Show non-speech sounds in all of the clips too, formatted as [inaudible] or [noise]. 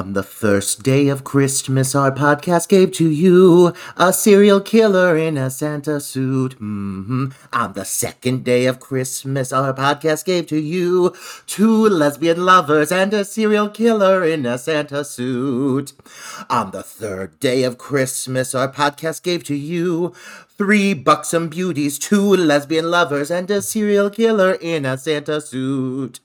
On the first day of Christmas, our podcast gave to you a serial killer in a Santa suit. hmm On the second day of Christmas, our podcast gave to you two lesbian lovers and a serial killer in a Santa suit. On the third day of Christmas, our podcast gave to you Three buxom beauties, two lesbian lovers, and a serial killer in a Santa suit.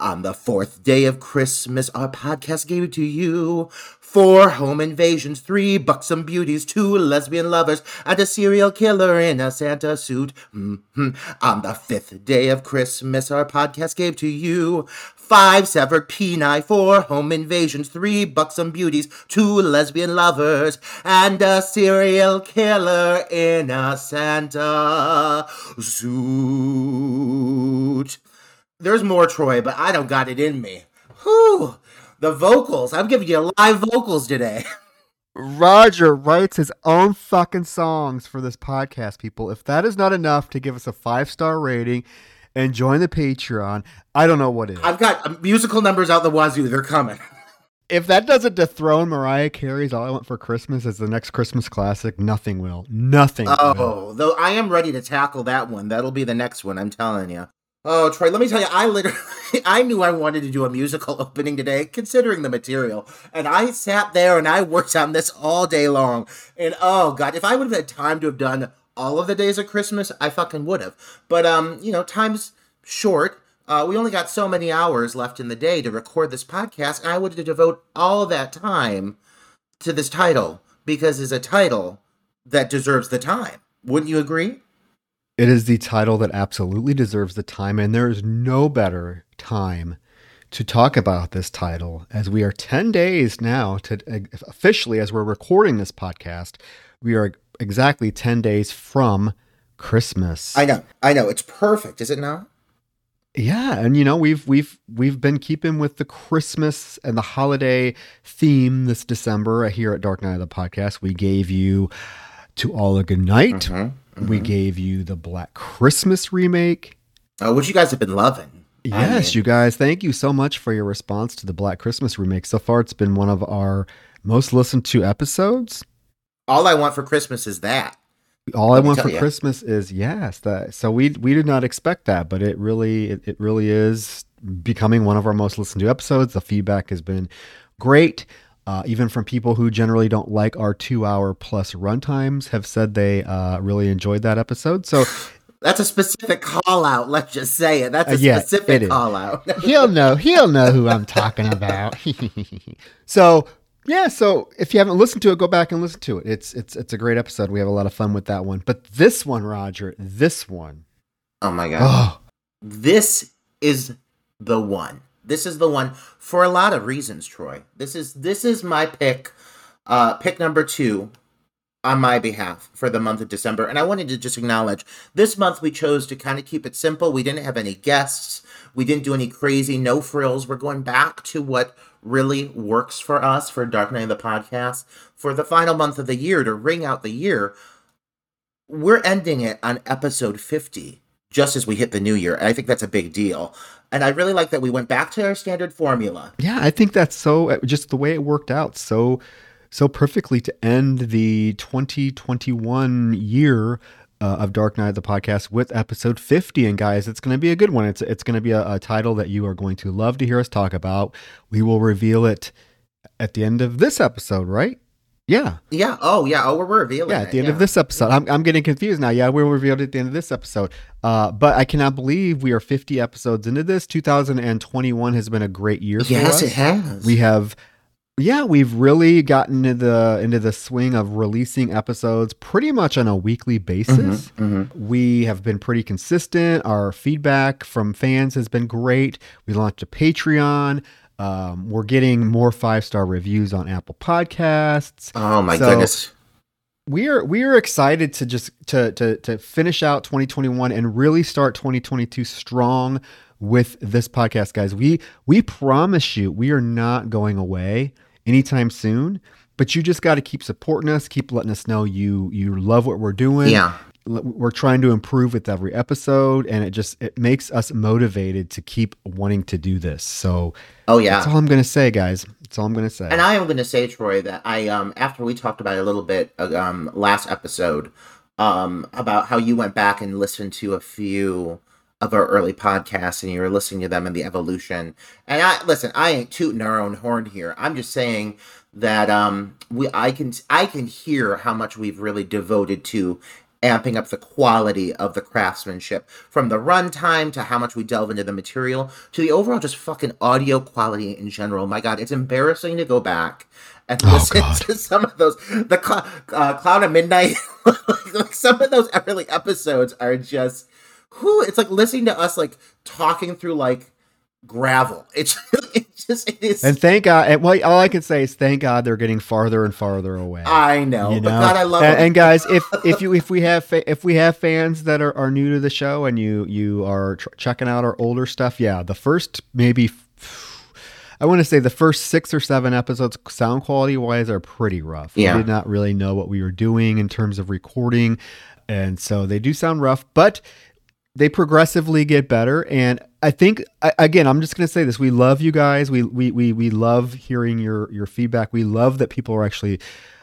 On the fourth day of Christmas, our podcast gave it to you. Four home invasions, three buxom beauties, two lesbian lovers, and a serial killer in a Santa suit. Mhm. On the fifth day of Christmas, our podcast gave to you. Five severed peni, four home invasions, three buxom beauties, two lesbian lovers, and a serial killer in a Santa suit. There's more, Troy, but I don't got it in me. Whew. The vocals. I'm giving you live vocals today. [laughs] Roger writes his own fucking songs for this podcast, people. If that is not enough to give us a five star rating and join the Patreon, I don't know what is. I've got uh, musical numbers out the wazoo. They're coming. [laughs] If that doesn't dethrone Mariah Carey's All I Want for Christmas as the next Christmas classic, nothing will. Nothing. will. Oh, though I am ready to tackle that one. That'll be the next one, I'm telling you. Oh, Troy, let me tell you, I literally, [laughs] I knew I wanted to do a musical [laughs] opening today, considering the material. And I sat there and I worked on this all day long. And oh, God, if I would have had time to have done all of the days of Christmas, I fucking would have. But, um, you know, time's short. Uh, we only got so many hours left in the day to record this podcast. And I wanted to devote all that time to this title because it's a title that deserves the time. Wouldn't you agree? It is the title that absolutely deserves the time, and there is no better time to talk about this title as we are 10 days now to officially, as we're recording this podcast, we are exactly 10 days from Christmas. I know, I know. It's perfect, is it not? Yeah, and you know we've we've we've been keeping with the Christmas and the holiday theme this December here at Dark Night of the Podcast. We gave you to all a good night. Mm-hmm, We mm-hmm. gave you the Black Christmas remake. Oh, which you guys have been loving. I Yes, mean- you guys, thank you so much for your response to the Black Christmas remake. So far, it's been one of our most listened to episodes. All I want for Christmas is that. All I Let me want for ya. Christmas is yes. That so we we did not expect that, but it really it, it really is becoming one of our most listened to episodes. The feedback has been great. Uh, even from people who generally don't like our two hour plus runtimes have said they uh, really enjoyed that episode. So [sighs] That's a specific call out. Let's just say it. That's a Uh, yeah, specific call out. [laughs] he'll know he'll know who I'm talking about. [laughs] so yeah, so if you haven't listened to it, go back and listen to it. It's it's it's a great episode. We have a lot of fun with that one. But this one, Roger, this one, oh my god. oh, This is the one. This is the one for a lot of reasons, Troy. This is this is my pick. Uh pick number 2 on my behalf for the month of December. And I wanted to just acknowledge this month we chose to kind of keep it simple. We didn't have any guests. We didn't do any crazy no frills. We're going back to what really works for us for Dark Night of the podcast for the final month of the year to ring out the year. We're ending it on episode 50 just as we hit the new year. And I think that's a big deal. And I really like that we went back to our standard formula. yeah, I think that's so uh, just the way it worked out so so perfectly to end the 2021 year uh, of Dark Night the podcast with episode 50. And guys, it's going to be a good one. It's it's going to be a, a title that you are going to love to hear us talk about. We will reveal it at the end of this episode, right? Yeah. Yeah. Oh, yeah. Oh, we're revealing. Yeah, at the end of this episode. I'm, I'm getting confused now. Yeah, we'll reveal it at the end of this episode. Uh, but I cannot believe we are 50 episodes into this. 2021 has been a great year for Yes, us. it has. We have yeah, we've really gotten into the into the swing of releasing episodes pretty much on a weekly basis. Mm-hmm. We have been pretty consistent. Our feedback from fans has been great. We launched a Patreon. Um, we're getting more five star reviews on Apple Podcasts. Oh my So- goodness. We are we are excited to just to to to finish out 2021 and really start 2022 strong with this podcast, guys. We we promise you we are not going away anytime soon. But you just got to keep supporting us, keep letting us know you you love what we're doing Yeah. We're trying to improve with every episode and it just it makes us motivated to keep wanting to do this so Oh yeah. that's all i'm gonna say guys that's all i'm gonna say And I am going to say, Troy, that I um after we talked about it a little bit uh, um last episode um about how you went back and listened to a few of our early podcasts and you were listening to them and the evolution. And I listen, I ain't tooting our own horn here. I'm just saying that um we I can I can hear how much we've really devoted to amping up the quality of the craftsmanship from the runtime to how much we delve into the material to the overall just fucking audio quality in general. My God, it's embarrassing to go back and Oh, listen God. to some of those. The cl- uh, Cloud of Midnight, [laughs] like some of those early episodes are just, who? It's like listening to us like talking through like gravel. [laughs] It's it just it is. and thank god and well, all i can say is thank god they're getting farther and farther away I know, you but know God, I love and, it. and guys if if you if we have fa- if we have fans that are, are new to the show and you you are tr- checking out our older stuff yeah the first maybe I want to say the first six or seven episodes, sound quality wise, are pretty rough. Yeah. We did not really know what we were doing in terms of recording. And so they do sound rough, but they progressively get better. And I think, again, I'm just going to say this. We love you guys. We, we, we, we love hearing your, your feedback. We love that people are actually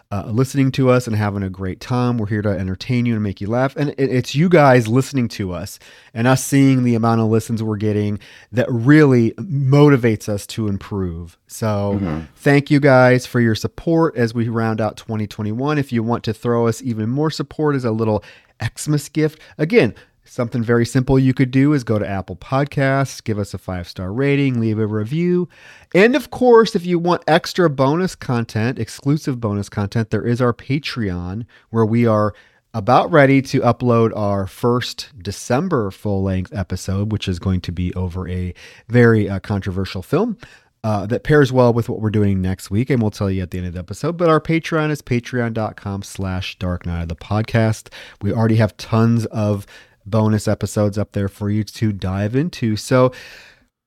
uh, listening to us and having a great time. We're here to entertain you and make you laugh. And it, it's you guys listening to us and us seeing the amount of listens we're getting that really motivates us to improve. So thank you guys for your support as we round out 2021. If you want to throw us even more support as a little Xmas gift, again, Something very simple you could do is go to Apple Podcasts, give us a five star rating, leave a review. And of course, if you want extra bonus content, exclusive bonus content, there is our Patreon where we are about ready to upload our first December full length episode, which is going to be over a very uh, controversial film. Uh, that pairs well with what we're doing next week, and we'll tell you at the end of the episode. But our Patreon is patreon.com slash dark night of the podcast. We already have tons of bonus episodes up there for you to dive into. So,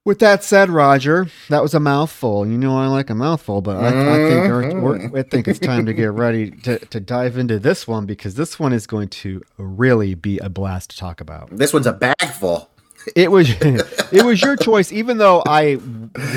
with that said, Roger, that was a mouthful. You know I like a mouthful, but I, I think our, we're, mm-hmm. I think it's time to get ready to, to dive into this one because this one is going to really be a blast to talk about. this one's a bagful. It was it was your choice, even though I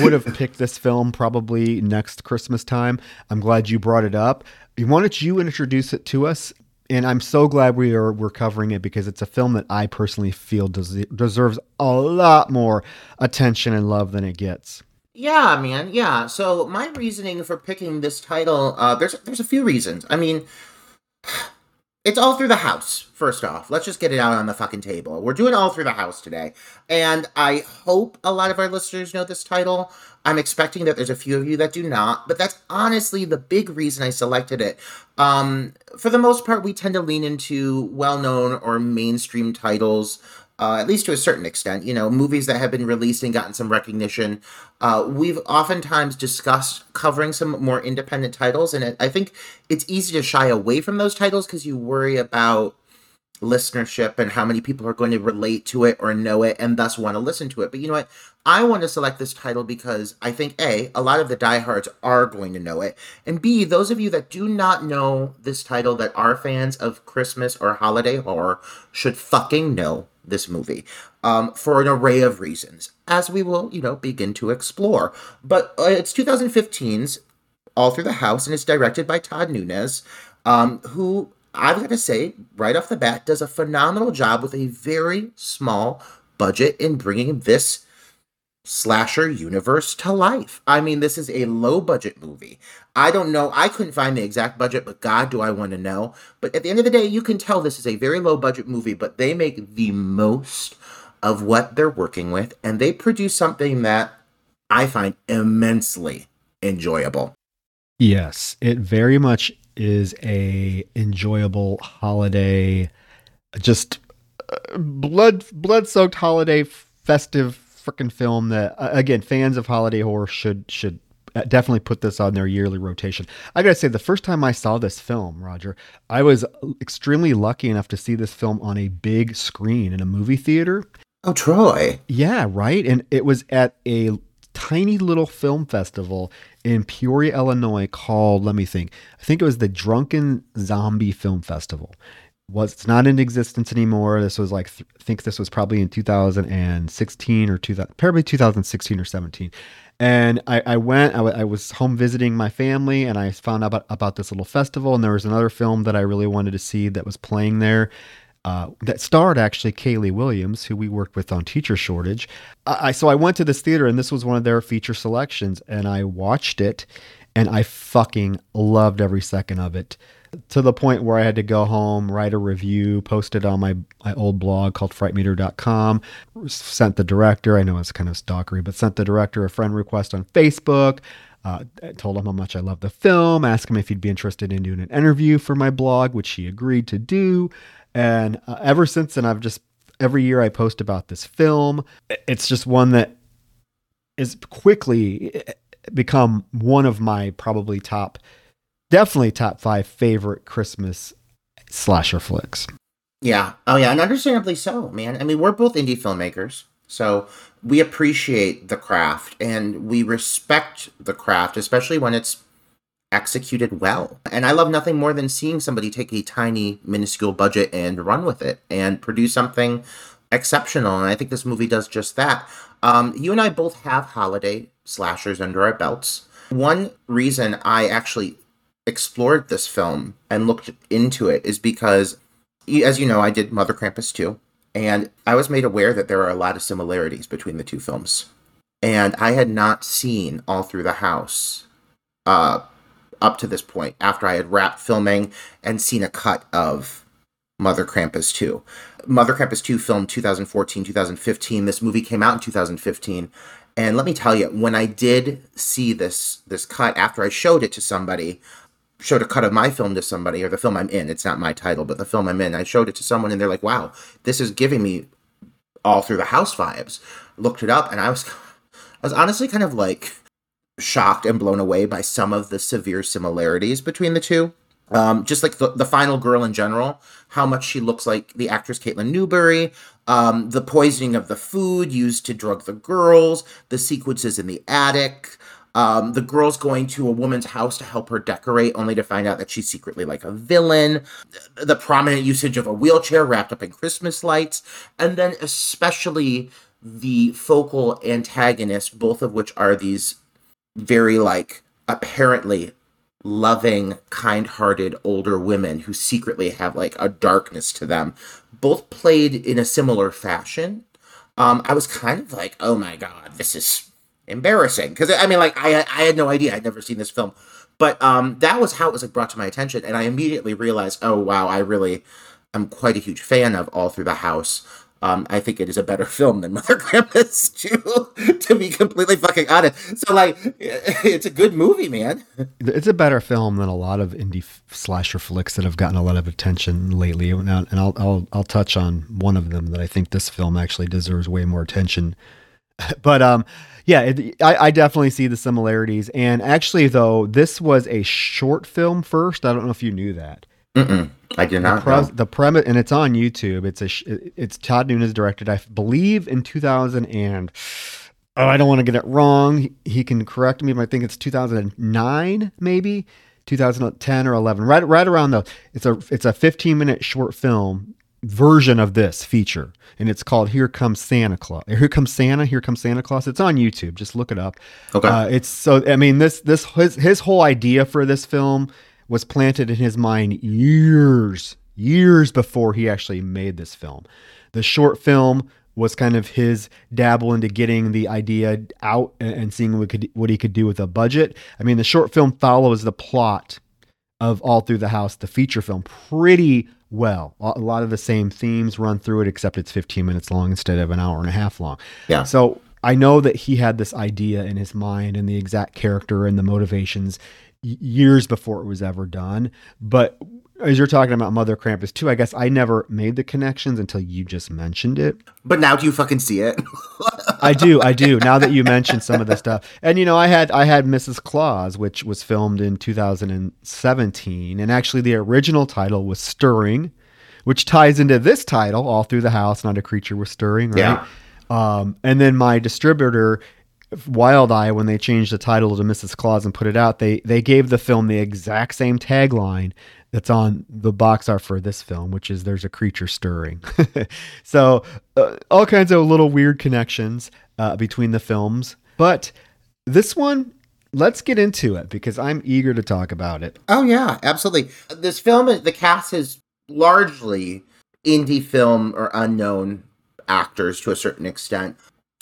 would have picked this film probably next Christmas time. I'm glad you brought it up. Why don't you introduce it to us? And I'm so glad we are we're covering it because it's a film that I personally feel des- deserves a lot more attention and love than it gets. Yeah, man. Yeah. So my reasoning for picking this title, uh, there's there's a few reasons. I mean, it's all through the house. First off, let's just get it out on the fucking table. We're doing all through the house today, and I hope a lot of our listeners know this title. I'm expecting that there's a few of you that do not, but that's honestly the big reason I selected it. Um, for the most part, we tend to lean into well-known or mainstream titles uh, at least to a certain extent. You know, movies that have been released and gotten some recognition. Uh, we've oftentimes discussed covering some more independent titles, and it, I think it's easy to shy away from those titles because you worry about listenership and how many people are going to relate to it or know it and thus want to listen to it. But you know what? I want to select this title because I think A, a lot of the diehards are going to know it. And B, those of you that do not know this title that are fans of Christmas or holiday horror should fucking know this movie um, for an array of reasons, as we will, you know, begin to explore. But uh, it's 2015's All Through the House, and it's directed by Todd Nunes, um, who I've got to say, right off the bat, does a phenomenal job with a very small budget in bringing this slasher universe to life. I mean, this is a low budget movie. I don't know, I couldn't find the exact budget, but God, do I want to know. But at the end of the day, you can tell this is a very low budget movie, but they make the most of what they're working with, and they produce something that I find immensely enjoyable. Yes, it very much is a enjoyable holiday, just uh, blood blood soaked holiday festive freaking film that uh, again fans of holiday horror should should uh, definitely put this on their yearly rotation. I gotta say, the first time I saw this film, Roger, I was extremely lucky enough to see this film on a big screen in a movie theater. Oh, Troy. Yeah, right. And it was at a tiny little film festival in Peoria, Illinois called, let me think, I think it was the Drunken Zombie Film Festival. Was it's not in existence anymore. This was like I think this was probably in 2016 or 2000, probably 2016 or 17. And I, I went, I, w- I was home visiting my family and I found out about, about this little festival. And there was another film that I really wanted to see that was playing there. Uh, that starred actually Kaylee Williams, who we worked with on Teacher Shortage. I, I so I went to this theater and this was one of their feature selections, and I watched it, and I fucking loved every second of it to the point where I had to go home, write a review, post it on my, my old blog called frightmeter.com, sent the director, I know it's kind of stalkery, but sent the director a friend request on Facebook. Uh, told him how much I love the film, asked him if he'd be interested in doing an interview for my blog, which he agreed to do. And uh, ever since then, I've just, every year I post about this film. It's just one that is quickly eh, become one of my probably top definitely top five favorite Christmas slasher flicks. Yeah. Oh, yeah. And understandably so, man. I mean, we're both indie filmmakers. So we appreciate the craft and we respect the craft, especially when it's executed well. And I love nothing more than seeing somebody take a tiny, minuscule budget and run with it and produce something exceptional. And I think this movie does just that. Um, you and I both have holiday slashers under our belts. One reason I actually explored this film and looked into it is because, as you know, I did Mother Krampus 2, and I was made aware that there are a lot of similarities between the two films. And I had not seen All Through the House uh, up to this point after I had wrapped filming and seen a cut of Mother Krampus 2. Mother Krampus 2 filmed 2014, 2015. This movie came out in 2015. And let me tell you, when I did see this this cut after I showed it to somebody, showed a cut of my film to somebody or the film I'm in. It's not my title, but the film I'm in. I showed it to someone and they're like, "Wow, this is giving me all through the house vibes." Looked it up and I was I was honestly kind of like shocked and blown away by some of the severe similarities between the two. Um, just like the, the final girl in general, how much she looks like the actress Caitlin Newbury, um, the poisoning of the food used to drug the girls, the sequences in the attic, um, the girl's going to a woman's house to help her decorate, only to find out that she's secretly like a villain. The prominent usage of a wheelchair wrapped up in Christmas lights, and then especially the focal antagonist, both of which are these very like apparently loving, kind hearted older women who secretly have like a darkness to them, both played in a similar fashion. Um, I was kind of like, oh my god, this is embarrassing because I mean, like I I had no idea. I'd never seen this film, but um, that was how it was like brought to my attention, and I immediately realized, oh wow, I really I'm quite a huge fan of All Through the House. Um, I think it is a better [laughs] film than Mother Krampus [laughs] 2, to be completely fucking honest. So, like, [laughs] it's a good movie, man. It's a better film than a lot of indie slasher flicks that have gotten a lot of attention lately. And I'll, I'll, I'll touch on one of them that I think this film actually deserves way more attention. But um, yeah, it, I, I, definitely see the similarities. And actually, though, this was a short film first. I don't know if you knew that. Mm-mm, I did not. The, pre- the premise, and it's on YouTube. It's a. It's Todd Nunes directed. I believe in 2000 and. Oh, I don't want to get it wrong. He, he can correct me, but I think it's 2009, maybe 2010 or 11. Right, right around the. It's a. It's a 15 minute short film version of this feature and it's called here comes santa claus. Here comes santa here comes santa claus. It's on youtube. Just look it up. Okay. Uh, it's so i mean this this his, his whole idea for this film was planted in his mind years years before he actually made this film. The short film was kind of his dabble into getting the idea out and, seeing what, could, what he could do with a budget. I mean the short film follows the plot of all through the house the feature film pretty well. A lot of the same themes run through it, except it's 15 minutes long instead of an hour and a half long. Yeah. So I know that he had this idea in his mind and the exact character and the motivations years before it was ever done. But as you're talking about Mother Krampus too, I guess I never made the connections until you just mentioned it. But now do you fucking see it? I do, I do. Now that you mentioned some of the stuff, and you know, I had I had Mrs. Claus, which was filmed in 2017, and actually the original title was Stirring, which ties into this title, All Through the House, Not a Creature Was Stirring, right? Yeah. Um, and then my distributor, Wild Eye, when they changed the title to Mrs. Claus and put it out, they they gave the film the exact same tagline that's on the box art for this film, which is "There's a creature stirring." [laughs] so uh, all kinds of little weird connections uh, between the films, but this one. Let's get into it because I'm eager to talk about it. Oh yeah, absolutely. This film, the cast is largely indie film or unknown actors to a certain extent.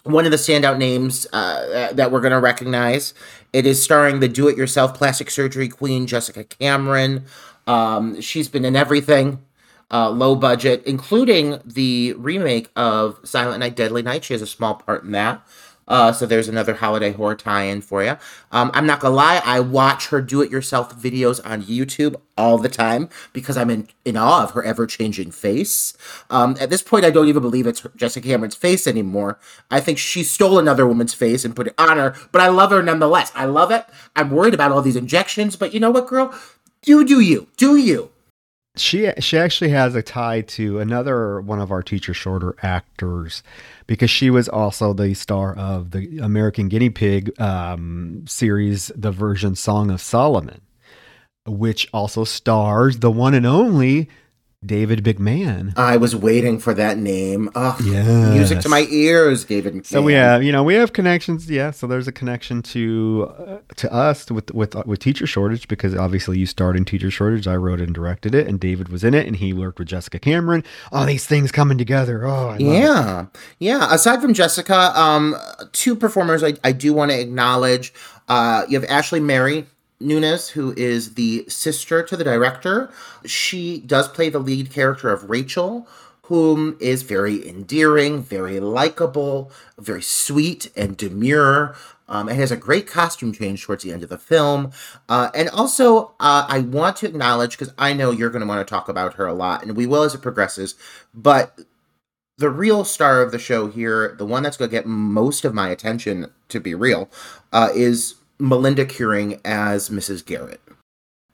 One of the standout names uh, that we're going to recognize, it is starring the do-it-yourself plastic surgery queen Jessica Cameron. Um, she's been in everything, uh, low budget, including the remake of Silent Night, Deadly Night. She has a small part in that. Uh, so there's another holiday horror tie-in for you. Um, I'm not gonna lie, I watch her do-it-yourself videos on YouTube all the time because I'm in, in awe of her ever-changing face. Um, at this point, I don't even believe it's Jessica Cameron's face anymore. I think she stole another woman's face and put it on her, but I love her nonetheless. I love it. I'm worried about all these injections, but you know what, girl? You do you. Do you. She she actually has a tie to another one of our teacher shortage actors because she was also the star of the American Guinea Pig um, series, the version Song of Solomon, which also stars the one and only David McMahon. I was waiting for that name. Ugh, Yes. music to my ears, David. McMahon. So we have, you know, we have connections. Yeah. So there's a connection to uh, to us with with with teacher shortage because obviously you starred in teacher shortage. I wrote and directed it, and David was in it, and he worked with Jessica Cameron. All these things coming together. Oh, I love it. Yeah, yeah. Aside from Jessica, um, two performers I, I do want to acknowledge. Uh, you have Ashley Mary Nunes, who is the sister to the director. She does play the lead character of Rachel, whom is very endearing, very likable, very sweet and demure. Um, and has a great costume change towards the end of the film. Uh, and also, uh, I want to acknowledge, because I know you're going to want to talk about her a lot, and we will as it progresses, but the real star of the show here, the one that's going to get most of my attention, to be real, uh, is Melynda Kiring as Mrs. Garrett.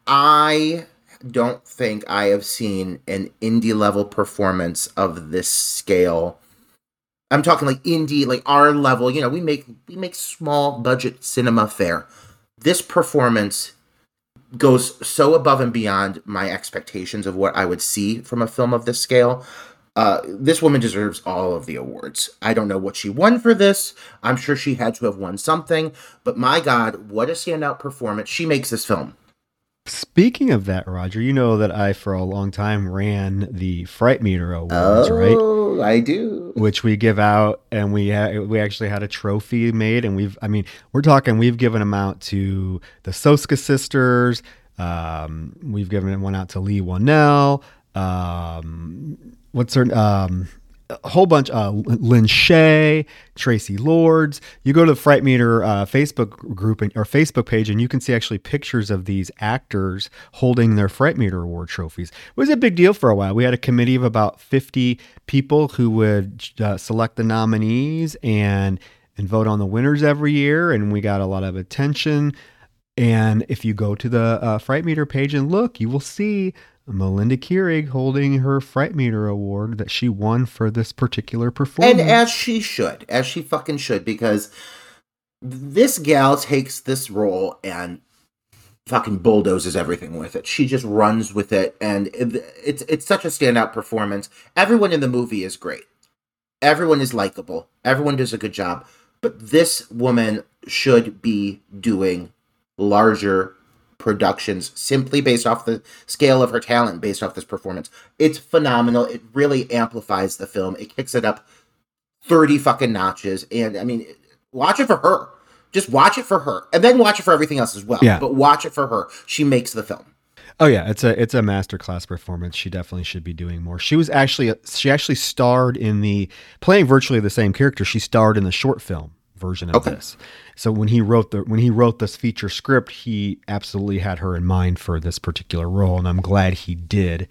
I don't think I have seen an indie level performance of this scale. I'm talking like indie, like our level. You know, we make we make small budget cinema fare. This performance goes so above and beyond my expectations of what I would see from a film of this scale. Uh, this woman deserves all of the awards. I don't know what she won for this. I'm sure she had to have won something, but my God, what a standout performance. She makes this film. Speaking of that, Roger, you know that I for a long time ran the Fright Meter Awards, right? Oh, I do. Which we give out, and we ha- we actually had a trophy made, and we've I mean we're talking we've given them out to the Soska sisters, um, we've given one out to Leigh Whannell, um, what's her um, a whole bunch uh Lin Shaye, Traci Lords. You go to the Fright Meter uh, Facebook group and, or Facebook page and you can see actually pictures of these actors holding their Fright Meter award trophies. It was a big deal for a while. We had a committee of about 50 people who would uh, select the nominees and and vote on the winners every year and we got a lot of attention. And if you go to the uh, Fright Meter page and look, you will see Melynda Kiring holding her Fright Meter award that she won for this particular performance. And as she should, as she fucking should, because this gal takes this role and fucking bulldozes everything with it. She just runs with it, and it, it's it's such a standout performance. Everyone in the movie is great. Everyone is likable. Everyone does a good job. But this woman should be doing larger productions simply based off the scale of her talent based off this performance. It's phenomenal. It really amplifies the film. It kicks it up 30 fucking notches and I mean watch it for her. Just watch it for her and then watch it for everything else as well. Yeah. But watch it for her. She makes the film. Oh yeah, it's a it's a masterclass performance. She definitely should be doing more. She was actually she actually starred in the playing virtually the same character. She starred in the short film version of Okay. this. So when he wrote the when he wrote this feature script, he absolutely had her in mind for this particular role, and I'm glad he did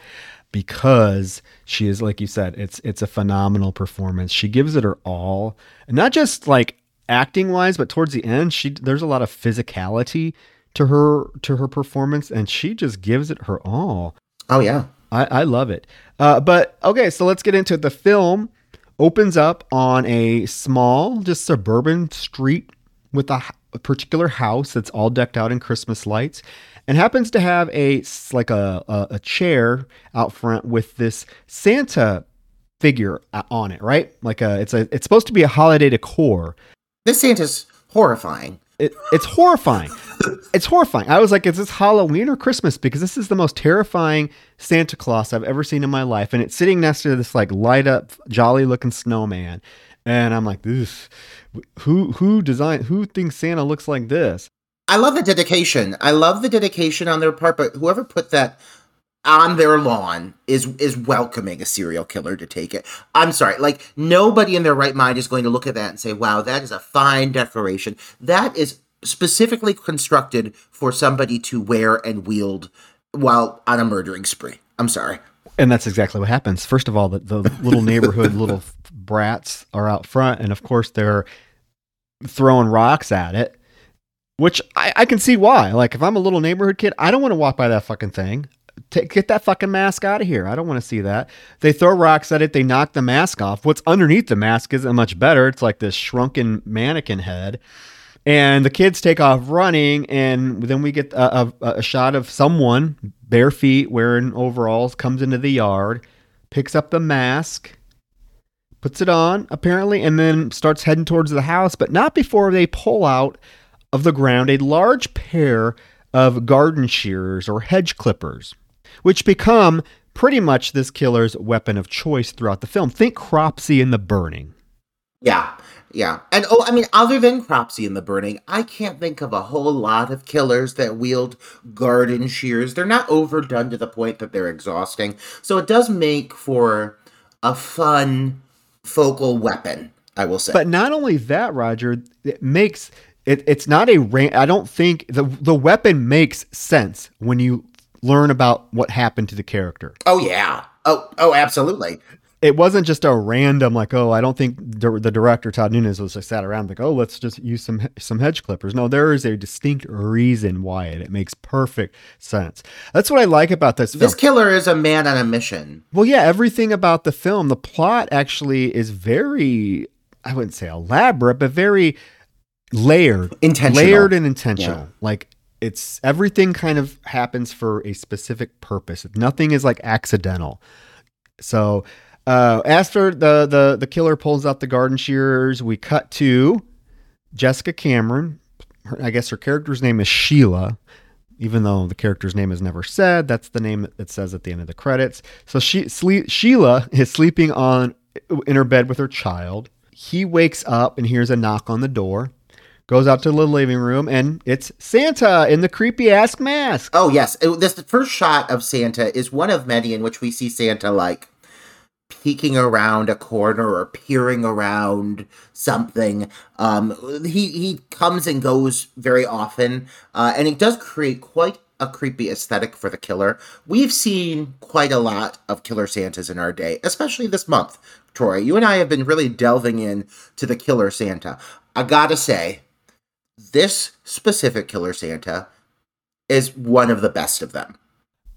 because she is like you said, it's it's a phenomenal performance. She gives it her all, and not just like acting wise, but towards the end, she there's a lot of physicality to her to her performance, and she just gives it her all. Oh yeah. I, I love it. Uh, but okay, so let's get into it. The film opens up on a small, just suburban street with a particular house that's all decked out in Christmas lights, and happens to have a like a, a a chair out front with this Santa figure uh, on it, right? Like a it's a it's supposed to be a holiday decor. This Santa's horrifying. It, it's horrifying. It's horrifying. I was like, is this Halloween or Christmas? Because this is the most terrifying Santa Claus I've ever seen in my life. And it's sitting next to this like light up, jolly looking snowman. And I'm like, this who who designed who thinks Santa looks like this? I love the dedication. I love the dedication on their part, but whoever put that on their lawn is is welcoming a serial killer to take it. I'm sorry, like nobody in their right mind is going to look at that and say, "Wow, that is a fine decoration." That is specifically constructed for somebody to wear and wield while on a murdering spree. I'm sorry. And that's exactly what happens. First of all, the, the little neighborhood [laughs] little brats are out front, and of course they're throwing rocks at it, which I, I can see why. Like if I'm a little neighborhood kid, I don't want to walk by that fucking thing. Take, get that fucking mask out of here. I don't want to see that. They throw rocks at it. They knock the mask off. What's underneath the mask isn't much better. It's like this shrunken mannequin head. And the kids take off running, and then we get a, a, a shot of someone bare feet wearing overalls comes into the yard, picks up the mask, puts it on apparently, and then starts heading towards the house, but not before they pull out of the ground a large pair of garden shears or hedge clippers, which become pretty much this killer's weapon of choice throughout the film. Think Cropsy in The Burning. Yeah. Yeah. And oh, I mean, other than Cropsy in the Burning, I can't think of a whole lot of killers that wield garden shears. They're not overdone to the point that they're exhausting. So it does make for a fun focal weapon, I will say. But not only that, Roger, it makes it, it's not a ran- I don't think the the weapon makes sense when you learn about what happened to the character. oh yeah. Oh, oh, absolutely. It wasn't just a random like, oh, I don't think the, the director Todd Nunes was just sat around like, oh, let's just use some some hedge clippers. No, there is a distinct reason why it. It makes perfect sense. That's what I like about this film. This killer is a man on a mission. Well, yeah, everything about the film, the plot actually is very, I wouldn't say elaborate, but very layered, Intentional. layered and intentional. Yeah. Like it's everything kind of happens for a specific purpose. Nothing is like accidental. So, uh, after the the the killer pulls out the garden shears, we cut to Jessica Cameron. Her, I guess her character's name is Sheila even though the character's name is never said. That's the name that it says at the end of the credits. So she sle- Sheila is sleeping on in her bed with her child. He wakes up and hears a knock on the door. Goes out to the living room and it's Santa in the creepy ass mask. Oh yes, it, this the first shot of Santa is one of many in which we see Santa like peeking around a corner or peering around something. Um, he he comes and goes very often, uh, and it does create quite a creepy aesthetic for the killer. We've seen quite a lot of killer Santas in our day, especially this month. Troy, you and I have been really delving in to the killer Santa. I gotta say, this specific killer Santa is one of the best of them.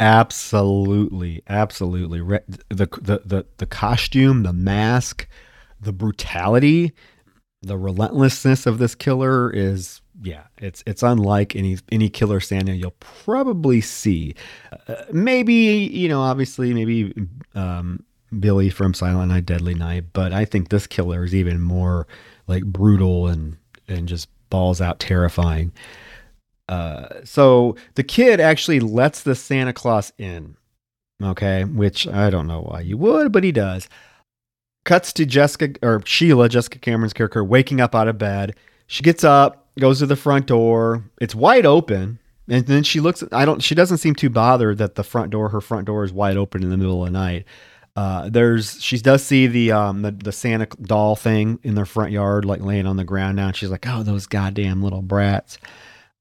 Absolutely, absolutely. The, the the the costume, the mask, the brutality, the relentlessness of this killer is yeah, it's it's unlike any any killer Santa you'll probably see. Uh, maybe you know, obviously, maybe um, Billy from Silent Night, Deadly Night, but I think this killer is even more like brutal and and just balls out terrifying. Uh, so the kid actually lets the Santa Claus in, okay, which I don't know why you would, but he does. Cuts to Jessica or Sheila, Jessica Cameron's character, waking up out of bed. She gets up, goes to the front door. It's wide open, and then she looks. I don't. She doesn't seem too bothered that the front door, her front door, is wide open in the middle of the night. Uh, there's she does see the um the, the Santa doll thing in their front yard, like laying on the ground now. And she's like, "Oh, those goddamn little brats."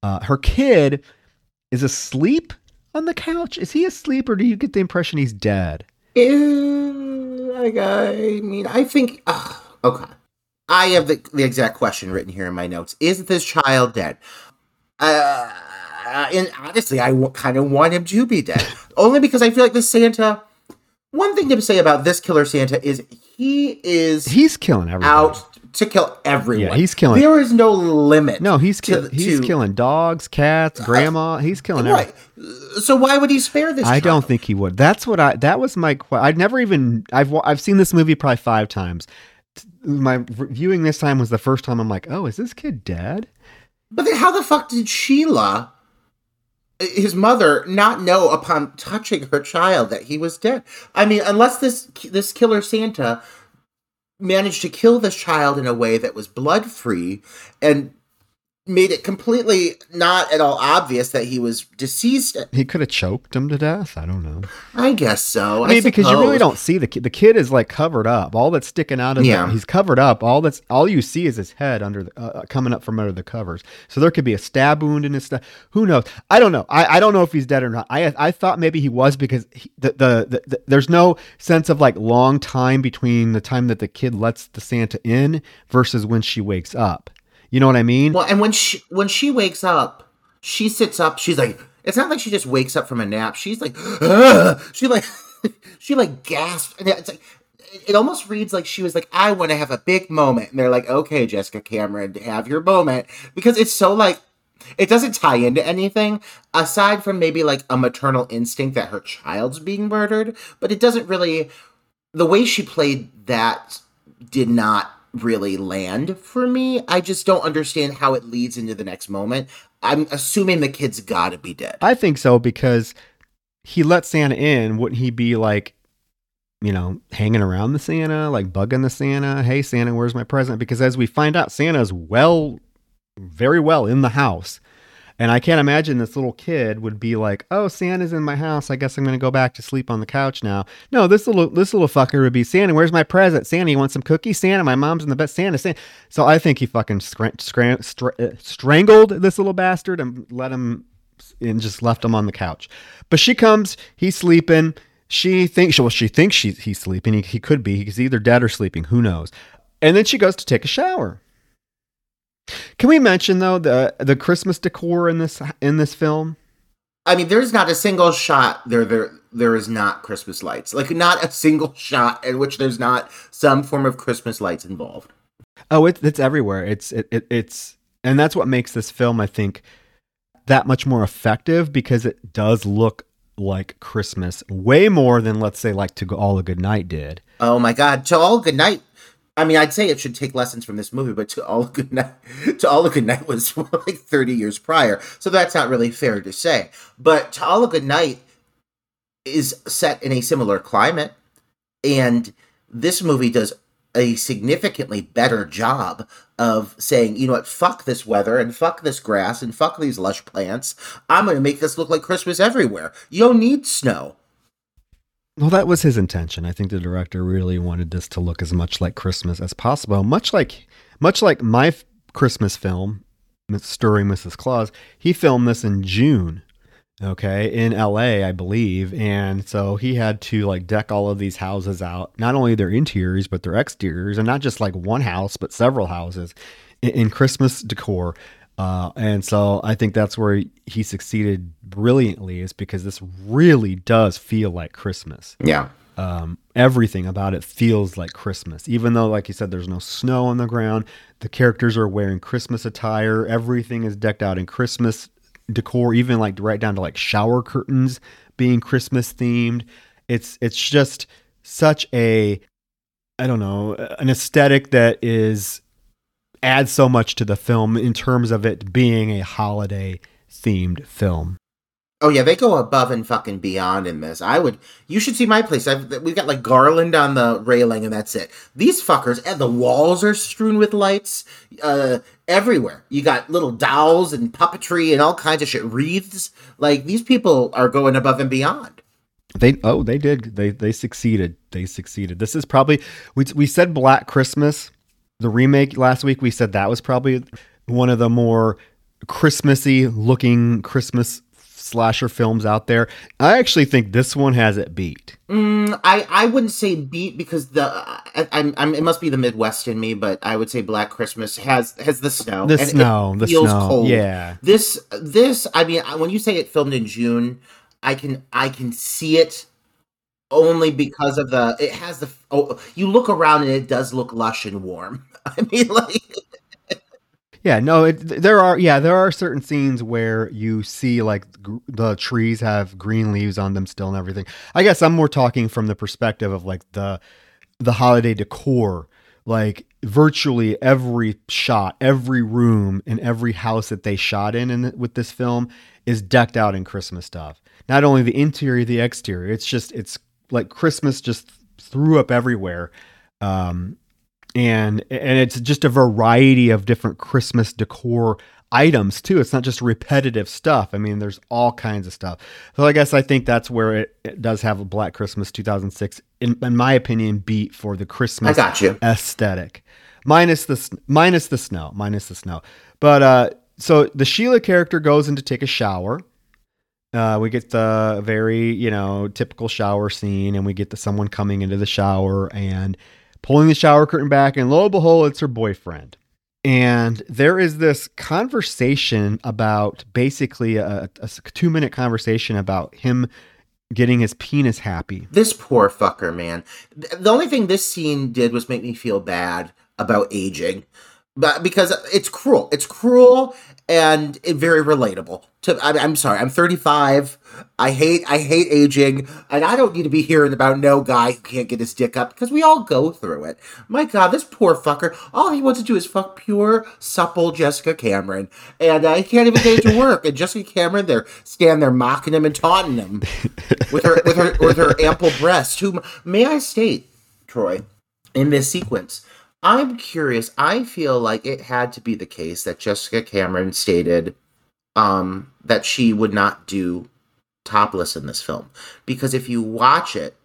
Uh, her kid is asleep on the couch. Is he asleep, or do you get the impression he's dead? Eh, like, I mean, I think. Uh, okay. I have the, the exact question written here in my notes. Is this child dead? Uh, and honestly, I w- kind of want him to be dead. [laughs] Only because I feel like the Santa. One thing to say about this killer Santa is he is He's killing everyone. out to kill everyone. Yeah, he's killing- There is no limit. No, he's to- he's to- killing dogs, cats, uh, grandma. He's killing everyone. Right. So why would he spare this? I don't think he would. That's what I. That was my. I'd never even. I've I've seen this movie probably five times. My viewing this time was the first time. I'm like, oh, is this kid dead? But then how the fuck did Sheila, his mother, not know upon touching her child that he was dead? I mean, unless this this killer Santa managed to kill this child in a way that was blood free and made it completely not at all obvious that he was deceased. He could have choked him to death. I don't know. I guess so. I mean, because you really don't see the kid. The kid is like covered up. All that's sticking out of Yeah. the, he's covered up. All that's all you see is his head under the uh, coming up from under the covers. So there could be a stab wound in his stuff. Who knows? I don't know. I, I don't know if he's dead or not. I I thought maybe he was because he, the, the, the, the there's no sense of like long time between the time that the kid lets the Santa in versus when she wakes up. You know what I mean? Well, and when she when she wakes up, she sits up. She's like, it's not like she just wakes up from a nap. She's like, "Ugh." she like, [laughs] she like gasps, and it's like, it almost reads like she was like, I want to have a big moment, and they're like, okay, Jessica Cameron, have your moment, because it's so like. It doesn't tie into anything aside from maybe like a maternal instinct that her child's being murdered, but it doesn't really. The way she played that did not really land for me. I just don't understand how it leads into the next moment. I'm assuming the kid's got to be dead. I think so because he let Santa in. Wouldn't he be like, you know, hanging around the Santa, like bugging the Santa? Hey, Santa, where's my present? Because as we find out, Santa's well, very well in the house. And I can't imagine this little kid would be like, "Oh, Santa's in my house. I guess I'm going to go back to sleep on the couch now." No, this little this little fucker would be, "Santa, where's my present? Santa, you want some cookies? Santa, my mom's in the bed. Santa, Santa." So I think he fucking stra- uh, strangled this little bastard and let him and just left him on the couch. But she comes, he's sleeping. She thinks well, she thinks she, he's sleeping. He, he could be. He's either dead or sleeping. Who knows? And then she goes to take a shower. Can we mention though the the Christmas decor in this in this film? I mean, there's not a single shot there. There, there is not Christmas lights. Like, not a single shot in which there's not some form of Christmas lights involved. Oh, it, it's everywhere. It's it, it it's and that's what makes this film, I think, that much more effective because it does look like Christmas way more than let's say like To All a Good Night did. Oh my God! To all good night. I mean, I'd say it should take lessons from this movie, but to all a good night, [laughs] to all a good night was [laughs] like 30 years prior, so that's not really fair to say. But to all a good night is set in a similar climate, and this movie does a significantly better job of saying, you know what, fuck this weather and fuck this grass and fuck these lush plants. I'm going to make this look like Christmas everywhere. You don't need snow. Well, that was his intention. I think the director really wanted this to look as much like Christmas as possible. Much like, much like my f- Christmas film, Stirring Mrs. Claus. He filmed this in June, okay, in L.A., I believe, and so he had to like deck all of these houses out, not only their interiors but their exteriors, and not just like one house but several houses in, in Christmas decor. Uh, and so I think that's where he, succeeded brilliantly, is because this really does feel like Christmas Yeah. um, everything about it feels like Christmas. Even though, like you said, there's no snow on the ground, the characters are wearing Christmas attire. Everything is decked out in Christmas decor, even like right down to like shower curtains being Christmas themed. It's it's just such a I don't know an aesthetic that is adds so much to the film in terms of it being a holiday themed film. Oh yeah, they go above and fucking beyond in this. I would. You should see my place. I've, we've got like garland on the railing, and that's it. These fuckers, and the walls are strewn with lights uh, everywhere. You got little dolls and puppetry and all kinds of shit, wreaths. Like these people are going above and beyond. They oh they did they they succeeded they succeeded. This is probably we we said Black Christmas, the remake last week. We said that was probably one of the more Christmassy looking Christmas slasher films out there. I actually think this one has it beat. Mm, I I wouldn't say beat because the I, I'm, I'm it must be the Midwest in me, but I would say Black Christmas has has the snow. The snow, the feels snow, cold. yeah. This this I mean when you say it filmed in June, I can I can see it only because of the it has the oh you look around and it does look lush and warm. [laughs] I mean like Yeah, no, it, there are yeah there are certain scenes where you see like gr- the trees have green leaves on them still and everything. I guess I'm more talking from the perspective of like the the holiday decor. Like virtually every shot, every room, and every house that they shot in, in with this film is decked out in Christmas stuff. Not only the interior, the exterior. It's just it's like Christmas just threw up everywhere. Um, and and it's just a variety of different Christmas decor items too. It's not just repetitive stuff. I mean, there's all kinds of stuff. So I guess I think that's where it, it does have a Black Christmas 2006, in, in my opinion, beat for the Christmas I got you. aesthetic, minus the minus the snow, minus the snow. But uh, so the Sheila character goes in to take a shower. Uh, we get the very you know typical shower scene, and we get the someone coming into the shower and pulling the shower curtain back, and lo and behold, it's her boyfriend. And there is this conversation about basically a, a two minute conversation about him getting his penis happy. This poor fucker, man. The only thing this scene did was make me feel bad about aging, but because it's cruel. It's cruel and very relatable. To I, I'm sorry, I'm 35. I hate I hate aging, and I don't need to be hearing about no guy who can't get his dick up because we all go through it. My God, this poor fucker. All he wants to do is fuck pure supple Jessica Cameron, and uh, he can't even get to [laughs] work. And Jessica Cameron, they're standing there mocking him and taunting him with her with her with her ample breast. Who may I state, Troy, in this sequence? I'm curious. I feel like it had to be the case that Jessica Cameron stated um, that she would not do topless in this film because if you watch it,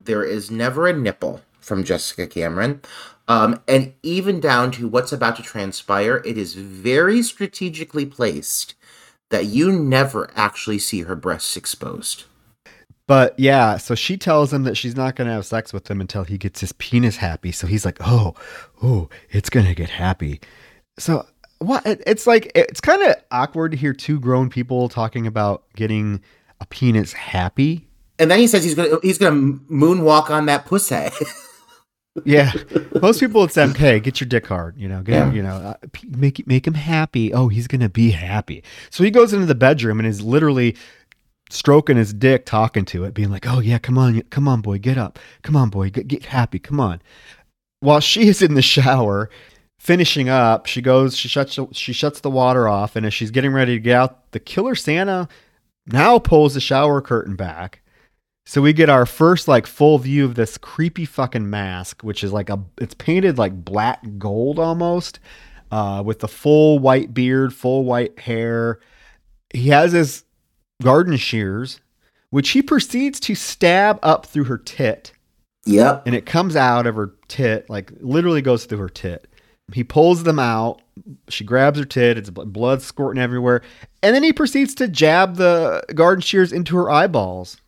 there is never a nipple from Jessica Cameron. Um, and even down to what's about to transpire, it is very strategically placed that you never actually see her breasts exposed. But yeah, so she tells him that she's not going to have sex with him until he gets his penis happy. So he's like, "Oh, oh, it's going to get happy." So what? It's like it's kind of awkward to hear two grown people talking about getting a penis happy. And then he says he's gonna he's gonna moonwalk on that pussy. [laughs] Yeah, most people would say, "Hey, get your dick hard," you know, get Yeah. you know, uh, make make him happy. Oh, he's gonna be happy. So he goes into the bedroom and is literally stroking his dick, talking to it, being like, "Oh yeah, come on, come on, boy, get up, come on, boy, get, get happy, come on." While she is in the shower, finishing up, she goes, she shuts she shuts the water off, and as she's getting ready to get out, the killer Santa now pulls the shower curtain back. So we get our first like full view of this creepy fucking mask, which is like a it's painted like black gold almost, uh, with the full white beard, full white hair. He has his garden shears, which he proceeds to stab up through her tit, yep. and it comes out of her tit, like literally goes through her tit. He pulls them out. She grabs her tit. It's blood squirting everywhere, and then he proceeds to jab the garden shears into her eyeballs.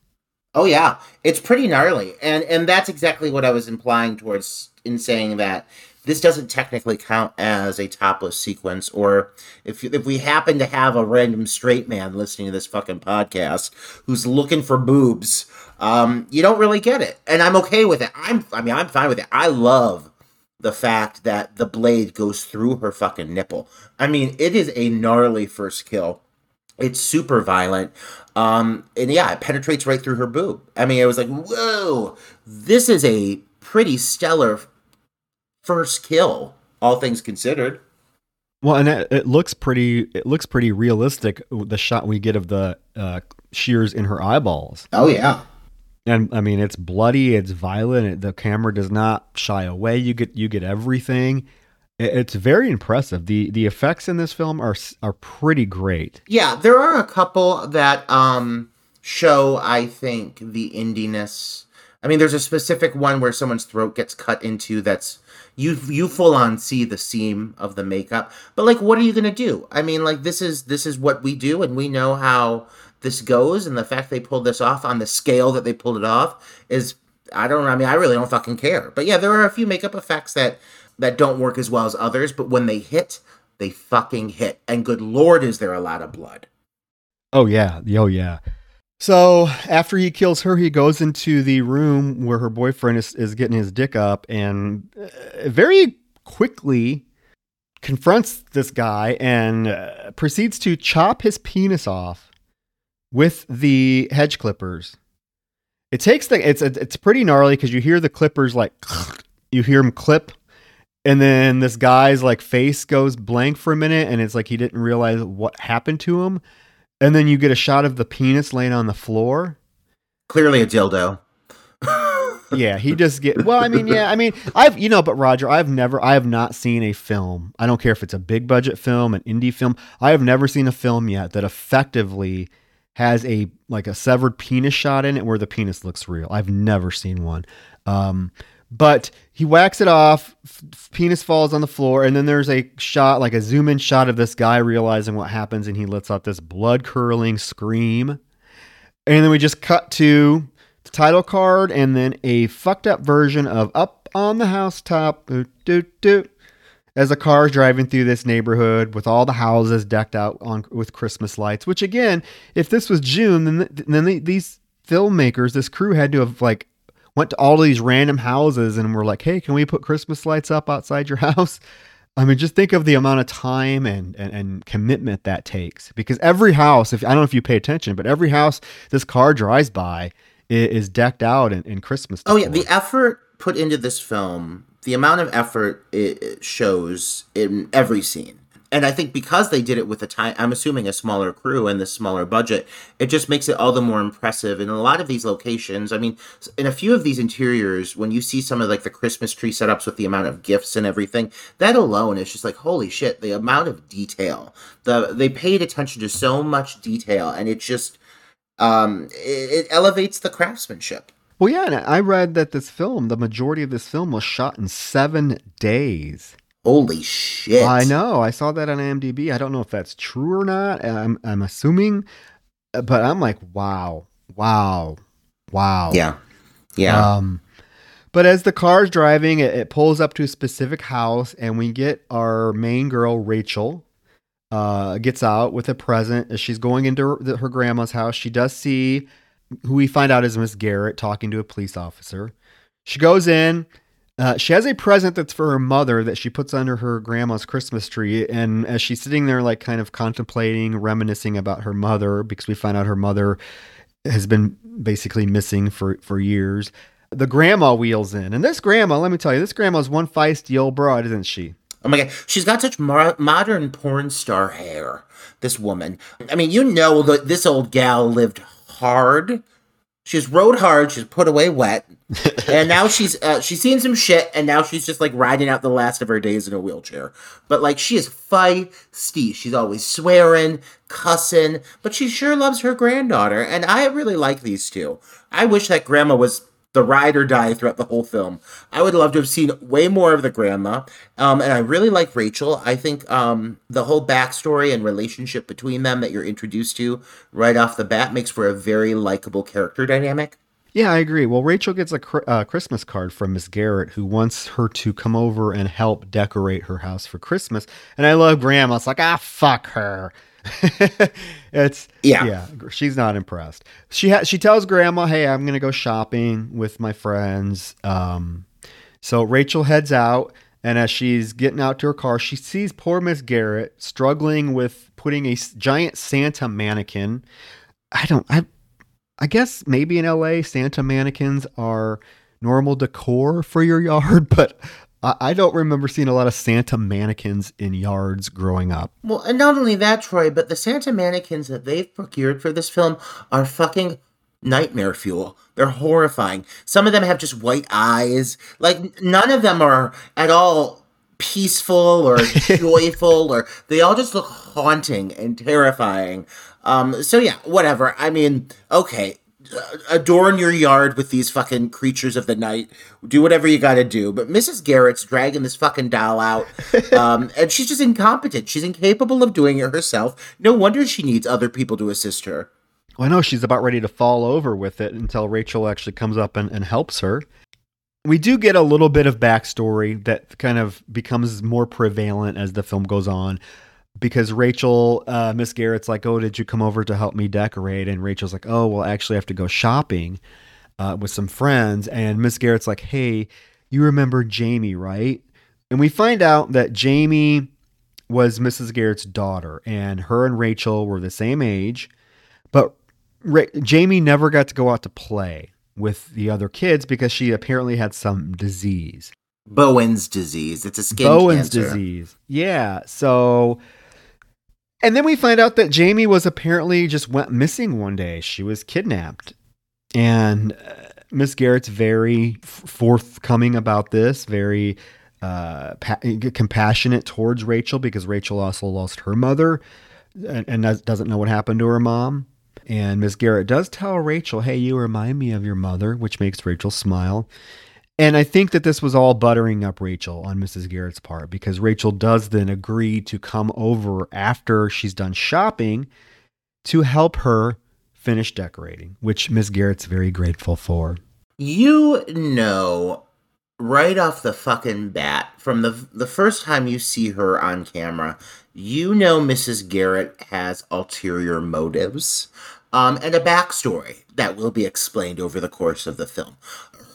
Oh yeah, it's pretty gnarly, and and that's exactly what I was implying towards in saying that this doesn't technically count as a topless sequence, or if if we happen to have a random straight man listening to this fucking podcast who's looking for boobs, um, you don't really get it, and I'm okay with it. I'm I mean I'm fine with it. I love the fact that the blade goes through her fucking nipple. I mean, it is a gnarly first kill. It's super violent. Um, and yeah, it penetrates right through her boob. I mean, it was like, whoa, this is a pretty stellar first kill, all things considered. Well, and it, it looks pretty. It looks pretty realistic. The shot we get of the uh, shears in her eyeballs, Oh yeah. and I mean, it's bloody. It's violent. It, the camera does not shy away. You get you get everything. It, it's very impressive. the The effects in this film are are pretty great. Yeah, there are a couple that um show, I think, the indiness. I mean, there's a specific one where someone's throat gets cut into that's you you full on see the seam of the makeup. But like what are you going to do? I mean, like this is this is what we do and we know how this goes and the fact they pulled this off on the scale that they pulled it off is I don't know. I mean, I really don't fucking care. But yeah, there are a few makeup effects that that don't work as well as others, but when they hit, they fucking hit. And good lord is there a lot of blood. Oh yeah. Oh yeah. So after he kills her, he goes into the room where her boyfriend is, is getting his dick up and uh, very quickly confronts this guy and uh, proceeds to chop his penis off with the hedge clippers. It takes the it's it's pretty gnarly because you hear the clippers like [sniffs] you hear him clip, and then this guy's like face goes blank for a minute, and it's like he didn't realize what happened to him and then you get a shot of the penis laying on the floor. Clearly a dildo. [laughs] yeah, he just get well. I mean, yeah, I mean, I've you know, but Roger, I've never, I have not seen a film. I don't care if it's a big budget film, an indie film. I have never seen a film yet that effectively has a like a severed penis shot in it where the penis looks real. I've never seen one. Um, but he whacks it off, f- penis falls on the floor, and then there's a shot, like a zoom in shot of this guy realizing what happens, and he lets out this blood curdling scream. And then we just cut to the title card and then a fucked up version of Up on the Housetop as a car is driving through this neighborhood with all the houses decked out on with Christmas lights. Which again, if this was June, then then these filmmakers, this crew had to have like went to all these random houses and were like, hey, can we put Christmas lights up outside your [laughs] house? I mean, just think of the amount of time and, and, and, commitment that takes. Because every house, if I don't know if you pay attention, but every house this car drives by is, decked out in, in Christmas. Decor. Oh yeah, the effort put into this film, the amount of effort it shows in every scene and I think because they did it with a time, I'm assuming a smaller crew and the smaller budget, it just makes it all the more impressive. In a lot of these locations, I mean, in a few of these interiors, when you see some of like the Christmas tree setups with the amount of gifts and everything, that alone is just like holy shit. The amount of detail, the they paid attention to so much detail, and it just um it, it elevates the craftsmanship. Well, yeah, and I read that this film, the majority of this film was shot in seven days. Holy shit. I know. I saw that on IMDb. I don't know if that's true or not. I'm, I'm assuming, but I'm like, wow, wow, wow. Yeah. Yeah. Um, but as the car's driving, it, it, pulls up to a specific house, and we get our main girl, Rachel, uh, gets out with a present. As she's going into her, her grandma's house, she does see who we find out is Miss Garrett talking to a police officer. She goes in, uh, she has a present that's for her mother that she puts under her grandma's Christmas tree. And as she's sitting there, like kind of contemplating, reminiscing about her mother, because we find out her mother has been basically missing for, for years, the grandma wheels in. And this grandma, let me tell you, this grandma's one feisty old broad, isn't she? Oh my god, she's got such mo- modern porn star hair. This woman. I mean, you know that this old gal lived hard. She's rode hard. She's put away wet, [laughs] and now she's uh, she's seen some shit, and now she's just like riding out the last of her days in a wheelchair. But like she is feisty. She's always swearing, cussing, but she sure loves her granddaughter, and I really like these two. I wish that grandma was the ride or die throughout the whole film. I would love to have seen way more of the grandma. Um, and I really like Rachel. I think um, the whole backstory and relationship between them that you're introduced to right off the bat makes for a very likable character dynamic. Yeah, I agree. Well, Rachel gets a uh, Christmas card from Miss Garrett, who wants her to come over and help decorate her house for Christmas. And I love Grandma. It's like, ah, fuck her. [laughs] it's yeah. yeah, she's not impressed. She ha- she tells grandma, "Hey, I'm going to go shopping with my friends." Um, so Rachel heads out, and as she's getting out to her car, she sees poor Miss Garrett struggling with putting a giant Santa mannequin. I don't I I guess maybe in LA Santa mannequins are normal decor for your yard, [laughs] but I don't remember seeing a lot of Santa mannequins in yards growing up. Well, and not only that, Troy, but the Santa mannequins that they've procured for this film are fucking nightmare fuel. They're horrifying. Some of them have just white eyes. Like, none of them are at all peaceful or [laughs] joyful, or they all just look haunting and terrifying. Um, so yeah, whatever. I mean, okay, adorn your yard with these fucking creatures of the night. Do whatever you got to do. But Mrs. Garrett's dragging this fucking doll out, [laughs] um, and she's just incompetent. She's incapable of doing it herself. No wonder she needs other people to assist her. Well, I know she's about ready to fall over with it until Rachel actually comes up and, and helps her. We do get a little bit of backstory that kind of becomes more prevalent as the film goes on because Rachel, uh, Miss Garrett's like, "Oh, did you come over to help me decorate?" And Rachel's like, "Oh, well, actually, I have to go shopping uh, with some friends." And Miss Garrett's like, "Hey, you remember Jamie, right?" And we find out that Jamie was Mrs. Garrett's daughter, and her and Rachel were the same age, but Ra- Jamie never got to go out to play with the other kids because she apparently had some disease. Bowen's disease. It's a skin Bowen's cancer. disease. Yeah. So, and then we find out that Jamie was apparently just went missing one day. She was kidnapped. And uh, Miss Garrett's very forthcoming about this, very uh, pa- compassionate towards Rachel because Rachel also lost her mother and, and does- doesn't know what happened to her mom. And Miss Garrett does tell Rachel, hey, you remind me of your mother, which makes Rachel smile. And I think that this was all buttering up Rachel on Mrs. Garrett's part because Rachel does then agree to come over after she's done shopping to help her finish decorating, which Miss Garrett's very grateful for. You know, right off the fucking bat, from the the first time you see her on camera, you know Mrs. Garrett has ulterior motives, um, and a backstory that will be explained over the course of the film.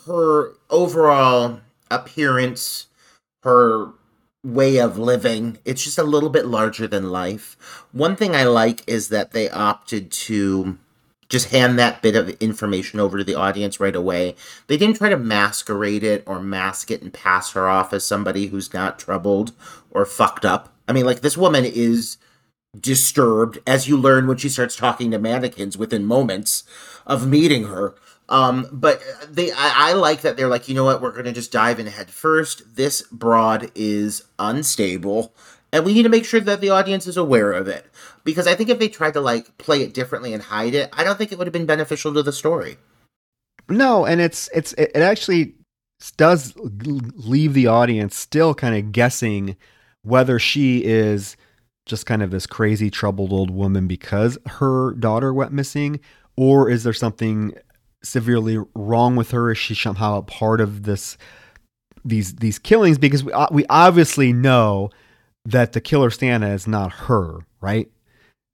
Her overall appearance, her way of living, it's just a little bit larger than life. One thing I like is that they opted to just hand that bit of information over to the audience right away. They didn't try to masquerade it or mask it and pass her off as somebody who's not troubled or fucked up. I mean, like, this woman is disturbed, as you learn when she starts talking to mannequins within moments of meeting her. Um, but they, I, I like that they're like, you know what, we're gonna just dive in head first. This broad is unstable, and we need to make sure that the audience is aware of it. Because I think if they tried to like play it differently and hide it, I don't think it would have been beneficial to the story. No, and it's it's it it actually does leave the audience still kind of guessing whether she is just kind of this crazy troubled old woman because her daughter went missing or is there something severely wrong with her is she somehow a part of this these these killings because we uh, we obviously know that the killer Santa is not her, right?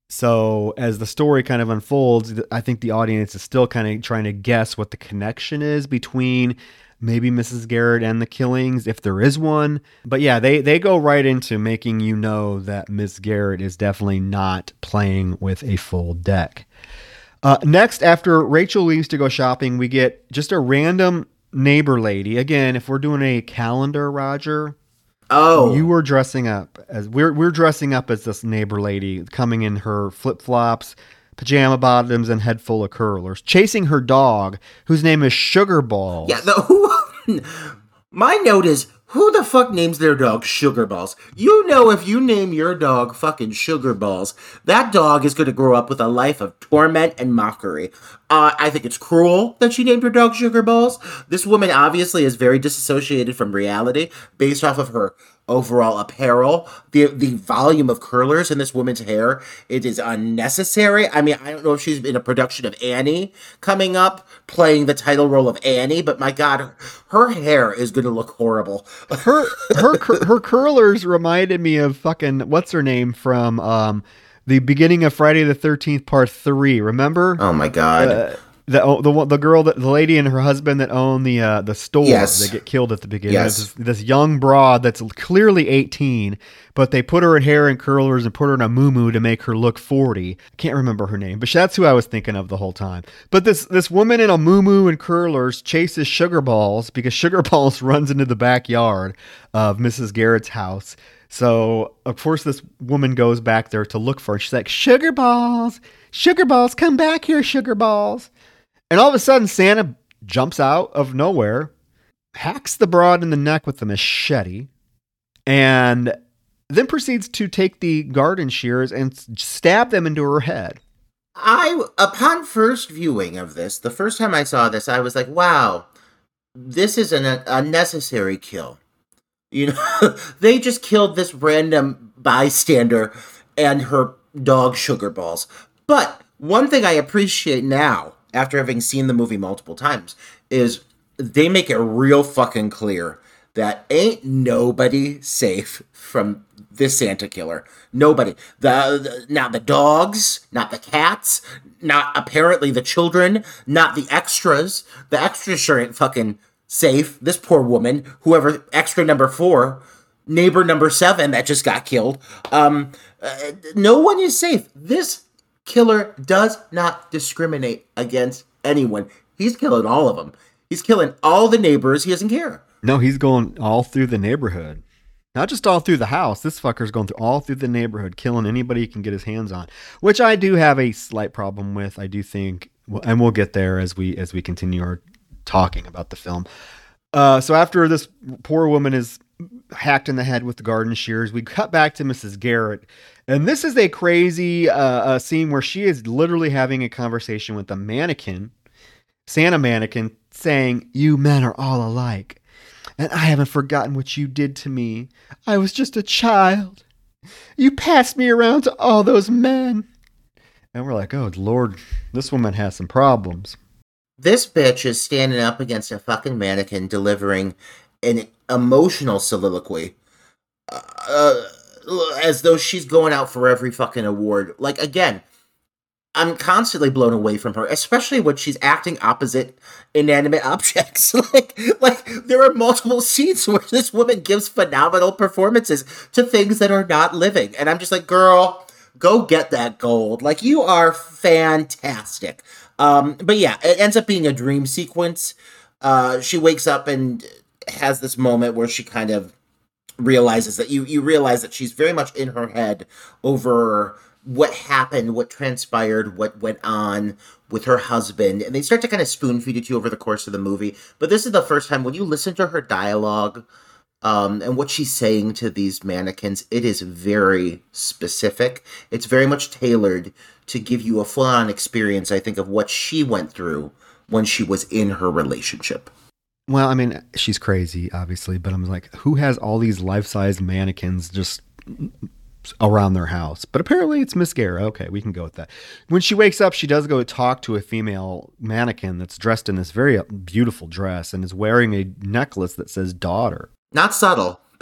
So as the story kind of unfolds, I think the audience is still kind of trying to guess what the connection is between maybe Mrs. Garrett and the killings, if there is one. But yeah, they they go right into making you know that Miss Garrett is definitely not playing with a full deck. Uh, next, after Rachel leaves to go shopping, we get just a random neighbor lady. Again, if we're doing a calendar, Roger, Oh, you were dressing up as we're we're dressing up as this neighbor lady coming in her flip flops, pajama bottoms, and head full of curlers, chasing her dog, whose name is Sugar Balls. yeah. The, [laughs] who, my note is who the fuck names their dog Sugar Balls? You know, if you name your dog fucking Sugar Balls, that dog is going to grow up with a life of torment and mockery. Uh, I think it's cruel that she named her dog Sugar Balls. This woman obviously is very disassociated from reality based off of her overall apparel, the the volume of curlers in this woman's hair, it is unnecessary. I mean, I don't know if she's in a production of Annie coming up, playing the title role of Annie, but my God, her hair is going to look horrible. her her her curlers reminded me of fucking what's her name from um the beginning of Friday the Thirteenth Part Three. Remember? Oh my God. Uh, the oh, the the girl that the lady and her husband that own the uh, the store Yes. that get killed at the beginning. Yes. This, this young broad that's clearly eighteen, but they put her in hair and curlers and put her in a moo to make her look forty. I can't remember her name, but that's who I was thinking of the whole time. But this this woman in a moo and curlers chases Sugar Balls because Sugar [laughs] Balls runs into the backyard of Mrs. Garrett's house. So of course this woman goes back there to look for her. She's like, Sugar Balls, Sugar Balls, come back here, Sugar Balls. And all of a sudden, Santa jumps out of nowhere, hacks the broad in the neck with a machete, and then proceeds to take the garden shears and stab them into her head. I, upon first viewing of this, the first time I saw this, I was like, wow, this is an unnecessary kill. You know, [laughs] they just killed this random bystander and her dog sugar balls. But one thing I appreciate now, after having seen the movie multiple times, is they make it real fucking clear that ain't nobody safe from this Santa killer. Nobody. The, the not the dogs, not the cats, not apparently the children, not the extras. The extras sure ain't fucking safe. This poor woman, whoever extra number four, neighbor number seven that just got killed. Um, uh, no one is safe. This killer does not discriminate against anyone. He's killing all of them. He's killing all the neighbors. He doesn't care. No, he's going all through the neighborhood. Not just all through the house. This fucker's going through all through the neighborhood, killing anybody he can get his hands on. Which I do have a slight problem with. I do think, and we'll get there as we as we continue our talking about the film. Uh, so after this poor woman is hacked in the head with the garden shears, we cut back to Mrs. Garrett, and this is a crazy uh, uh, scene where she is literally having a conversation with a mannequin, Santa mannequin, saying, "You men are all alike." And I haven't forgotten what you did to me. I was just a child. You passed me around to all those men. And we're like, oh, Lord, this woman has some problems. This bitch is standing up against a fucking mannequin delivering an emotional soliloquy. Uh, as though she's going out for every fucking award. Like, again, I'm constantly blown away from her, especially when she's acting opposite inanimate [laughs] objects. like, like there are multiple scenes where this woman gives phenomenal performances to things that are not living, and I'm just like, girl, go get that gold. Like, you are fantastic. Um, but yeah, it ends up being a dream sequence. Uh, she wakes up and has this moment where she kind of realizes that you you realize that she's very much in her head over what happened, what transpired, what went on with her husband, and they start to kind of spoon feed it to you over the course of the movie. But this is the first time when you listen to her dialogue um, and what she's saying to these mannequins, it is very specific. It's very much tailored to give you a full on experience, I think, of what she went through when she was in her relationship. Well, I mean, she's crazy, obviously, but I'm like, who has all these life size mannequins just around their house. But apparently it's Miss Garrett. Okay, we can go with that. When she wakes up, she does go talk to a female mannequin that's dressed in this very beautiful dress and is wearing a necklace that says daughter. Not subtle. [laughs]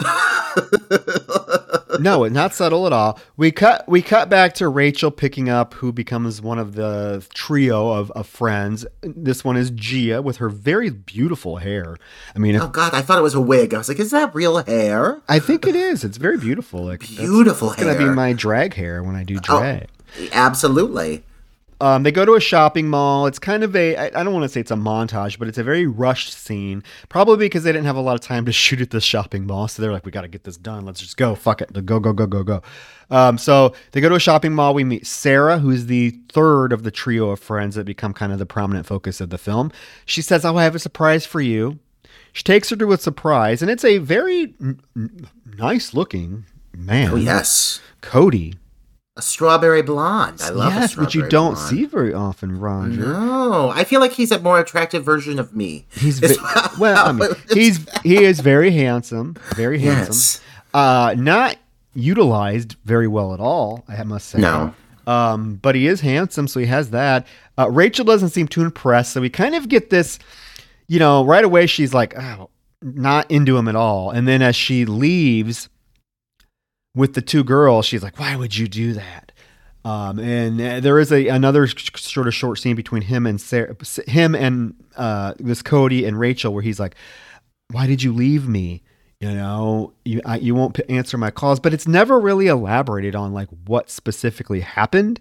[laughs] no, not subtle at all. We cut we cut back to Rachel picking up who becomes one of the trio of, of friends. This one is Gia with her very beautiful hair. I mean, oh god, I thought it was a wig. I was like, is that real hair? I think it is. It's very beautiful. Like beautiful that's, hair. It's gonna be my drag hair when I do oh, drag. Oh, absolutely. Um, they go to a shopping mall. It's kind of a, I, I don't want to say it's a montage, but it's a very rushed scene. Probably because they didn't have a lot of time to [laughs] shoot at this shopping mall. So they're like, we got to get this done. Let's just go. Fuck it. Go, go, go, go, go. Um, so they go to a shopping mall. We meet Sarah, who's the third of the trio of friends that become kind of the prominent focus of the film. She says, Oh, I have a surprise for you. She takes her to a surprise, and it's a very n- n- nice looking man. Oh, yes. Cody a strawberry blonde. I love yes, which you don't blonde. see very often, Roger. No, I feel like he's a more attractive version of me. He's ve- [laughs] well, I mean, he's he is very handsome, very handsome. Yes. Uh, not utilized very well at all, I must say. No. Um, but he is handsome, so he has that. Uh, Rachel doesn't seem too impressed, so we kind of get this, you know, right away she's like, oh, not into him at all. And then as she leaves, with the two girls, she's like, "Why would you do that?" Um, and uh, there is a another sort of short scene between him and Sarah, him and uh, this Cody and Rachel, where he's like, "Why did you leave me?" You know, you I, you won't answer my calls, but it's never really elaborated on like what specifically happened.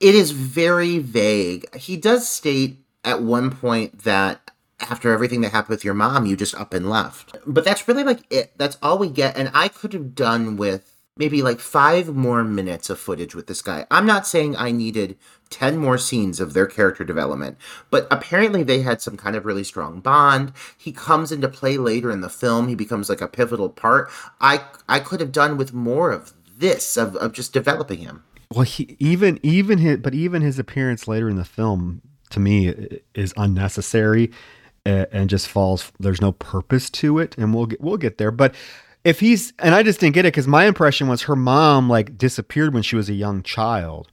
It is very vague. He does state at one point that after everything that happened with your mom, you just up and left. But that's really like it. That's all we get. And I could have done with maybe like five more minutes of footage with this guy. I'm not saying I needed 10 more scenes of their character development, but apparently they had some kind of really strong bond. He comes into play later in the film. He becomes like a pivotal part. I I could have done with more of this of, of just developing him. Well, he even even his but even his appearance later in the film to me is unnecessary and just falls. There's no purpose to it, and we'll get we'll get there. But if he's and I just didn't get it because my impression was her mom like disappeared when she was a young child,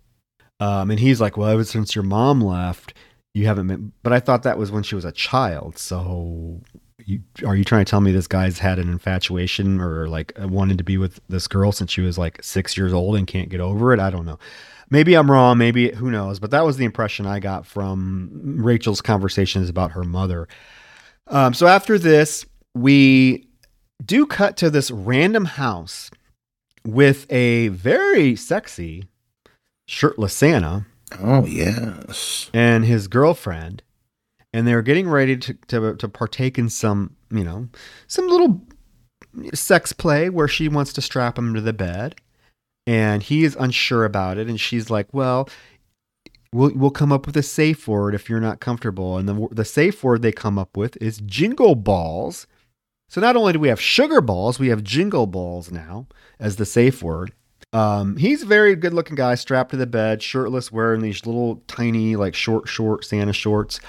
um, and he's like, well, ever since your mom left, you haven't been. But I thought that was when she was a child. So. You, are you trying to tell me this guy's had an infatuation or like wanted to be with this girl since she was like six years old and can't get over it? I don't know. Maybe I'm wrong. Maybe who knows? But that was the impression I got from Rachel's conversations about her mother. Um, so after this, we do cut to this random house with a very sexy shirtless Santa Oh yes. and his girlfriend, and they're getting ready to, to to partake in some, you know, some little sex play where she wants to strap him to the bed, and he is unsure about it, and she's like, "Well, we'll we'll come up with a safe word if you're not comfortable," and the the safe word they come up with is jingle balls. So not only do we have sugar balls, we have jingle balls now as the safe word. Um, he's a very good looking guy, strapped to the bed, shirtless, wearing these little tiny, like short, short Santa shorts.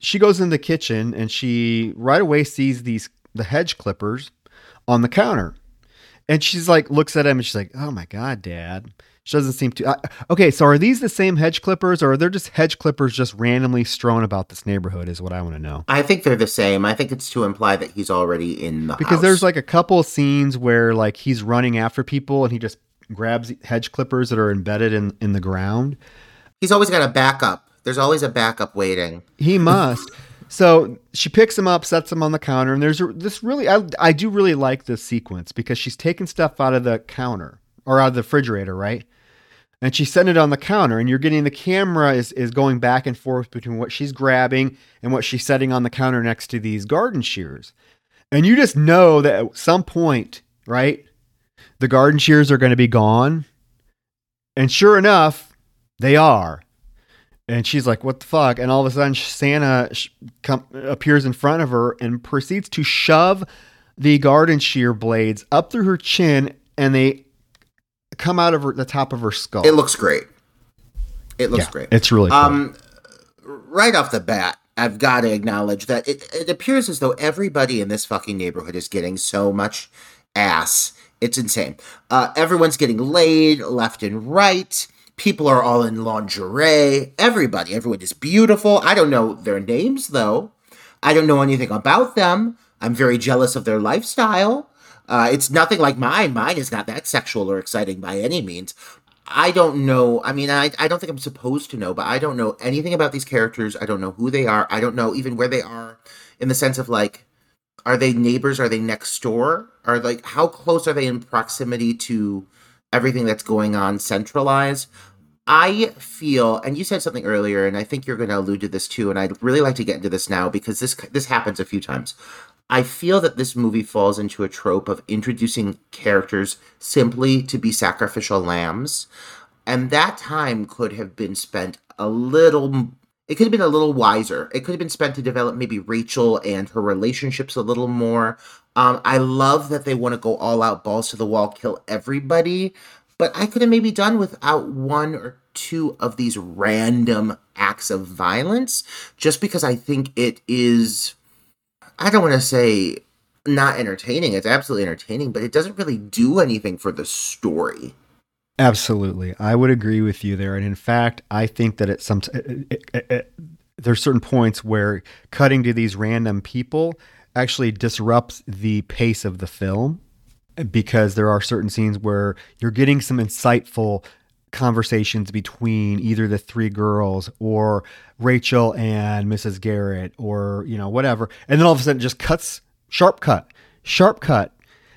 She goes in the kitchen and she right away sees these the hedge clippers on the counter. And she's like, looks at him and she's like, Oh my God, dad. She doesn't seem to. Uh, okay, so are these the same hedge clippers or are there just hedge clippers just randomly strewn about this neighborhood? Is what I want to know. I think they're the same. I think it's to imply that he's already in the because house. there's like a couple of scenes where like he's running after people and he just grabs hedge clippers that are embedded in in the ground he's always got a backup. There's always a backup waiting. he [laughs] must so she picks him up sets him on the counter and there's this really I, I do really like this sequence because she's taking stuff out of the counter or out of the refrigerator right and she's setting it on the counter and you're getting the camera is, is going back and forth between what she's grabbing and what she's setting on the counter next to these garden shears. And you just know that at some point right the garden shears are going to be gone. And sure enough they are. And she's like what the fuck? And all of a sudden santa come, appears in front of her and proceeds to shove the garden shear blades up through her chin and they come out of her, the top of her skull It looks great. It looks Yeah, great. it's really cool. Um, right off the bat, I've got to acknowledge that it, it appears as though everybody in this fucking neighborhood is getting so much ass. It's insane. Uh, everyone's getting laid left and right. People are all in lingerie. Everybody, everyone is beautiful. I don't know their names though. I don't know anything about them. I'm very jealous of their lifestyle. Uh, it's nothing like mine. Mine is not that sexual or exciting by any means. I don't know. I mean, I, I don't think I'm supposed to know, but I don't know anything about these characters. I don't know who they are. I don't know even where they are in the sense of like, are they neighbors? Are they next door? Are like, how close are they in proximity to everything that's going on centralized? I feel, and you said something earlier, and I think you're going to allude to this too, and I'd really like to get into this now because this this happens a few times. I feel that this movie falls into a trope of introducing characters simply to be sacrificial lambs. And that time could have been spent a little, it could have been a little wiser. It could have been spent to develop maybe Rachel and her relationships a little more. Um, I love that they want to go all out, balls to the wall, kill everybody. But I could have maybe done without one or two of these random acts of violence just because I think it is I don't want to say not entertaining. It's absolutely entertaining, but it doesn't really do anything for the story. Absolutely, I would agree with you there. And in fact, I think that at some eh, eh, eh, there's certain points where cutting to these random people actually disrupts the pace of the film because there are certain scenes where you're getting some insightful conversations between either the three girls or Rachel and Mrs. Garrett or you know whatever. And then all of a sudden just cuts sharp cut sharp cut.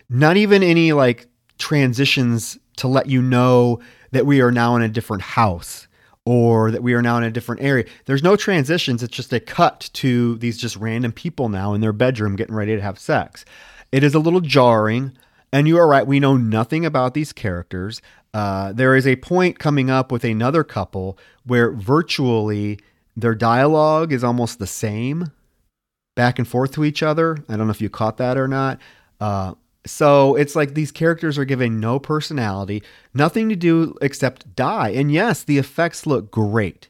Not even any like transitions to let you know that we are now in a different house or that we are now in a different area. There's no transitions. It's just a cut to these just random people now in their bedroom getting ready to have sex. It is a little jarring and you are right we know nothing about these characters uh, there is a point coming up with another couple where virtually their dialogue is almost the same back and forth to each other. I don't know if you caught that or not. Uh, So it's like these characters are given no personality, nothing to do except die. And yes, the effects look great.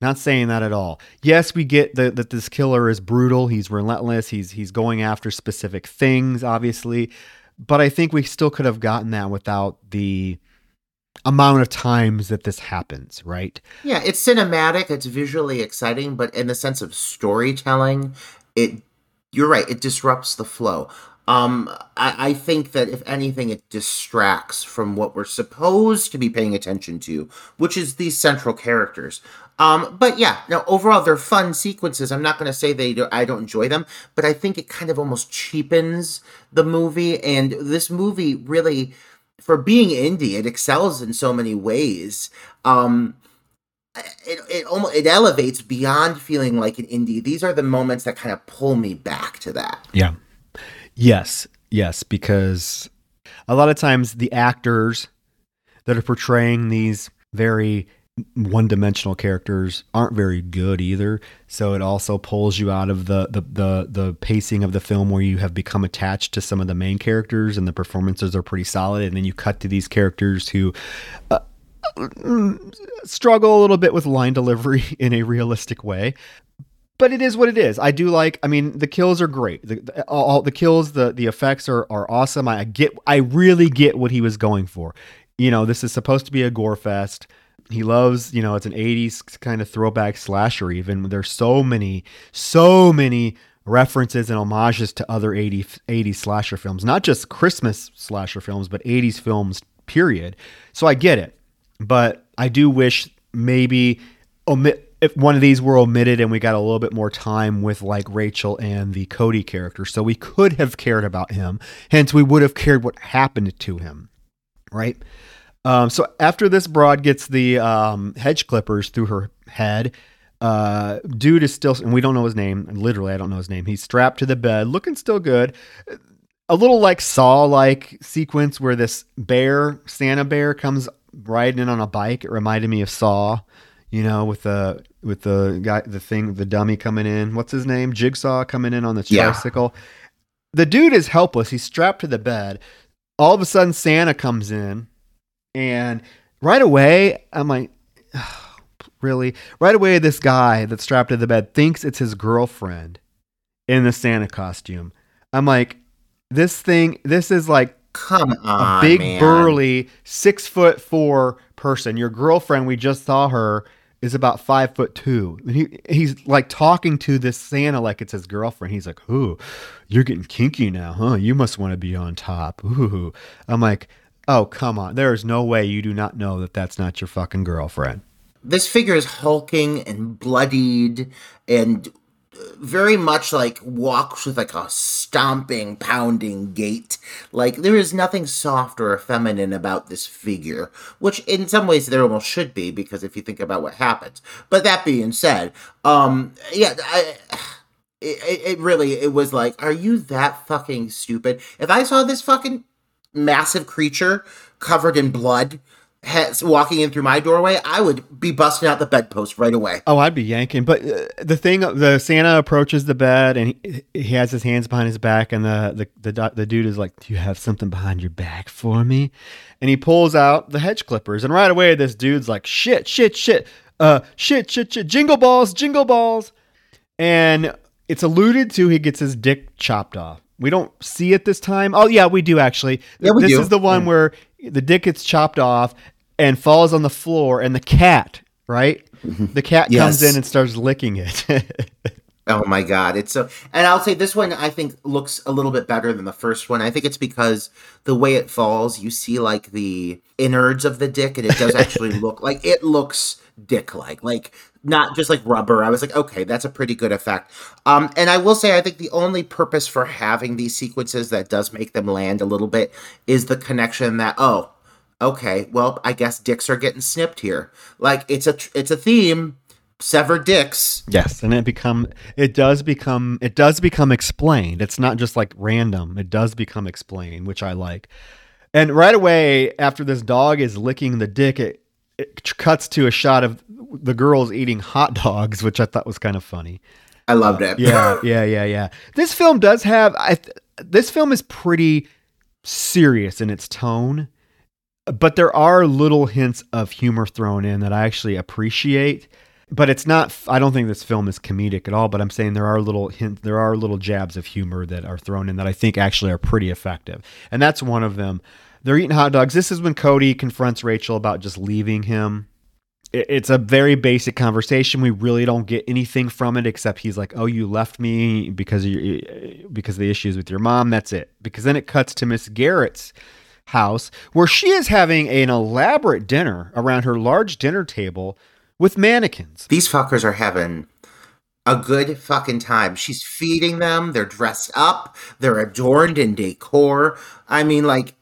Not saying that at all. Yes, we get the, that this killer is brutal. He's relentless. He's he's going after specific things, obviously. But I think we still could have gotten that without the amount of times that this happens, right? Yeah, it's cinematic, it's visually exciting, but in the sense of storytelling, it you're right, it disrupts the flow. Um, I, I think that if anything, it distracts from what we're supposed to be paying attention to, which is these central characters. Um, but yeah, no, overall they're fun sequences. I'm not going to say they do, I don't enjoy them, but I think it kind of almost cheapens the movie. And this movie really, for being indie, it excels in so many ways. Um, it, it almost it elevates beyond feeling like an indie. These are the moments that kind of pull me back to that. Yeah. Yes. Yes. Because a lot of times the actors that are portraying these very one dimensional characters aren't very good either. So it also pulls you out of the, the, the the pacing of the film where you have become attached to some of the main characters and the performances are pretty solid. And then you cut to these characters who uh, struggle a little bit with line delivery [laughs] in a realistic way. But it is what it is. I do like. I mean, the kills are great. The, the all the kills, the the effects are are awesome. I get. I really get what he was going for. You know, this is supposed to be a gore fest he loves, you know, it's an 80s kind of throwback slasher, even. There's so many, so many references and homages to other 80, 80s slasher films, not just Christmas slasher films, but 80s films, period. So I get it. But I do wish maybe omit if one of these were omitted and we got a little bit more time with like Rachel and the Cody character. So we could have cared about him. Hence, we would have cared what happened to him. Right. Um, so after this broad gets the um, hedge clippers through her head, uh, dude is still, and we don't know his name. Literally, I don't know his name. He's strapped to the bed, looking still good. A little like Saw like sequence where this bear, Santa bear, comes riding in on a bike. It reminded me of Saw, you know, with the with the guy, the thing, the dummy coming in. What's his name? Jigsaw coming in on the Yeah. The dude is helpless. He's strapped to the bed. All of a sudden, Santa comes in, and right away, I'm like, [sighs] really? Right away, this guy that's strapped to the bed thinks it's his girlfriend in the Santa costume. I'm like, this thing, this is like Come on, a big man. burly six foot four person. Your girlfriend, we just saw her, is about five foot two. And He, he's like talking to this Santa like it's his girlfriend. He's like, "Ooh, you're getting kinky now, huh? You must want to be on top." Ooh, I'm like, "Oh, come on! There is no way you do not know that that's not your fucking girlfriend." This figure is hulking and bloodied and uh, very much like walks with like a stomping, pounding gait. Like there is nothing soft or feminine about this figure, which in some ways there almost should be because if you think about what happens. But that being said, um, yeah, I. [sighs] It, it it really it was like are you that fucking stupid if i saw this fucking massive creature covered in blood has, walking in through my doorway, I would be busting out the bedpost right away. Oh, I'd be yanking. But uh, the thing, the Santa approaches the bed and he, he has his hands behind his back, and the, the the the dude is like, "Do you have something behind your back for me?" And he pulls out the hedge clippers, and right away, this dude's like, "Shit, shit, shit, uh, shit, shit, shit, jingle balls, jingle balls," and it's alluded to he gets his dick chopped off. We don't see it this time. Oh yeah, we do actually. Yeah, we this do. is the one Yeah. where the dick gets chopped off and falls on the floor, and the cat, right? Mm-hmm. The cat comes in and starts licking it. [laughs] Oh my god, it's so. And I'll say this one I think looks a little bit better than the first one. I think it's because the way it falls, you see like the innards of the dick, and it does [laughs] actually look like it looks dick-like, like not just like rubber. I was like, okay, that's a pretty good effect. Um, and I will say, I think the only purpose for having these sequences that does make them land a little bit is the connection that oh, okay, well, I guess dicks are getting snipped here. Like it's a it's a theme. Severed dicks. yes, and it become it does become it does become explained. It's not just like random. It does become explained, which I like. And right away after this dog is licking the dick, it, it cuts to a shot of the girls eating hot dogs, which I thought was kind of funny. I loved it. Yeah, [laughs] yeah, yeah, yeah. This film does have I th- this film is pretty serious in its tone, but there are little hints of humor thrown in that I actually appreciate. But it's not. I don't think this film is comedic at all. But I'm saying there are little hints, there are little jabs of humor that are thrown in that I think actually are pretty effective, and that's one of them. They're eating hot dogs. This is when Cody confronts Rachel about just leaving him it's a very basic conversation. We really don't get anything from it except he's like, "Oh, you left me because of your, because of the issues with your mom." That's it. Because then it cuts to Miss Garrett's house where she is having an elaborate dinner around her large dinner table with mannequins. These fuckers are having a good fucking time. She's feeding them. They're dressed up. They're adorned in decor. I mean, like.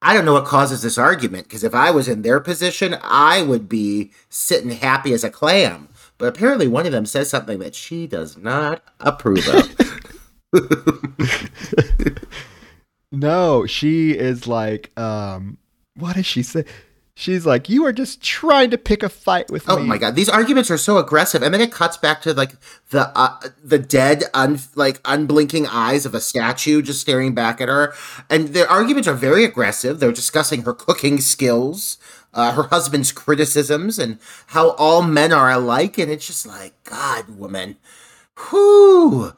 I don't know what causes this argument because if I was in their position, I would be sitting happy as a clam. But apparently, one of them says something that she does not approve of. [laughs] [laughs] no, she is like, um, what does she say? She's like, "You are just trying to pick a fight with oh me." Oh my god, these arguments are so aggressive, and then it cuts back to like the uh, the dead, un like unblinking eyes of a statue just staring back at her, and their arguments are very aggressive. They're discussing her cooking skills, uh, her husband's criticisms, and how all men are alike, and it's just like, God, woman, whoo.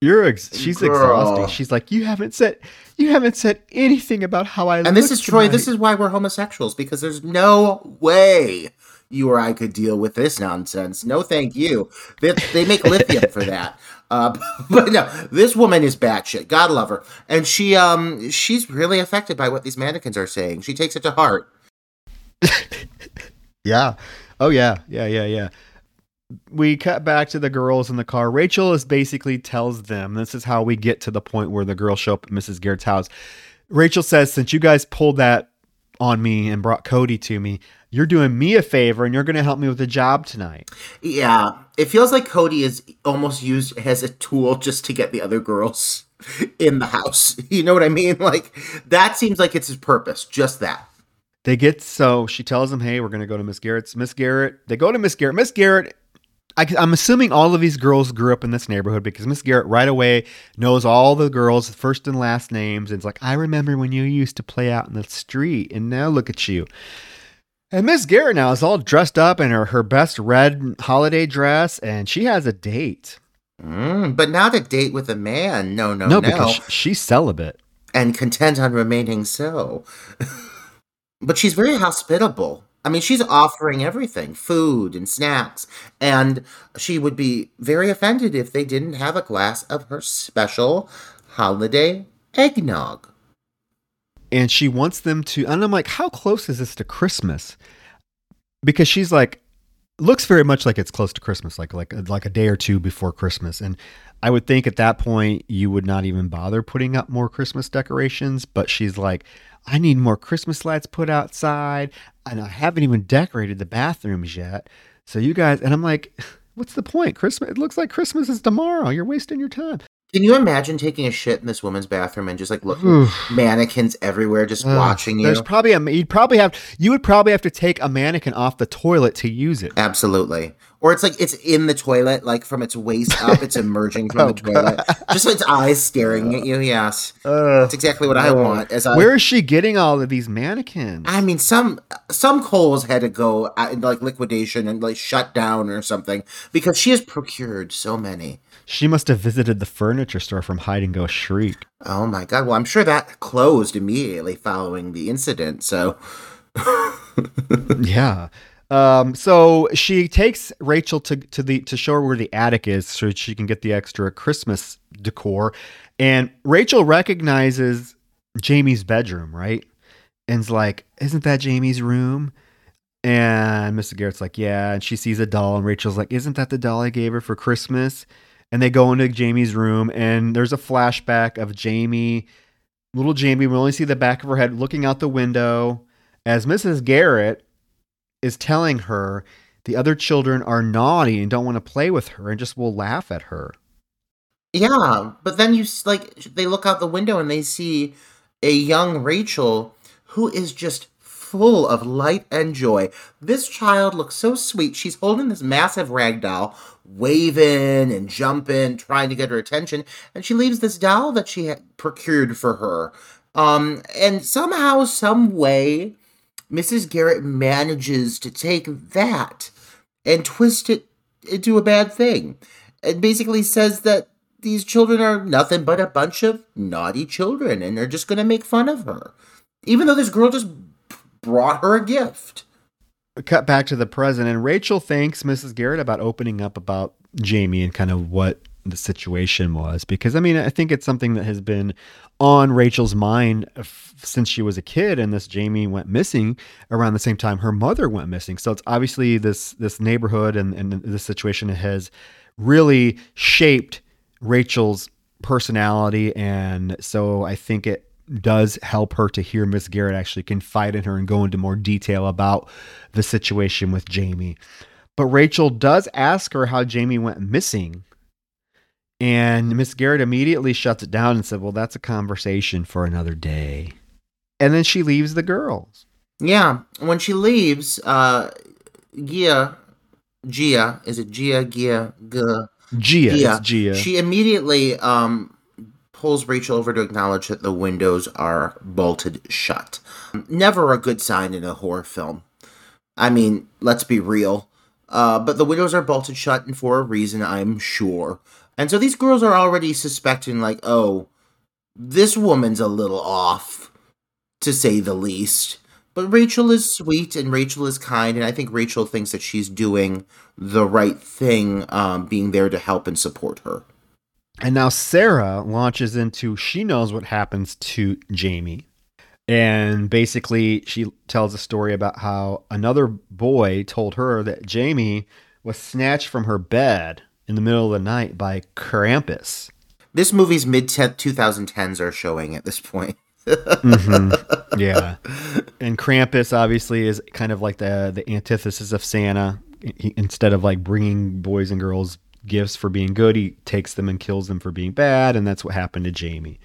You're ex- she's Girl. exhausting. She's like, you haven't said you haven't said anything about how I. And this is Troy. Tonight. This is why we're homosexuals because there's no way you or I could deal with this nonsense. No, thank you. They, they make lithium for that. Uh, [laughs] but no, this woman is batshit. God love her, and she um she's really affected by what these mannequins are saying. She takes it to heart. [laughs] yeah. Oh yeah. Yeah. Yeah. Yeah we cut back to the girls in the car. Rachel is basically tells them this is how we get to the point where the girls show up at Mrs. Garrett's house. Rachel says, since you guys pulled that on me and brought Cody to me, you're doing me a favor and you're going to help me with the job tonight. Yeah, it feels like Cody is almost used as a tool just to get the other girls [laughs] in the house. [laughs] You know what I mean? Like that seems like it's his purpose, just that. They get so she tells them, "Hey, we're going to go to Miss Garrett's." Miss Garrett. They go to Miss Garrett. Miss Garrett I, am assuming all of these girls grew up in this neighborhood because Miss Garrett right away knows all the girls' first and last names. And it's like, I remember when you used to play out in the street, and now look at you. And Miss Garrett now is all dressed up in her, her best red holiday dress, and she has a date. Mm, but not a date with a man. No, no, no. No, because she's celibate. And content on remaining so. [laughs] but she's very hospitable. I mean, she's offering everything food and snacks. And she would be very offended if they didn't have a glass of her special holiday eggnog. And she wants them to, and I'm like, how close is this to Christmas? Because she's like, looks very much like it's close to Christmas, like like like a day or two before Christmas. And I would think at that point you would not even bother putting up more Christmas decorations. But she's like, I need more Christmas lights put outside. And I haven't even decorated the bathrooms yet. So you guys, and I'm like, [laughs] what's the point? Christmas, it looks like Christmas is tomorrow. You're wasting your time. Can you imagine taking a shit in this woman's bathroom and just like looking mannequins everywhere, just watching you? There's probably a you'd probably have you would probably have to take a mannequin off the toilet to use it. Absolutely. Or it's like it's in the toilet, like from its waist up, it's emerging from [laughs] oh, the toilet, God. just its eyes staring at you. Yes, uh, that's exactly what uh, I want. As I, where is she getting all of these mannequins? I mean, some some Kohl's had to go into like liquidation and like shut down or something because she has procured so many. She must have visited the furniture store from Hide and Go Shriek. Oh my god! Well, I'm sure that closed immediately following the incident. So, [laughs] yeah. Um, so she takes Rachel to to the to show her where the attic is, so she can get the extra Christmas decor. And Rachel recognizes Jamie's bedroom, right? And's like, "Isn't that Jamie's room?" And Mr. Garrett's like, "Yeah." And she sees a doll, and Rachel's like, "Isn't that the doll I gave her for Christmas?" and they go into Jamie's room, and there's a flashback of Jamie, little Jamie. We only see the back of her head looking out the window as Mrs. Garrett is telling her the other children are naughty and don't want to play with her and just will laugh at her. Yeah, but then you like they look out the window and they see a young Rachel who is just full of light and joy. This child looks so sweet. She's holding this massive rag doll waving and jumping, trying to get her attention, and she leaves this doll that she had procured for her. Um, and somehow, some way, Mrs. Garrett manages to take that and twist it into a bad thing. and basically says that these children are nothing but a bunch of naughty children and they're just going to make fun of her. Even though this girl just brought her a gift. Cut back to the present, and Rachel thanks Mrs. Garrett about opening up about Jamie and kind of what the situation was. Because, I mean, I think it's something that has been on Rachel's mind since she was a kid, and this Jamie went missing around the same time her mother went missing. So it's obviously this this neighborhood and, and this situation has really shaped Rachel's personality, and so I think it does help her to hear Miss Garrett actually confide in her and go into more detail about the situation with Jamie. But Rachel does ask her how Jamie went missing. And Miss Garrett immediately shuts it down and said, Well, that's a conversation for another day. And then she leaves the girls. Yeah. When she leaves, uh Gia Gia, is it Gia, Gia, Gia? Gia, Gia. Gia. She immediately um pulls Rachel over to acknowledge that the windows are bolted shut. Never a good sign in a horror film. I mean, let's be real. Uh, but the windows are bolted shut and for a reason, I'm sure. And so these girls are already suspecting, like, oh, this woman's a little off, to say the least. But Rachel is sweet and Rachel is kind, and I think Rachel thinks that she's doing the right thing, um, being there to help and support her. And now Sarah launches into she knows what happens to Jamie. And basically, she tells a story about how another boy told her that Jamie was snatched from her bed in the middle of the night by Krampus. This movie's mid 2010s are showing at this point. [laughs] mm-hmm. Yeah. And Krampus obviously is kind of like the the antithesis of Santa. He, instead of like bringing boys and girls gifts for being good. He takes them and kills them for being bad, and that's what happened to Jamie.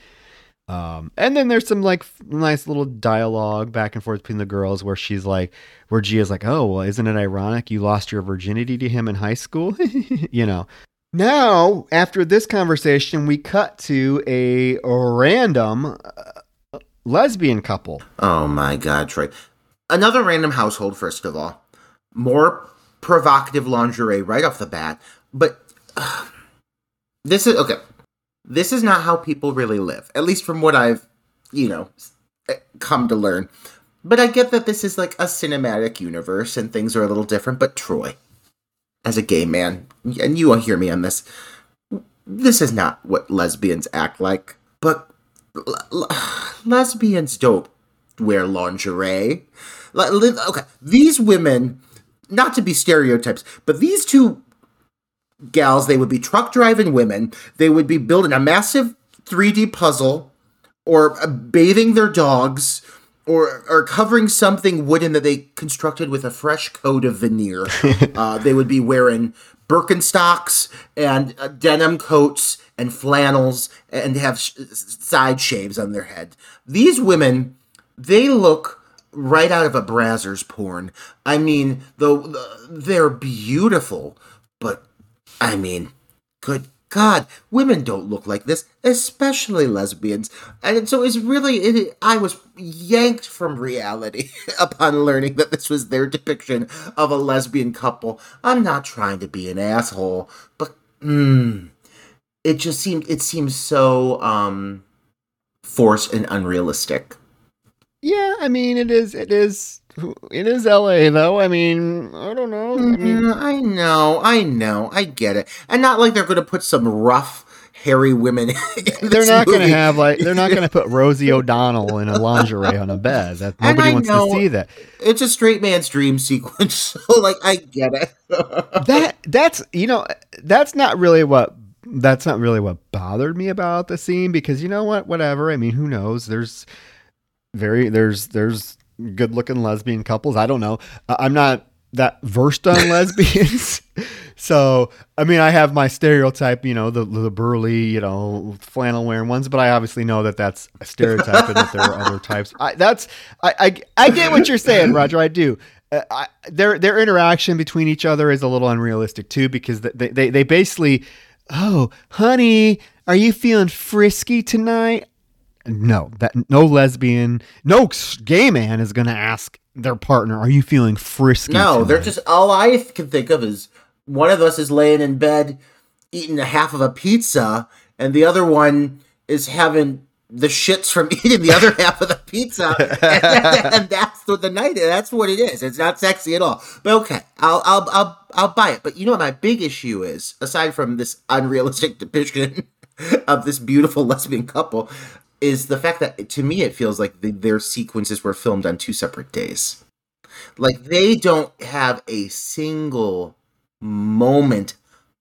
Um, and then there's some like nice little dialogue back and forth between the girls where she's like, where Gia's like, oh, well, isn't it ironic you lost your virginity to him in high school? [laughs] you know. Now, after this conversation, we cut to a random uh, lesbian couple. Oh my God, Troy. Another random household, first of all. More provocative lingerie right off the bat. But this is okay. This is not how people really live, at least from what I've, you know, eh, come to learn. But I get that this is like a cinematic universe and things are a little different. But Troy, as a gay man, and you will hear me on this, this is not what lesbians act like. But l- l- [sighs] lesbians don't wear lingerie. Okay, these women, not to be stereotypes, but these two gals. They would be truck driving women. They would be building a massive 3D puzzle or uh, bathing their dogs or, or covering something wooden that they constructed with a fresh coat of veneer. [laughs] uh, they would be wearing Birkenstocks and uh, denim coats and flannels and have sh- side shaves on their head. These women, they look right out of a Brazzers porn. I mean, the, the they're beautiful, but I mean, good God, women don't look like this, especially lesbians. And so it's really, it, I was yanked from reality [laughs] upon learning that this was their depiction of a lesbian couple. I'm not trying to be an asshole, but mm, it just seemed, it seems so um, forced and unrealistic. Yeah, I mean, it is, it is it is LA though. I mean, I don't know. I, mean, mm, I know, I know, I get it, and not like they're going to put some rough, hairy women. [laughs] they're not going to have like they're not going to put [laughs] Rosie O'Donnell in a lingerie on a bed. That nobody wants know, to see that. It's a straight man's dream sequence, [laughs] so like I get it. that that's you know that's not really what that's not really what bothered me about the scene because you know what whatever i mean who knows there's very there's there's good looking lesbian couples. I don't know. I'm not that versed on [laughs] lesbians. so, I mean, I have my stereotype, you know, the, the burly, you know, flannel wearing ones, but I obviously know that that's a stereotype and that there are other [laughs] types. I, that's, I, I, I get what you're saying, Roger. I do. uh, I, their their interaction between each other is a little unrealistic too because they they, they basically, oh, honey, are you feeling frisky tonight? No, that no lesbian, no gay man is going to ask their partner, "Are you feeling frisky?" No, tonight? they're just all I can think of is one of us is laying in bed eating a half of a pizza, and the other one is having the shits from [laughs] eating the other half of the pizza, and, [laughs] and that's what the night. That's what it is. It's not sexy at all. But okay, I'll I'll I'll I'll buy it. But you know what my big issue is, aside from this unrealistic [laughs] depiction of this beautiful lesbian couple, is the fact that to me it feels like the, their sequences were filmed on two separate days. Like they don't have a single moment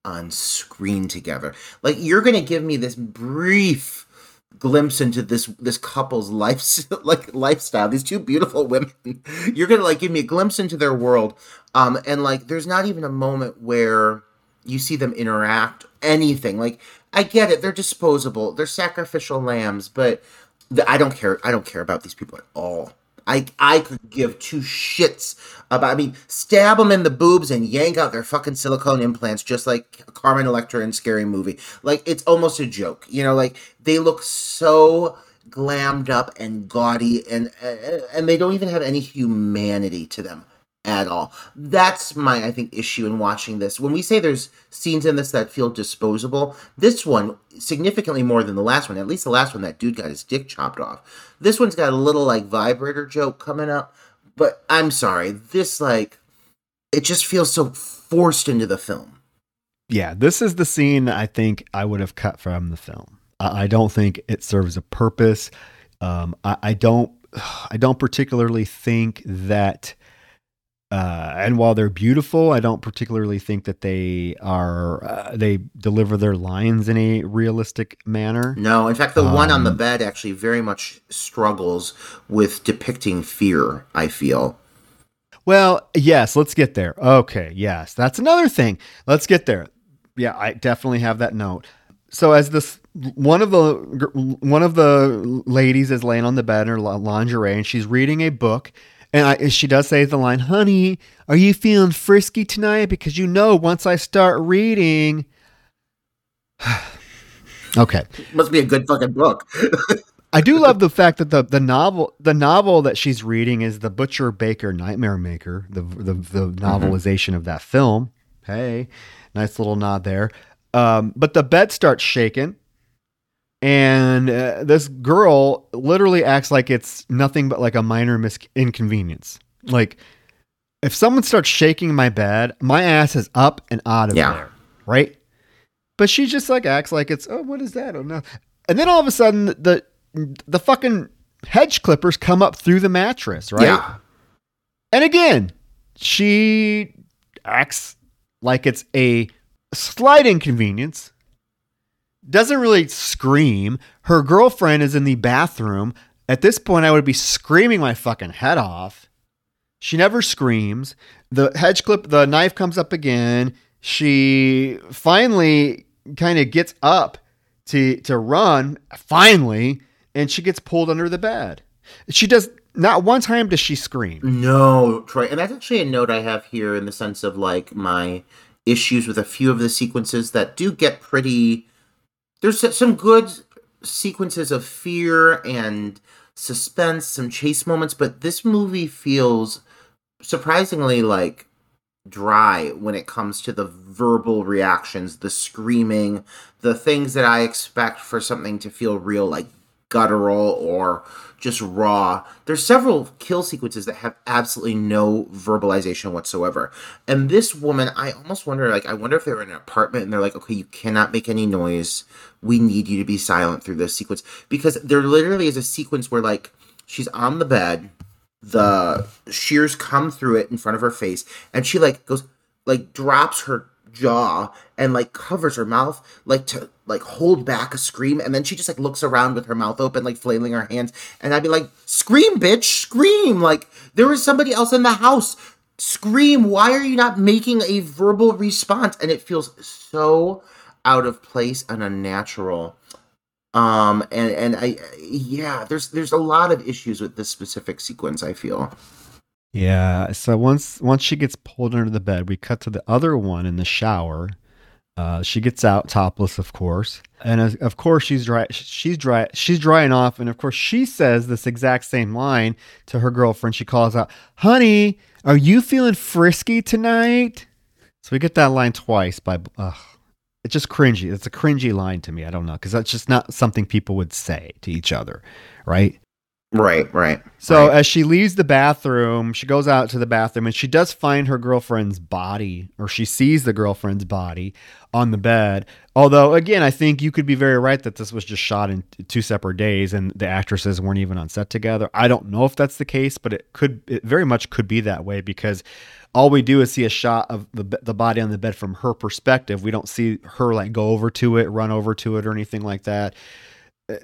on screen together. Like you're going to give me this brief glimpse into this this couple's life [laughs] like lifestyle these two beautiful women [laughs] you're gonna like give me a glimpse into their world um and like there's not even a moment where you see them interact anything like i get it they're disposable they're sacrificial lambs but the, i don't care i don't care about these people at all I I could give two shits about. I mean, stab them in the boobs and yank out their fucking silicone implants, just like Carmen Electra in Scary Movie. Like it's almost a joke, you know. Like they look so glammed up and gaudy, and and they don't even have any humanity to them at all. That's my I think issue in watching this. When we say there's scenes in this that feel disposable, this one significantly more than the last one. At least the last one that dude got his dick chopped off. This one's got a little like vibrator joke coming up, but I'm sorry. This like it just feels so forced into the film. Yeah, this is the scene I think I would have cut from the film. I don't think it serves a purpose. Um, I, I don't [sighs] I don't particularly think that uh, and while they're beautiful, I don't particularly think that they are uh, they deliver their lines in a realistic manner. No, in fact, the um, one on the um, bed actually very much struggles with depicting fear. I feel. Well, yes, let's get there. Okay, yes, that's another thing. Let's get there. Yeah, I definitely have that note. So as this one of the one of the ladies is laying on the bed in her lingerie and she's reading a book and I, she does say the line, honey, are you feeling frisky tonight? Because you know, once I start reading. [sighs] okay. Must be a good fucking book. I do love the fact that the, the novel the novel that she's reading is the Butcher Baker Nightmare Maker, the the, the mm-hmm. novelization mm-hmm. of that film. Hey, nice little nod there. Um, but the bed starts shaking and uh, this girl literally acts like it's nothing but like a minor mis- inconvenience. Like if someone starts shaking my bed, my ass is up and out of yeah. there, right? But she just like acts like it's oh what is that? Oh no. And then all of a sudden the the fucking hedge clippers come up through the mattress, right? Yeah. And again, she acts like it's a slight inconvenience doesn't really scream. Her girlfriend is in the bathroom. At this point, I would be screaming my fucking head off. She never screams. The hedge clip, the knife comes up again. She finally kind of gets up to to run. Finally, and she gets pulled under the bed. She does not one time does she scream. No, Troy, and that's actually a note I have here in the sense of like my issues with a few of the sequences that do get pretty there's some good sequences of fear and suspense, some chase moments, but this movie feels surprisingly like dry when it comes to the verbal reactions, the screaming, the things that I expect for something to feel real, like guttural or just raw. There's several kill sequences that have absolutely no verbalization whatsoever. And this woman, I almost wonder, like, I wonder if they're in an apartment and they're like, okay, you cannot make any noise. We need you to be silent through this sequence. Because there literally is a sequence where, like, she's on the bed, the shears come through it in front of her face, and she, like, goes, like, drops her jaw and like covers her mouth like to like hold back a scream and then she just like looks around with her mouth open like flailing her hands and I'd be like scream bitch! Scream! Like there is somebody else in the house. Scream! Why are you not making a verbal response? And it feels so out of place and unnatural. Um and and I yeah there's there's a lot of issues with this specific sequence I feel Yeah. So once once she gets pulled under the bed, we cut to the other one in the shower. Uh, she gets out topless, of course, and as, of course she's dry. She's dry. She's drying off, and of course she says this exact same line to her girlfriend. She calls out, "Honey, are you feeling frisky tonight?" So we get that line twice by. Uh, it's just cringy. It's a cringy line to me. I don't know because that's just not something people would say to each other, right? Right, right. So right. as she leaves the bathroom, she goes out to the bathroom and she does find her girlfriend's body, or she sees the girlfriend's body on the bed. Although, again, I think you could be very right that this was just shot in two separate days and the actresses weren't even on set together. I don't know if that's the case, but it could, it very much could be that way because all we do is see a shot of the the body on the bed from her perspective. We don't see her like go over to it, run over to it, or anything like that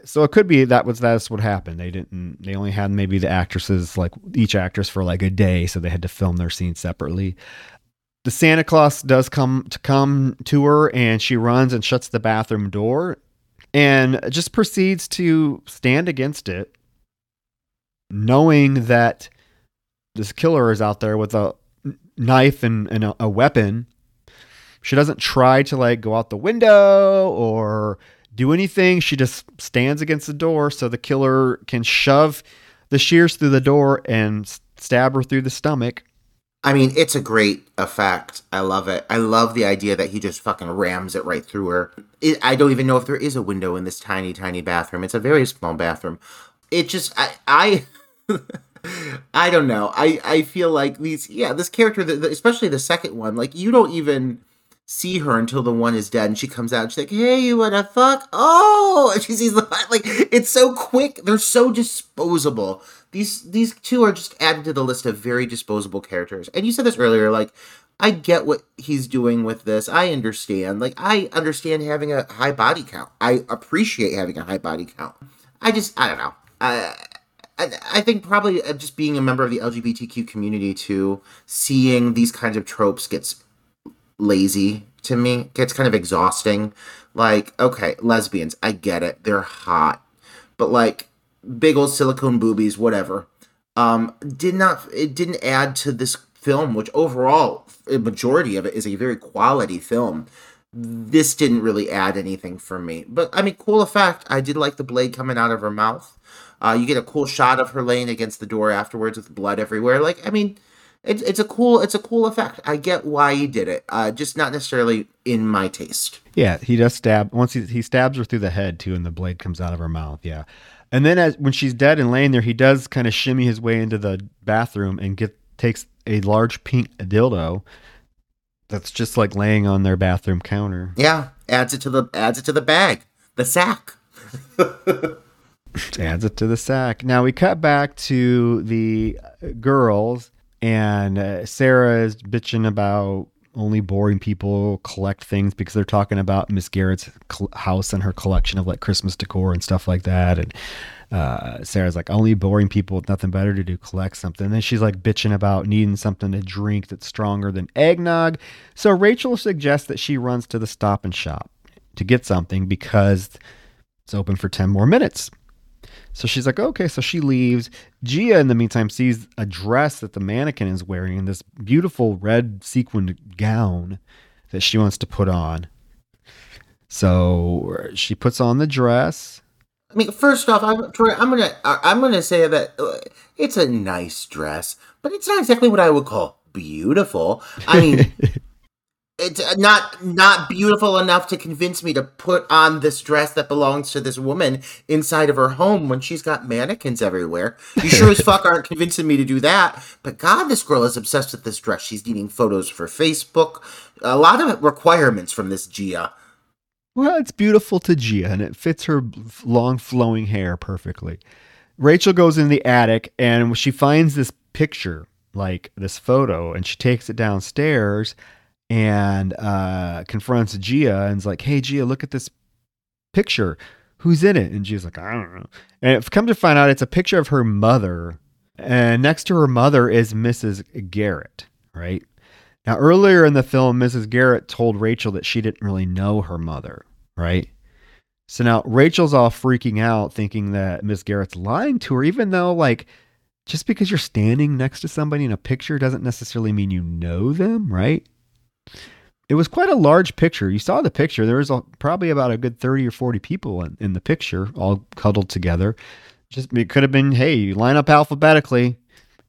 so it could be that was that's what happened. They didn't. They only had maybe the actresses like each actress for like a day, so they had to film their scene separately. The Santa Claus does come to come to her, and she runs and shuts the bathroom door, and just proceeds to stand against it, knowing that this killer is out there with a knife and, and a, a weapon. She doesn't try to like go out the window or do anything. She just stands against the door so the killer can shove the shears through the door and stab her through the stomach. I mean, it's a great effect. I love it. I love the idea that he just fucking rams it right through her. It, I don't even know if there is a window in this tiny, tiny bathroom. It's a very small bathroom. It just, I, I, [laughs] I don't know. I, I feel like these, yeah, this character, especially the second one, like you don't even see her until the one is dead and she comes out and she's like hey you wanna fuck? Oh [laughs] and she sees the like it's so quick. They're so disposable. These these two are just added to the list of very disposable characters. And you said this earlier like i get what he's doing with this. I understand. Like i understand having a high body count. I appreciate having a high body count. I just i don't know. I, I think probably uh, just being a member of the LGBTQ community too, seeing these kinds of tropes gets lazy to me. Gets kind of exhausting. Like, okay, lesbians, I get it. They're hot. But like big old silicone boobies, whatever. Um, did not it didn't add to this film, which overall a majority of it is a very quality film. This didn't really add anything for me. But I mean, cool effect. I did like the blade coming out of her mouth. Uh, you get a cool shot of her laying against the door afterwards with blood everywhere. Like, I mean, it's it's a cool it's a cool effect. I get why he did it. Uh, just not necessarily in my taste. Yeah, he does stab once he he stabs her through the head too, and the blade comes out of her mouth. Yeah, and then as when she's dead and laying there, he does kind of shimmy his way into the bathroom and get takes a large pink dildo that's just like laying on their bathroom counter. Yeah, adds it to the adds it to the bag, the sack. [laughs] adds it to the sack. Now we cut back to the girls and uh, Sarah is bitching about only boring people collect things because they're talking about Miss Garrett's cl- house and her collection of like Christmas decor and stuff like that. And uh, Sarah's like, only boring people with nothing better to do collect something. And then she's like bitching about needing something to drink that's stronger than eggnog. So Rachel suggests that she runs to the stop and shop to get something because it's open for 10 more minutes. So she's like, okay. So she leaves. Gia, in the meantime, sees a dress that the mannequin is wearing in this beautiful red sequined gown that she wants to put on. So she puts on the dress. I mean, first off, I'm, Troy, I'm gonna I'm gonna say that uh, it's a nice dress, but it's not exactly what I would call beautiful. I mean, [laughs] it's uh, not not beautiful enough to convince me to put on this dress that belongs to this woman inside of her home when she's got mannequins everywhere. You sure as fuck aren't convincing me to do that. But God, this girl is obsessed with this dress. She's needing photos for Facebook. A lot of requirements from this Gia. Well, it's beautiful to Gia, and it fits her long flowing hair perfectly. Rachel goes in the attic and she finds this picture, like this photo, and she takes it downstairs and uh, confronts Gia and's like, "Hey, Gia, look at this picture. Who's in it?" And Gia's like, "I don't know." And it come to find out, it's a picture of her mother, and next to her mother is Mrs. Garrett. Right now, earlier in the film, Mrs. Garrett told Rachel that she didn't really know her mother. Right. So now Rachel's all freaking out, thinking that Miss Garrett's lying to her, even though like just because you're standing next to somebody in a picture doesn't necessarily mean you know them, right? It was quite a large picture. You saw the picture. There was a, probably about a good 30 or 40 people in, in the picture, all cuddled together. Just it could have been, hey, you line up alphabetically.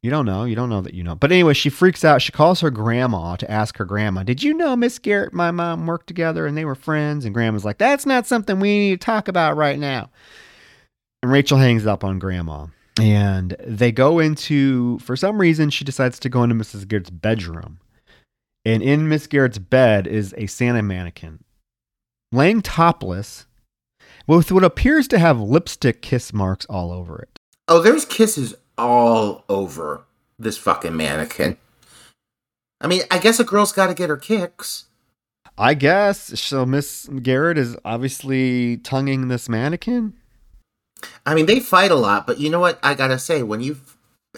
You don't know. You don't know that you know. But anyway, she freaks out. She calls her grandma to ask her grandma, Did you know Miss Garrett and my mom worked together and they were friends? And grandma's like, That's not something we need to talk about right now. And Rachel hangs up on grandma. And they go into, for some reason, she decides to go into Mrs. Garrett's bedroom. And in Miss Garrett's bed is a Santa mannequin laying topless with what appears to have lipstick kiss marks all over it. Oh, there's kisses all over this fucking mannequin. I mean, I guess a girl's got to get her kicks. I guess. So Miss Garrett is obviously tonguing this mannequin. I mean, they fight a lot, but you know what? I gotta say, when you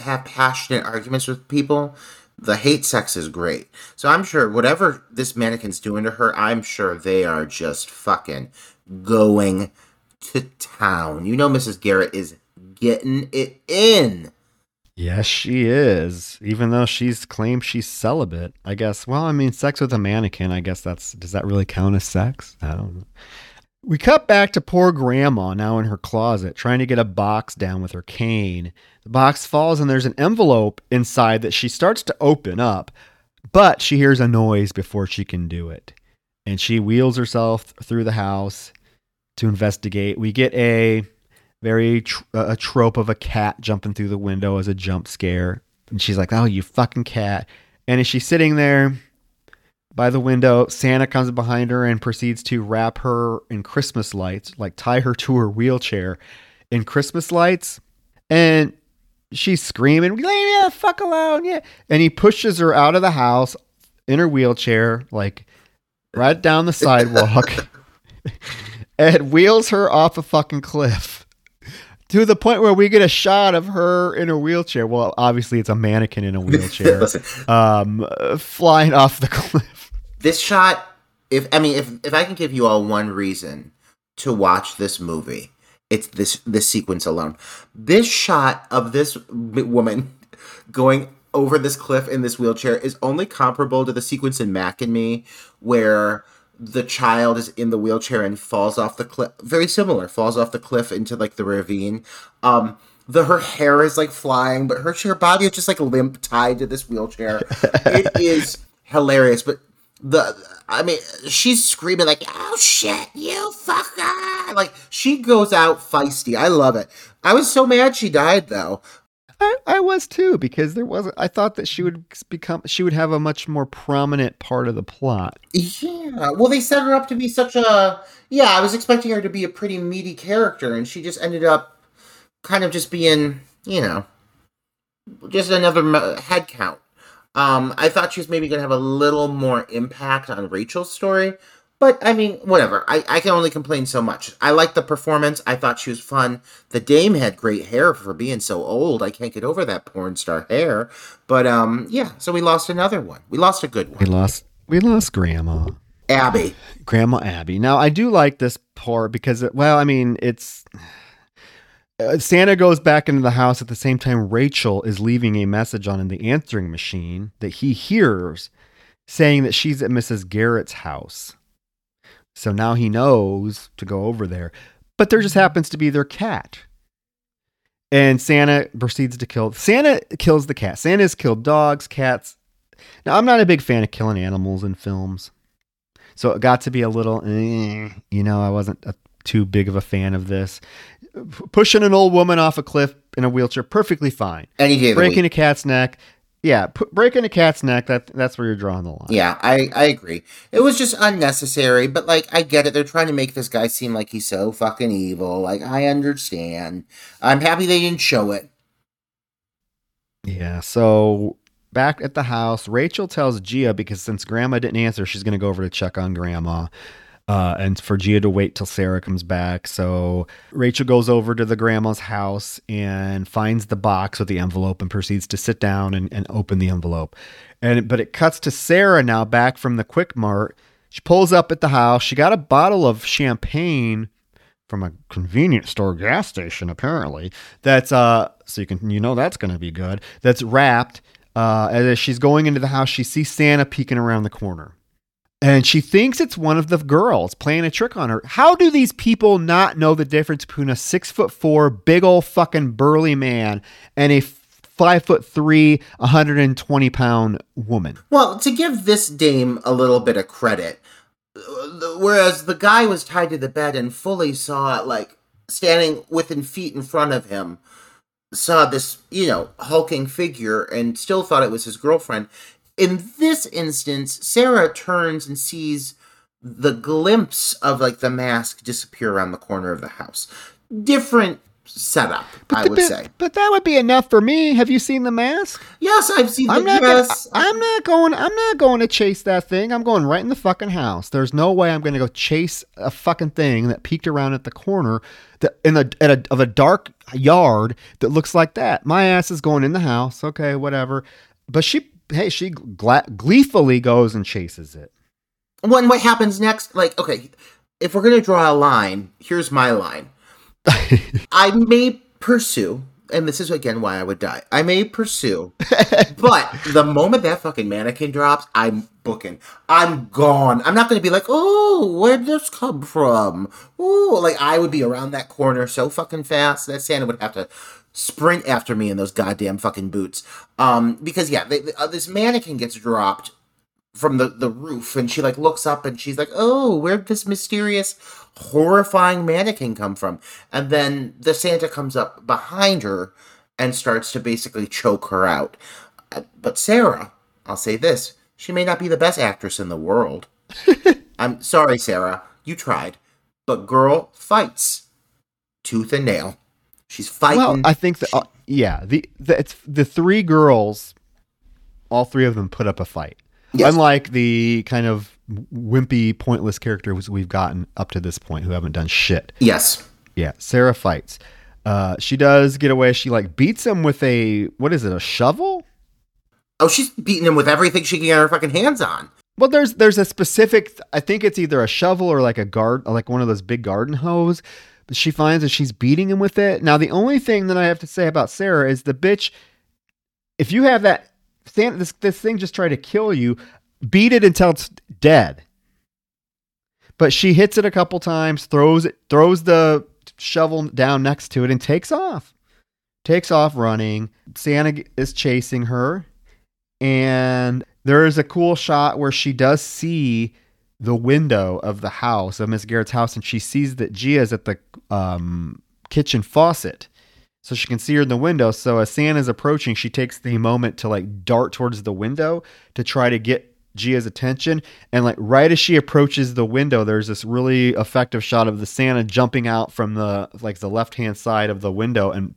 have passionate arguments with people, the hate sex is great. So I'm sure whatever this mannequin's doing to her, I'm sure they are just fucking going to town. You know, Mrs. Garrett is getting it in. Yes, she is. Even though she's claimed she's celibate, I guess. Well, I mean, sex with a mannequin. I guess that's does that really count as sex? I don't know. We cut back to poor grandma now in her closet, trying to get a box down with her cane. The box falls and there's an envelope inside that she starts to open up, but she hears a noise before she can do it. And she wheels herself through the house to investigate. We get a very tr- a trope of a cat jumping through the window as a jump scare. And she's like, "Oh, you fucking cat!" And as she's sitting there by the window, Santa comes behind her and proceeds to wrap her in Christmas lights, like tie her to her wheelchair in Christmas lights. And she's screaming, "Leave me the fuck alone!" Yeah, and he pushes her out of the house in her wheelchair, like right down the sidewalk, [laughs] and wheels her off a fucking cliff to the point where we get a shot of her in a wheelchair. Well, obviously it's a mannequin in a [laughs] wheelchair, um, flying off the [laughs] cliff. This shot, if I mean, if if I can give you all one reason to watch this movie, it's this this sequence alone. This shot of this woman [laughs] going over this cliff in this wheelchair is only comparable to the sequence in Mac and Me where the child is in the wheelchair and falls off the cliff. Very similar, falls off the cliff into like the ravine. Um, the her hair is like flying, but her her body is just like limp tied to this wheelchair. [laughs] it is hilarious, but the I mean, she's screaming like, "Oh shit, you fucker!" Like she goes out feisty. I love it. I was so mad she died though. I, I was too because there wasn't. I thought that she would become. She would have a much more prominent part of the plot. Yeah. Well, they set her up to be such a. Yeah, I was expecting her to be a pretty meaty character, and she just ended up kind of just being, you know, just another head count. Um, I thought she was maybe going to have a little more impact on Rachel's story, but I mean, whatever. I, I can only complain so much. I liked the performance. I thought she was fun. The dame had great hair for being so old. I can't get over that porn star hair. But um, yeah. So we lost another one. We lost a good one. We lost. We lost Grandma. Abby. Grandma Abby. Now I do like this part because, it, well, I mean, it's Santa goes back into the house at the same time Rachel is leaving a message on in the answering machine that he hears saying that she's at Mrs. Garrett's house. So now he knows to go over there. But there just happens to be their cat. And Santa proceeds to kill Santa kills the cat. Santa's killed dogs, cats. Now I'm not a big fan of killing animals in films. So it got to be a little, eh, you know, I wasn't a, too big of a fan of this. P- Pushing an old woman off a cliff in a wheelchair, perfectly fine. Any day of Breaking a cat's neck, yeah, pu- breaking a cat's neck. That that's where you're drawing the line. Yeah, I, I agree. It was just unnecessary, but like I get it. They're trying to make this guy seem like he's so fucking evil. Like I understand. I'm happy they didn't show it. Yeah. So back at the house, Rachel tells Gia because since Grandma didn't answer, she's going to go over to check on Grandma. Uh, and for Gia to wait till Sarah comes back. So Rachel goes over to the grandma's house and finds the box with the envelope and proceeds to sit down and, and open the envelope. And but it cuts to Sarah now back from the Quick Mart. She pulls up at the house. She got a bottle of champagne from a convenience store gas station, apparently. That's uh, so you can you know that's gonna be good. That's wrapped. Uh, as she's going into the house, she sees Santa peeking around the corner. And she thinks it's one of the girls playing a trick on her. How do these people not know the difference between a six foot four, big old fucking burly man and a five foot three, 120 pound woman? Well, to give this dame a little bit of credit, whereas the guy was tied to the bed and fully saw it, like standing within feet in front of him saw this you know hulking figure and still thought it was his girlfriend in this instance sarah turns and sees the glimpse of like the mask disappear around the corner of the house different setup, But I the would bit- say. But that would be enough for me. Have you seen the mask? Yes, I've seen I'm the not. yes. Gonna, I'm not going. I'm not going to chase that thing. I'm going right in the fucking house. There's no way I'm going to go chase a fucking thing that peeked around at the corner that in a, at a of a dark yard that looks like that. My ass is going in the house. Okay, whatever. But she, hey, she gla- gleefully goes and chases it. when what happens next? Like okay if we're gonna draw a line here's my line. [laughs] I may pursue and this is again why i would die. I may pursue [laughs] but the moment that fucking mannequin drops i'm booking. I'm gone. I'm not gonna be like oh where'd this come from? Oh like i would be around that corner so fucking fast that santa would have to sprint after me in those goddamn fucking boots. Um because yeah they, uh, this mannequin gets dropped from the, the roof and she like looks up and she's like oh where'd this mysterious horrifying mannequin come from? And then the santa comes up behind her and starts to basically choke her out. Uh, but sarah i'll say this she may not be the best actress in the world. [laughs] I'm sorry sarah you tried but girl fights tooth and nail she's fighting Well, I think that uh, yeah, the, the it's the three girls, all three of them put up a fight. Yes. Unlike the kind of wimpy, pointless characters we've gotten up to this point who haven't done shit. yes Yeah, Sarah fights. Uh, she does get away. She like beats him with a what is it? A shovel? oh she's beating him with everything she can get her fucking hands on Well, there's there's a specific. I think it's either a shovel or like a guard, like one of those big garden hose. But she finds that she's beating him with it. Now, the only thing that I have to say about Sarah is the bitch. If you have that, Santa, this this thing just tried to kill you. Beat it until it's dead. But she hits it a couple times, throws it, throws the shovel down next to it, and takes off. Takes off running. Santa is chasing her. And there is a cool shot where she does see the window of the house of Miss Garrett's house, and she sees that Gia's at the um, kitchen faucet, so she can see her in the window. So as Santa's approaching, she takes the moment to like dart towards the window to try to get Gia's attention, and like right as she approaches the window, there's this really effective shot of the Santa jumping out from the like the left hand side of the window and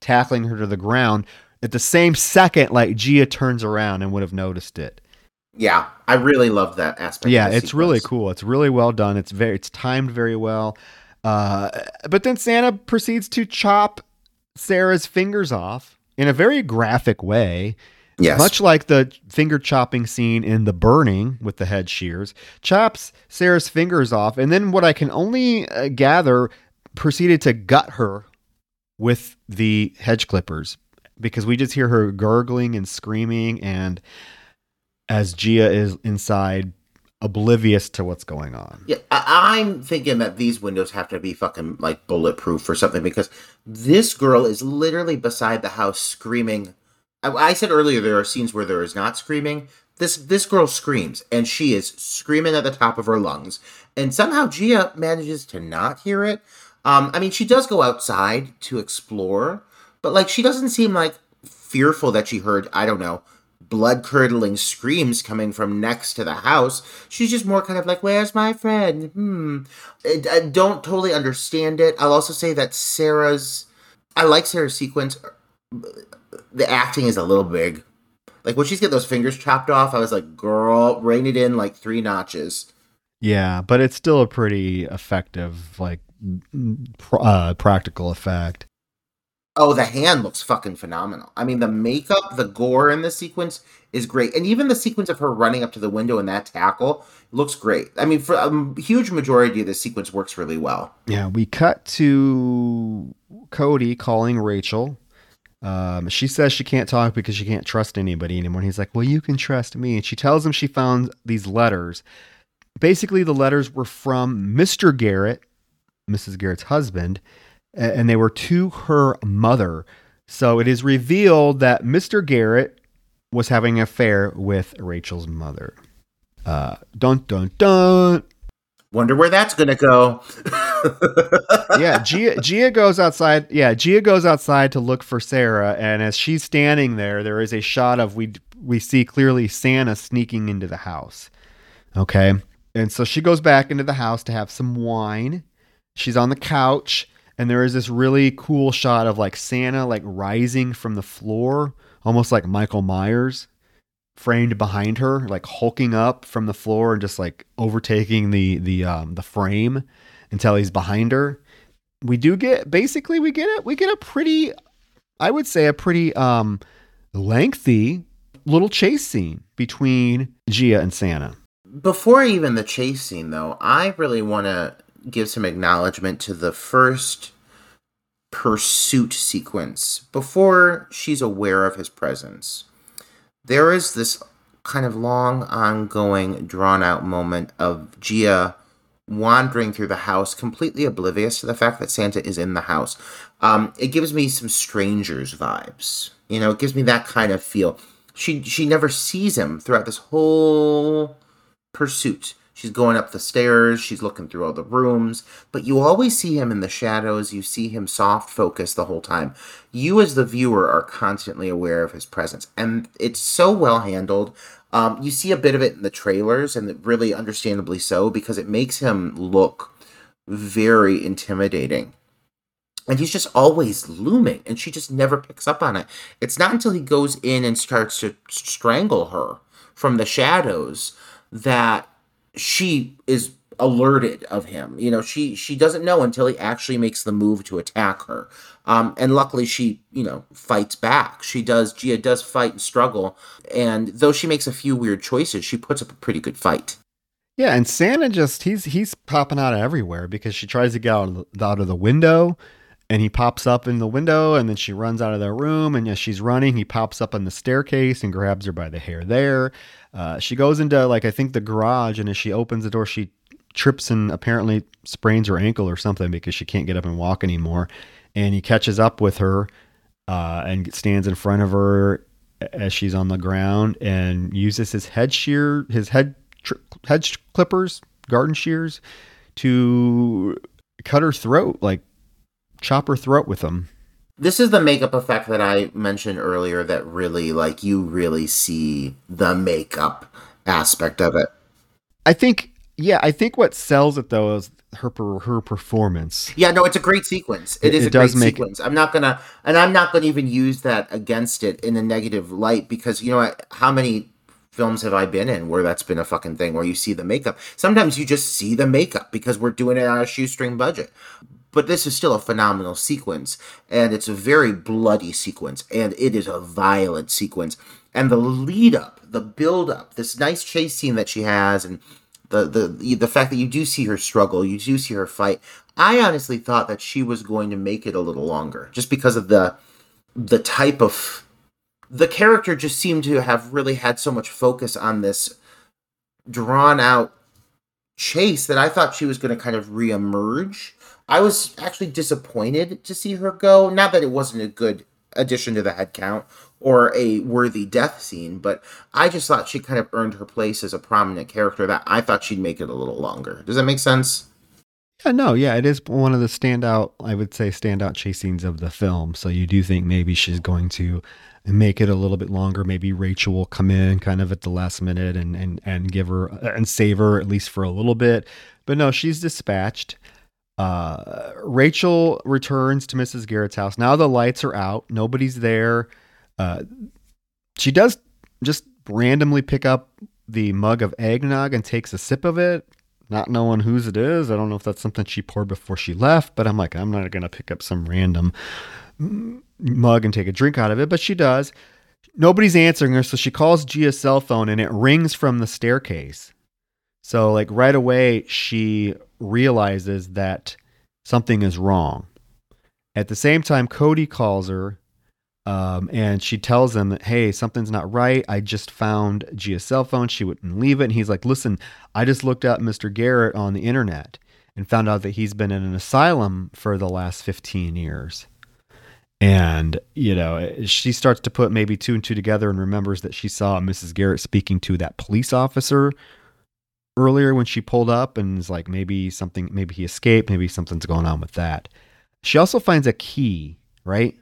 tackling her to the ground. At the same second, like Gia turns around and would have noticed it. Yeah i really love that aspect Yeah, it's really cool. It's really well done. It's very it's timed very well. Uh, but then Santa proceeds to chop Sarah's fingers off in a very graphic way, yes much like the finger chopping scene in The Burning with the head shears. Chops Sarah's fingers off, and then what I can only uh, gather proceeded to gut her with the hedge clippers because we just hear her gurgling and screaming and as Gia is inside oblivious to what's going on. Yeah, I- I'm thinking that these windows have to be fucking like bulletproof or something because this girl is literally beside the house screaming. I, I said earlier there are scenes where there is not screaming. This this girl screams and she is screaming at the top of her lungs, and somehow Gia manages to not hear it. Um, I mean, she does go outside to explore, but like she doesn't seem like fearful that she heard. I don't know blood curdling screams coming from next to the house. She's just more kind of like, Where's my friend? Hmm. I, I don't totally understand it. I'll also say that Sarah's. I like Sarah's sequence. The acting is a little big. Like when she's getting those fingers chopped off, I was like, Girl, rein it in like three notches. Yeah, but it's still a pretty effective like uh, practical effect. Oh, the hand looks fucking phenomenal. I mean, the makeup, the gore in this sequence is great, and even the sequence of her running up to the window and that tackle looks great. I mean, for a huge majority of the sequence works really well. Yeah, we cut to Cody calling Rachel. Um, she says she can't talk because she can't trust anybody anymore. And he's like, "Well, you can trust me." And she tells him she found these letters. Basically, the letters were from Mr. Garrett, Mrs. Garrett's husband, and they were to her mother. So it is revealed that Mr. Garrett was having an affair with Rachel's mother. Uh, dun dun dun. Wonder where that's gonna go. [laughs] yeah, Gia, Gia goes outside. Yeah, Gia goes outside to look for Sarah, and as she's standing there, there is a shot of we we see clearly Santa sneaking into the house. Okay, and so she goes back into the house to have some wine. She's on the couch and there is this really cool shot of like Santa like rising from the floor, almost like Michael Myers, framed behind her, like hulking up from the floor and just like overtaking the the um the frame until he's behind her. We do get basically we get it we get a pretty I would say a pretty um lengthy little chase scene between Gia and Santa. Before even the chase scene though, I really want to give some acknowledgement to the first pursuit sequence before she's aware of his presence. There is this kind of long, ongoing, drawn out moment of Gia wandering through the house, completely oblivious to the fact that Santa is in the house. Um, it gives me some strangers vibes. You know, it gives me that kind of feel. She she never sees him throughout this whole pursuit. She's going up the stairs, she's looking through all the rooms, but you always see him in the shadows. You see him soft focus the whole time. You, as the viewer, are constantly aware of his presence, and it's so well handled. Um, you see a bit of it in the trailers, and really understandably so, because it makes him look very intimidating. And he's just always looming, and she just never picks up on it. It's not until he goes in and starts to strangle her from the shadows that she is alerted of him. You know, she she doesn't know until he actually makes the move to attack her. Um, and luckily, she you know fights back. She does. Gia does fight and struggle, and though she makes a few weird choices, she puts up a pretty good fight. Yeah, and Santa just he's he's popping out of everywhere because she tries to get out of the, out of the window, and he pops up in the window, and then she runs out of the room, and as she's running, he pops up on the staircase and grabs her by the hair there. Uh, she goes into like I think the garage, and as she opens the door, she trips and apparently sprains her ankle or something because she can't get up and walk anymore. And he catches up with her uh, and stands in front of her as she's on the ground and uses his head shear, his head tri- head clippers, garden shears, to cut her throat, like chop her throat with them this is the makeup effect that I mentioned earlier that really like you really see the makeup aspect of it. I think yeah, I think what sells it though is her her performance. Yeah, no, it's a great sequence. It, it is it a great sequence. It. I'm not gonna and I'm not gonna even use that against it in a negative light because you know what? how many films have I been in where that's been a fucking thing where you see the makeup. Sometimes you just see the makeup because we're doing it on a shoestring budget but this is still a phenomenal sequence and it's a very bloody sequence and it is a violent sequence. And the lead up the build up this nice chase scene that she has and the the the fact that you do see her struggle you do see her fight i honestly thought that she was going to make it a little longer just because of the the type of the character just seemed to have really had so much focus on this drawn out chase that i thought she was going to kind of reemerge I was actually disappointed to see her go. Not that it wasn't a good addition to the head count or a worthy death scene, but I just thought she kind of earned her place as a prominent character that I thought she'd make it a little longer. Does that make sense? Yeah, no, yeah, it is one of the standout, I would say, standout chase scenes of the film. So you do think maybe she's going to make it a little bit longer. Maybe Rachel will come in kind of at the last minute and and and give her and save her at least for a little bit. But no, she's dispatched. Uh, Rachel returns to Mrs. Garrett's house. Now the lights are out. Nobody's there. Uh, she does just randomly pick up the mug of eggnog and takes a sip of it. not knowing whose it is. I don't know if that's something she poured before she left, but I'm like, I'm not going to pick up some random mug and take a drink out of it, but she does. Nobody's answering her, so she calls Gia's cell phone and it rings from the staircase. So, like, right away, she realizes that something is wrong. At the same time, Cody calls her um, and she tells him that, hey, something's not right. I just found Gia's cell phone. She wouldn't leave it. And he's like, listen, I just looked up Mr. Garrett on the internet and found out that he's been in an asylum for the last 15 years. And, you know, she starts to put maybe two and two together and remembers that she saw Mrs. Garrett speaking to that police officer earlier when she pulled up and is like, maybe something, maybe he escaped, maybe something's going on with that. She also finds a key, right?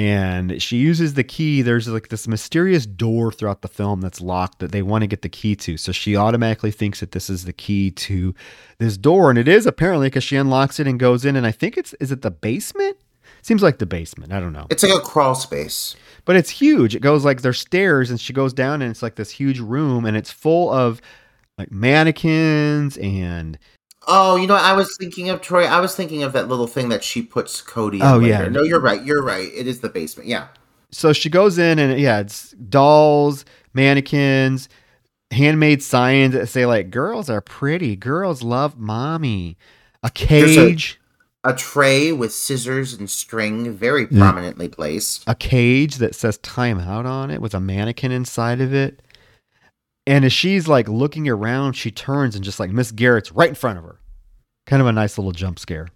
and she uses the key there's like this mysterious door throughout the film that's locked that they want to get the key to so she automatically thinks that this is the key to this door and it is apparently because she unlocks it and goes in and i think it's is it the basement seems like the basement i don't know It's like a crawl space. but it's huge it goes like there's stairs and she goes down and it's like this huge room and it's full of like mannequins and Oh, you know, I was thinking of Troy. I was thinking of that little thing that she puts Cody. Oh, later. yeah. No, you're right. You're right. It is the basement. Yeah. so she goes in and yeah, it's dolls, mannequins, handmade signs that say like "girls are pretty, girls love mommy," a There's a- cage, A tray with scissors and string, very Yeah. prominently placed. a cage that says "time out" on it with a mannequin inside of it. And as she's like looking around, she turns and just like Miss Garrett's right in front of her. Kind of a nice little jump scare.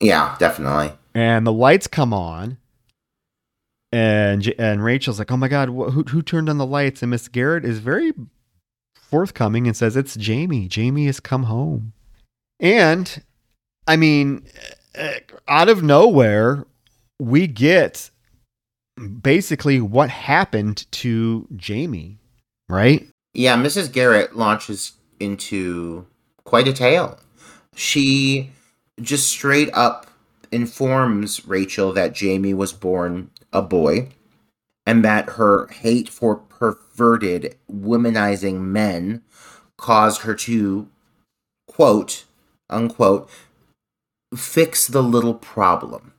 Yeah, definitely. and the lights come on and and Rachel's like, "Oh my god, who who turned on the lights?" And Miss Garrett is very forthcoming and says, "It's Jamie. Jamie has come home." And I mean, uh, out of nowhere, we get basically what happened to Jamie, right? Yeah, Mrs. Garrett launches into quite a tale. She just straight up informs Rachel that Jamie was born a boy and that her hate for perverted, womanizing men caused her to, quote, unquote, fix the little problem.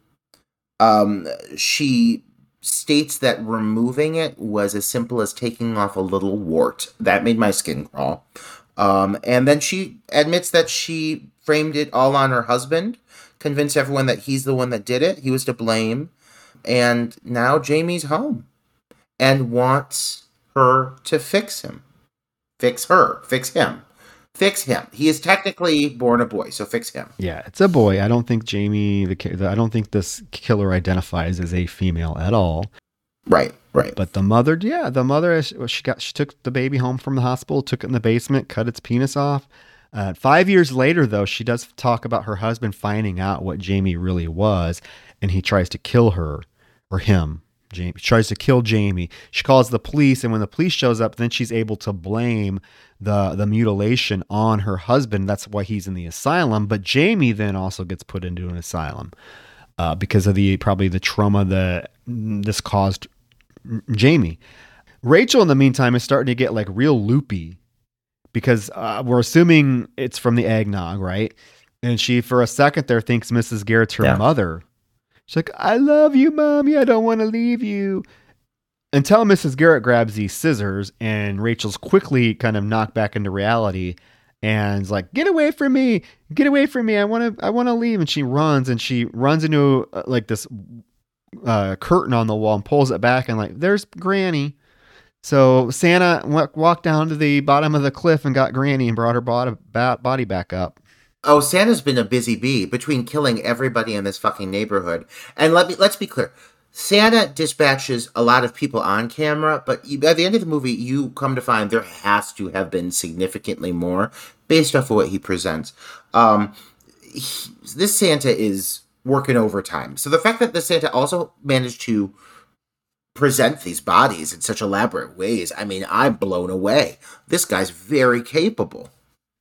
Um, she states that removing it was as simple as taking off a little wart. That made my skin crawl. Um, and then she admits that she framed it all on her husband, convinced everyone that he's the one that did it, he was to blame. And now Jamie's home and wants her to fix him. Fix her. Fix him. Fix him. He is technically born a boy, so fix him. Yeah, it's a boy. I don't think Jamie the, the I don't think this killer identifies as a female at all. Right, right. But the mother, yeah, the mother, she she got, she took the baby home from the hospital, took it in the basement, cut its penis off. Uh, five years later, though, she does talk about her husband finding out what Jamie really was, and he tries to kill her or him. Jamie she tries to kill Jamie. She calls the police, and when the police shows up, then she's able to blame the the mutilation on her husband. That's why he's in the asylum. But Jamie then also gets put into an asylum uh, because of the probably the trauma that this caused Jamie. Rachel, in the meantime, is starting to get like real loopy because uh, we're assuming it's from the eggnog, right? And she, for a second there, thinks Mrs. Garrett's her Yeah. mother. She's like, I love you, mommy. I don't want to leave you. Until Mrs. Garrett grabs these scissors and Rachel's quickly kind of knocked back into reality and is like, "Get away from me! Get away from me! I want to! I want to leave!" And she runs and she runs into uh, like this uh, curtain on the wall and pulls it back and like, "There's Granny." So Santa wa- walked down to the bottom of the cliff and got Granny and brought her body, ba- body back up. Oh, Santa's been a busy bee between killing everybody in this fucking neighborhood. And let me let's be clear. Santa dispatches a lot of people on camera, but by the end of the movie, you come to find there has to have been significantly more based off of what he presents. Um, he- this Santa is working overtime. So the fact that the Santa also managed to present these bodies in such elaborate ways, I mean, I'm blown away. This guy's very capable.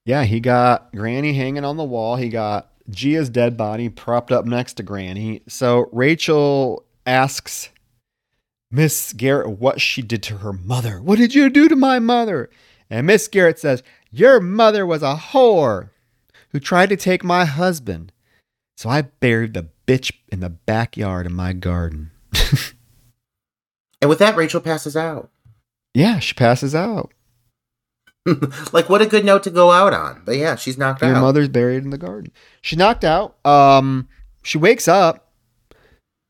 Yeah, he got Granny hanging on the wall. He got Gia's dead body propped up next to Granny. So Rachel asks Miss Garrett what she did to her mother. What did you do to my mother? And Miss Garrett says, Your mother was a whore who tried to take my husband. So I buried the bitch in the backyard of my garden. [laughs] And with that, Rachel passes out. yeah, she passes out. [laughs] like, what a good note to go out on. But yeah, she's knocked Your out. Your mother's buried in the garden. She knocked out. Um, she wakes up,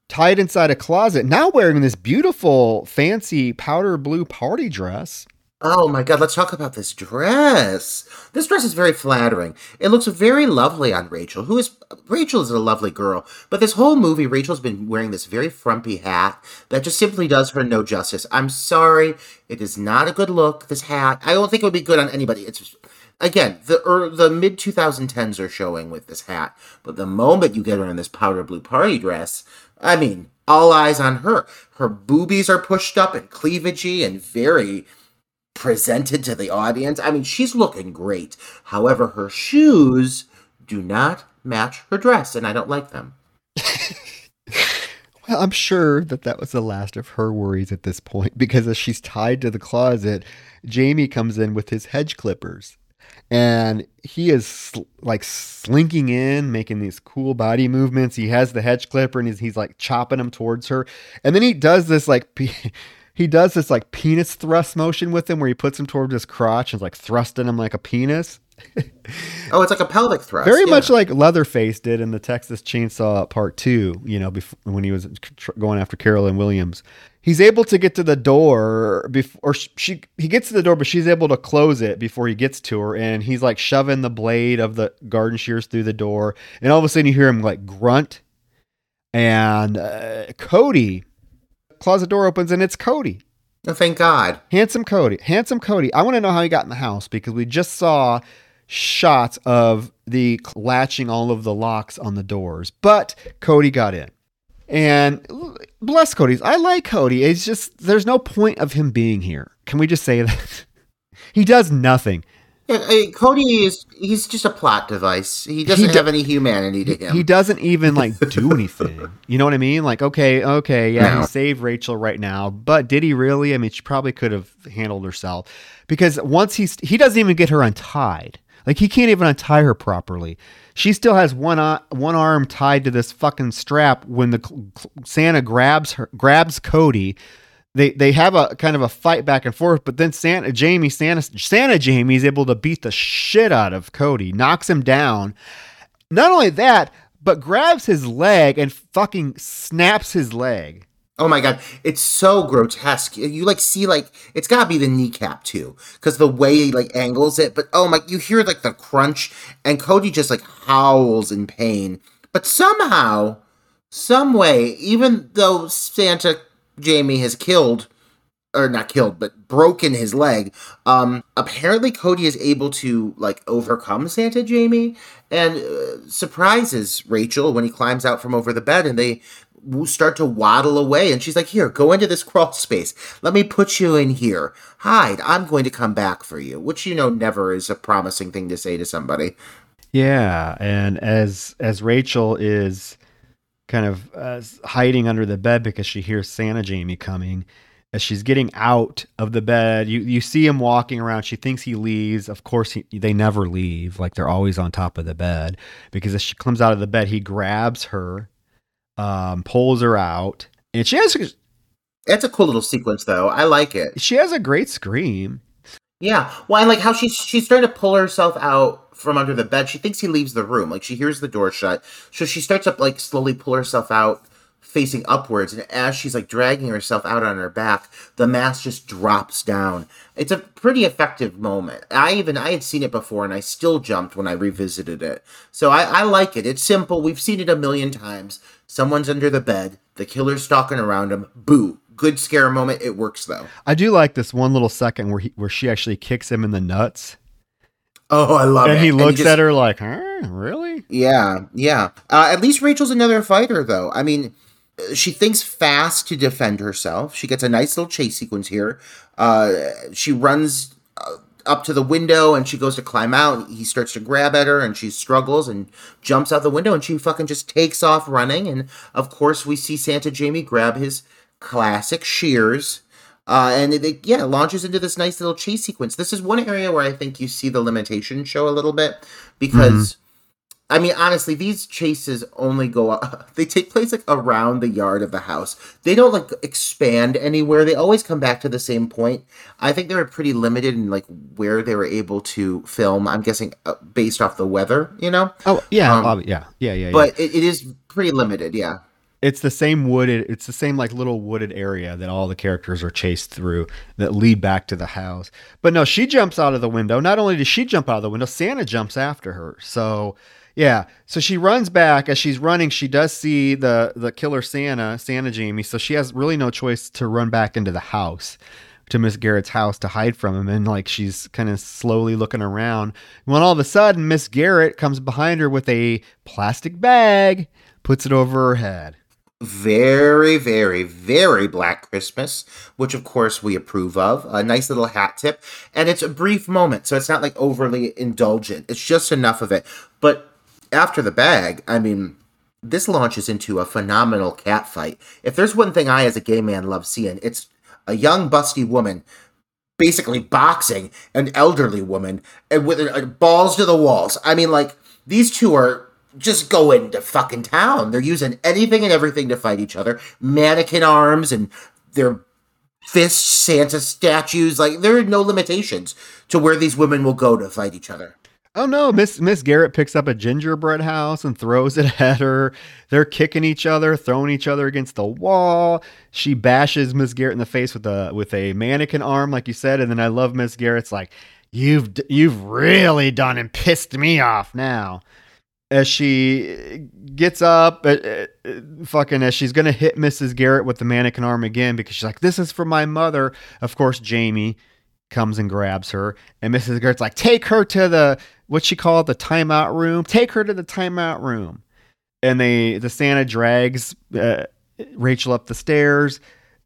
tied inside a closet, now wearing this beautiful, fancy powder blue party dress. Oh my god, let's talk about this dress. This dress is very flattering. It looks very lovely on Rachel, who is Rachel is a lovely girl, but this whole movie Rachel's been wearing this very frumpy hat that just simply does her no justice. I'm sorry, it is not a good look this hat. I don't think it would be good on anybody. It's just, again, the er, the mid 2010s are showing with this hat, but the moment you get her in this powder blue party dress, I mean, all eyes on her. Her boobies are pushed up and cleavagey and very presented to the audience. I mean, she's looking great. However, her shoes do not match her dress, and I don't like them. [laughs] Well, I'm sure that that was the last of her worries at this point because as she's tied to the closet, Jamie comes in with his hedge clippers. And he is sl- like slinking in, making these cool body movements. He has the hedge clipper and he's, he's like chopping them towards her. And then he does this like [laughs] pe- he does this like penis thrust motion with him where he puts him towards his crotch and is like thrusting him like a penis. [laughs] Oh, it's like a pelvic thrust. Very yeah. much like Leatherface did in the Texas Chainsaw Part Two. You know, before, when he was tr- going after Carolyn Williams, he's able to get to the door before or sh- she he gets to the door, but she's able to close it before he gets to her, and he's like shoving the blade of the garden shears through the door, and all of a sudden you hear him like grunt, and uh, Cody, closet door opens, and it's Cody. Oh, thank God. Handsome Cody. Handsome Cody. I want to know how he got in the house because we just saw shots of the latching all of the locks on the doors. But Cody got in. And bless Cody's. I like Cody. It's just there's no point of him being here. Can we just say that? [laughs] he does nothing. Yeah, uh, Cody is he's just a plot device. He doesn't do- have any humanity to him. He doesn't even like [laughs] do anything. You know what I mean? Like, okay, okay, yeah, No. he saved Rachel right now, but did he really? I mean, she probably could have handled herself because once he's he doesn't even get her untied. Like he can't even untie her properly. She still has one eye, one arm tied to this fucking strap when the Santa grabs her grabs Cody. They they have a kind of a fight back and forth, but then Santa Jamie Santa Santa Jamie is able to beat the shit out of Cody, knocks him down. Not only that, but grabs his leg and fucking snaps his leg. Oh my god, it's so grotesque. You like see like it's got to be the kneecap too, because the way he like angles it. But oh my, you hear like the crunch, and Cody just like howls in pain. But somehow, some way, even though Santa Jamie has killed or not killed, but broken his leg. Um, apparently Cody is able to like overcome Santa Jamie and uh, surprises Rachel when he climbs out from over the bed, and they start to waddle away. And she's like, "Here, go into this crawl space. Let me put you in here. Hide. I'm going to come back for you." Which you know never is a promising thing to say to somebody. Yeah, and as as Rachel is kind of uh, hiding under the bed because she hears Santa Jamie coming, as she's getting out of the bed, you you see him walking around. She thinks he leaves. Of course, he, they never leave. Like they're always on top of the bed because as she comes out of the bed, he grabs her, um, pulls her out, and she has It's a cool little sequence, though. I like it. she has a great scream. Yeah. Well, I like how she's she's starting to pull herself out from under the bed. She thinks he leaves the room. Like she hears the door shut. So she starts up like slowly pull herself out facing upwards and as she's like dragging herself out on her back, the mask just drops down. It's a pretty effective moment. I even I had seen it before and I still jumped when I revisited it. So I, I like it. It's simple. We've seen it a million times. Someone's under the bed, the killer's stalking around him. Boo. Good scare moment. It works though. I do like this one little second where he where she actually kicks him in the nuts, Oh, I love it. and he looks just- at her like, "Huh, really?" Yeah, yeah. Uh, at least Rachel's another fighter, though. I mean, she thinks fast to defend herself. She gets a nice little chase sequence here. Uh, she runs uh, up to the window and she goes to climb out. He starts to grab at her and she struggles and jumps out the window and she fucking just takes off running. And of course, we see Santa Jamie grab his classic shears. Uh, and it, it, yeah, launches into this nice little chase sequence. This is one area where I think you see the limitation show a little bit because. Mm-hmm I mean, honestly, these chases only go up. [laughs] They take place like around the yard of the house. They don't like expand anywhere. They always come back to the same point. I think they were pretty limited in like where they were able to film. I'm guessing uh, based off the weather, you know. Oh yeah, um, yeah, yeah, yeah. But It, it is pretty limited. Yeah. It's the same wooded. It's the same like little wooded area that all the characters are chased through that lead back to the house. But no, she jumps out of the window. Not only does she jump out of the window, Santa jumps after her. So yeah. So she runs back. As she's running, she does see the the killer Santa, Santa Jamie. So she has really no choice to run back into the house, to Miss Garrett's house to hide from him. And like she's kind of slowly looking around. When all of a sudden, Miss Garrett comes behind her with a plastic bag, puts it over her head. Very, very, very Black Christmas, which of course we approve of. A nice little hat tip. And it's a brief moment, so it's not like overly indulgent. It's just enough of it. But after the bag, I mean, this launches into a phenomenal cat fight. If there's one thing I, as a gay man, love seeing, it's a young, busty woman basically boxing an elderly woman and with uh, balls to the walls. I mean, like, these two are just go into fucking town. They're using anything and everything to fight each other mannequin arms and their fists, Santa statues. Like, there are no limitations to where these women will go to fight each other. Oh no, Miss Miss Garrett picks up a gingerbread house and throws it [laughs] at her. They're kicking each other, throwing each other against the wall. She bashes Miss Garrett in the face with a with a mannequin arm, like you said. And then I love Miss Garrett's like, "You've you've really done and pissed me off now." As she gets up, uh, uh, fucking as she's gonna hit Mrs. Garrett with the mannequin arm again because she's like, "This is for my mother." Of course, Jamie comes and grabs her, and Mrs. Garrett's like, "Take her to the what she called the timeout room. Take her to the timeout room." And they the Santa drags uh, Rachel up the stairs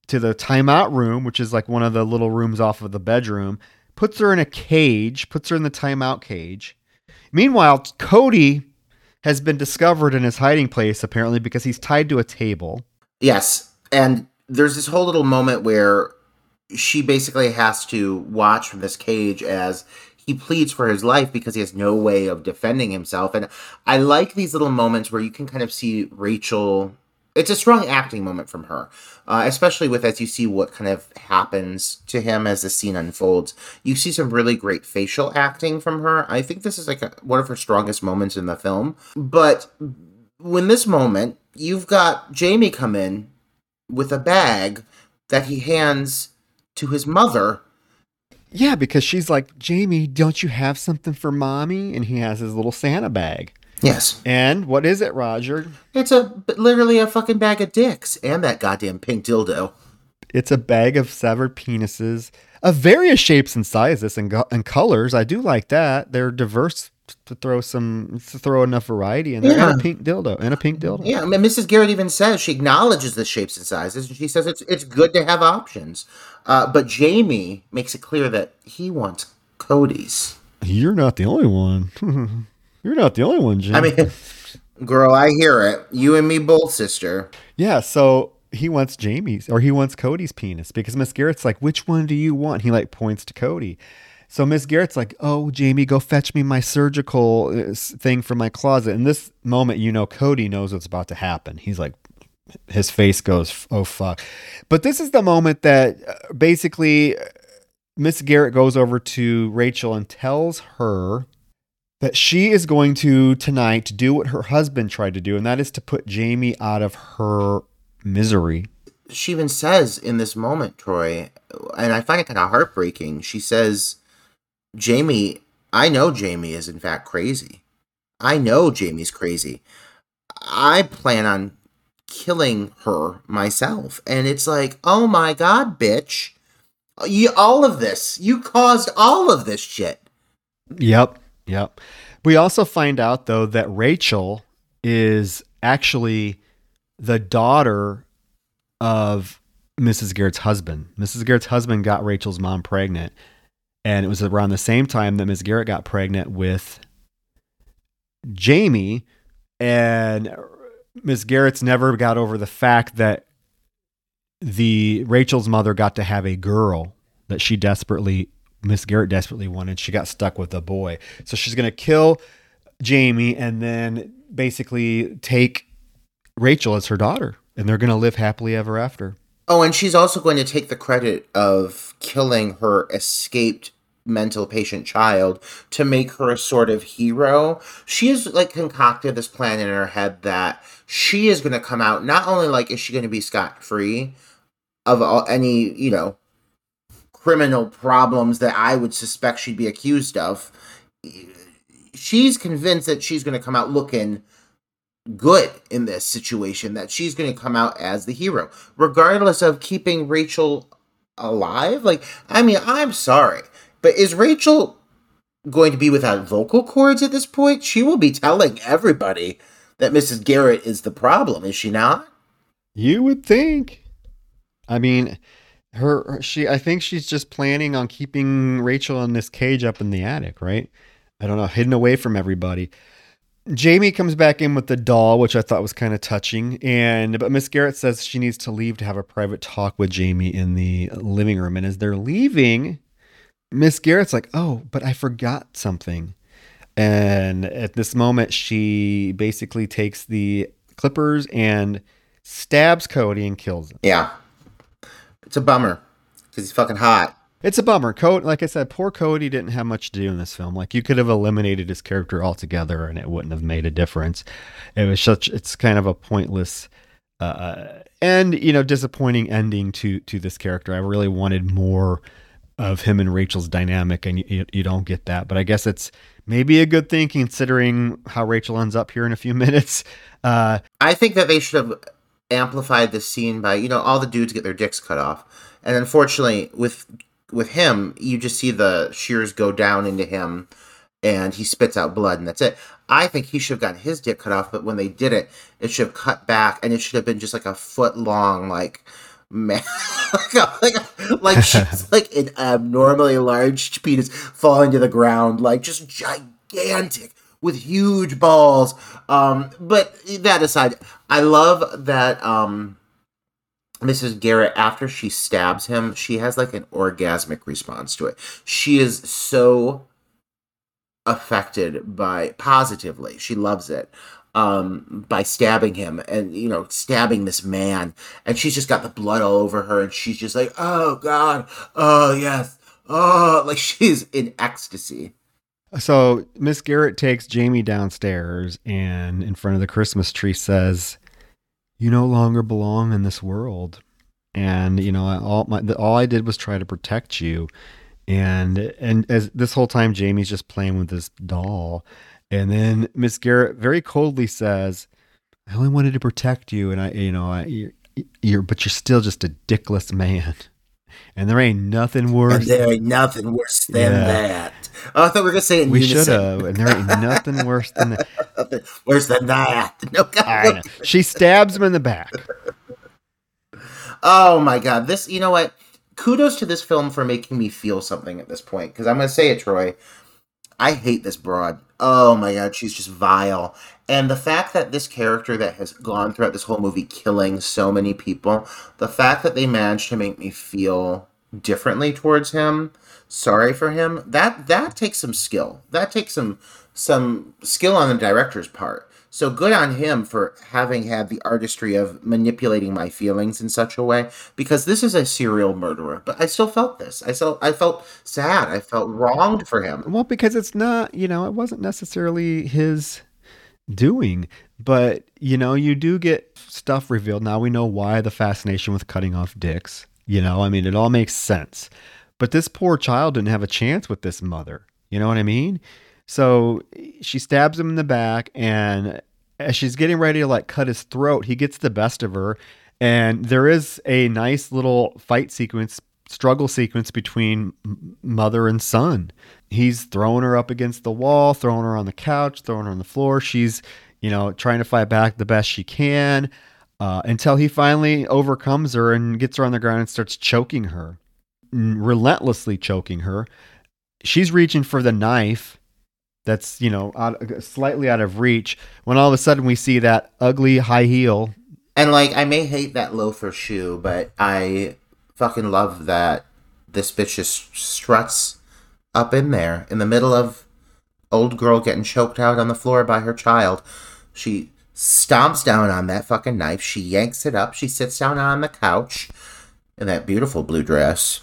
to the timeout room, which is like one of the little rooms off of the bedroom. Puts her in a cage. Puts her in the timeout cage. Meanwhile, Cody has been discovered in his hiding place apparently because he's tied to a table. Yes, and there's this whole little moment where she basically has to watch from this cage as he pleads for his life because he has no way of defending himself. And I like these little moments where you can kind of see Rachel. It's a strong acting moment from her, uh, especially with as you see what kind of happens to him as the scene unfolds. You see some really great facial acting from her. I think this is like a, one of her strongest moments in the film. But when this moment, you've got Jamie come in with a bag that he hands to his mother. Yeah, because she's like, Jamie, don't you have something for mommy? And he has his little Santa bag. Yes. And what is it, Roger? It's a literally a fucking bag of dicks and that goddamn pink dildo. It's a bag of severed penises of various shapes and sizes and, and colors. I do like that. They're diverse to throw some to throw enough variety in there yeah. and a pink dildo and a pink dildo. Yeah, I mean, Mrs. Garrett even says she acknowledges the shapes and sizes, and she says it's it's good to have options. Uh, but Jamie makes it clear that he wants Cody's. You're not the only one. [laughs] You're not the only one, Jim. I mean, [laughs] girl, I hear it. You and me both, sister. Yeah, so he wants Jamie's or he wants Cody's penis because Miss Garrett's like, which one do you want? He like points to Cody. So Miss Garrett's like, "Oh, Jamie, go fetch me my surgical uh, thing from my closet." In this moment, you know Cody knows what's about to happen. He's like, his face goes, "Oh fuck!" But this is the moment that uh, basically uh, Miss Garrett goes over to Rachel and tells her that she is going to tonight do what her husband tried to do, and that is to put Jamie out of her misery. She even says in this moment, Troy, and I find it kind of heartbreaking. She says Jamie, I know Jamie is in fact crazy. I know Jamie's crazy. I plan on killing her myself. And it's like, oh my god, bitch. You all of this. You caused all of this shit. Yep. Yep. We also find out though that Rachel is actually the daughter of Mrs. Garrett's husband. Mrs. Garrett's husband got Rachel's mom pregnant and it was around the same time that Ms. Garrett got pregnant with Jamie. And Ms. Garrett's never got over the fact that the Rachel's mother got to have a girl that she desperately Miss Garrett desperately wanted. She got stuck with a boy. So she's going to kill Jamie and then basically take Rachel as her daughter and they're going to live happily ever after. Oh, and she's also going to take the credit of killing her escaped mental patient child to make her a sort of hero. She has like concocted this plan in her head that she is going to come out not only like is she going to be scot free of all, any, you know, criminal problems that I would suspect she'd be accused of. She's convinced that she's going to come out looking good in this situation, that she's going to come out as the hero, regardless of keeping Rachel alive. Like, I mean, I'm sorry, but is Rachel going to be without vocal cords at this point? She will be telling everybody that Mrs. Garrett is the problem, is she not? You would think. I mean, her she I think she's just planning on keeping Rachel in this cage up in the attic, right? I don't know, hidden away from everybody. Jamie comes back in with the doll, which I thought was kind of touching, and but Miss Garrett says she needs to leave to have a private talk with Jamie in the living room. And as they're leaving, Miss Garrett's like, "Oh, but I forgot something." And at this moment, she basically takes the clippers and stabs Cody and kills him. Yeah. It's a bummer because he's fucking hot. It's a bummer. Cody, like I said, poor Cody didn't have much to do in this film. Like you could have eliminated his character altogether, and it wouldn't have made a difference. It was such. It's kind of a pointless uh, and you know disappointing ending to to this character. I really wanted more of him and Rachel's dynamic, and you, you don't get that. But I guess it's maybe a good thing considering how Rachel ends up here in a few [laughs] minutes. Uh, I think that they should have amplified this scene by you know all the dudes get their dicks cut off, and unfortunately with with him you just see the shears go down into him, and he spits out blood, and that's it. I think he should have gotten his dick cut off, but when they did it, it should have cut back, and it should have been just like a foot long, like [laughs] man, like like, like [laughs] like an abnormally large penis falling to the ground, like just gigantic with huge balls. Um, but that aside, I love that um, Mrs. Garrett, after she stabs him, she has like an orgasmic response to it. She is so affected by positively. She loves it um by stabbing him and you know stabbing this man and she's just got the blood all over her and she's just like oh god oh yes oh like [laughs] she's in ecstasy so Miss Garrett takes Jamie downstairs and in front of the Christmas tree says, "You no longer belong in this world." And you know, all my all I did was try to protect you. And and as this whole time Jamie's just playing with this doll. And then Miss Garrett very coldly says, "I only wanted to protect you and I you know, I you're, you're but you're still just a dickless man." And there ain't nothing worse. And there ain't nothing worse than yeah. that. Oh, I thought we were gonna say it. we should have, and there ain't [laughs] nothing worse than that. worse than that. [laughs] No, God. She stabs him in the back. Oh my God! This, you know what? Kudos to this film for making me feel something at this point. Because I'm gonna say it, Troy. I hate this broad. Oh my God, she's just vile. And the fact that this character that has gone throughout this whole movie killing so many people, the fact that they managed to make me feel differently towards him sorry for him that that takes some skill. That takes some some skill on the director's part. So good on him for having had the artistry of manipulating my feelings in such a way because this is a serial murderer but i still felt this. I felt i felt sad. I felt wronged for him. Well because it's not you know it wasn't necessarily his doing but you know you do get stuff revealed. Now we know why the fascination with cutting off dicks you know? I mean it all makes sense but this poor child didn't have a chance with this mother. You know what I mean? So she stabs him in the back, and as she's getting ready to like cut his throat, he gets the best of her. And there is a nice little fight sequence, struggle sequence between mother and son. He's throwing her up against the wall, throwing her on the couch, throwing her on the floor. She's, you know, trying to fight back the best she can uh, until he finally overcomes her and gets her on the ground and starts choking her relentlessly choking her. She's reaching for the knife that's, you know, out, uh, slightly out of reach when all of a sudden we see that ugly high heel And like, I may hate that loafer shoe, but I fucking love that this bitch just struts up in there in the middle of old girl getting choked out on the floor by her child. She stomps down on that fucking knife. She yanks it up. She sits down on the couch in that beautiful blue dress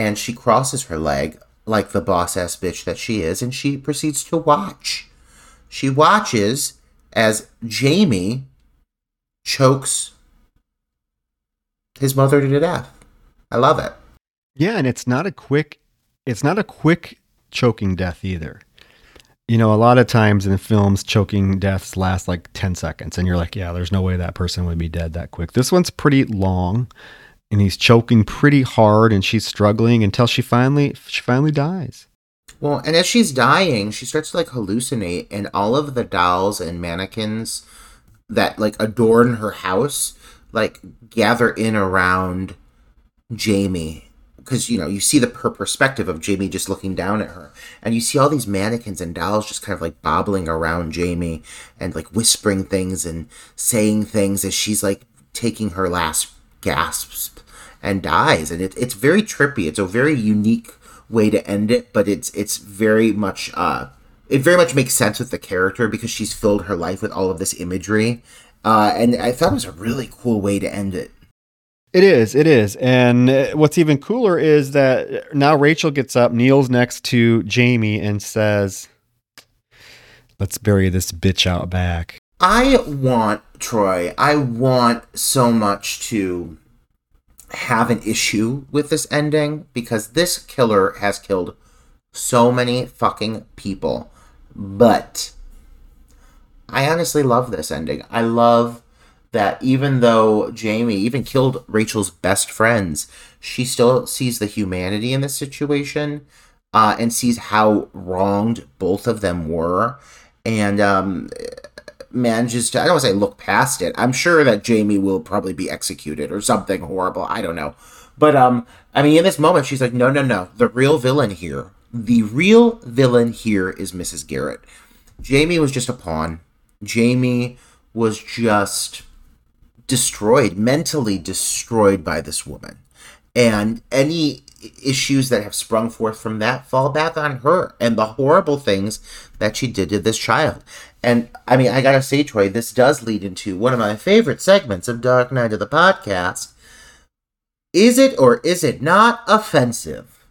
and she crosses her leg like the boss ass bitch that she is and she proceeds to watch. She watches as Jamie chokes his mother to death. I love it. Yeah, and it's not a quick it's not a quick choking death either. You know, a lot of times in films choking deaths last like 10 seconds and you're like, yeah, there's no way that person would be dead that quick. This one's pretty long and he's choking pretty hard and she's struggling until she finally she finally dies. Well, and as she's dying, she starts to like hallucinate and all of the dolls and mannequins that like adorn her house like gather in around Jamie. Because you know you see the perspective of Jamie just looking down at her, and you see all these mannequins and dolls just kind of like bobbling around Jamie and like whispering things and saying things as she's like taking her last gasps and dies, and it, it's very trippy. It's a very unique way to end it, but it's it's very much uh it very much makes sense with the character because she's filled her life with all of this imagery, uh, and I thought it was a really cool way to end it. It is, it is. And uh, what's even cooler is that now Rachel gets up, kneels next to Jamie, and says, Let's bury this bitch out back. I want, Troy, I want so much to have an issue with this ending because this killer has killed so many fucking people. But I honestly love this ending. I love that even though Jamie even killed Rachel's best friends, she still sees the humanity in this situation uh, and sees how wronged both of them were and um, manages to, I don't want to say look past it. I'm sure that Jamie will probably be executed or something horrible. I don't know. But, um, I mean, in this moment, she's like, no, no, no. The real villain here, the real villain here is Mrs. Garrett. Jamie was just a pawn. Jamie was just destroyed, mentally destroyed by this woman. And any issues that have sprung forth from that fall back on her and the horrible things that she did to this child. And I mean, I gotta say, Troy, this does lead into one of my favorite segments of Dark Night of the podcast. Is it or is it not offensive?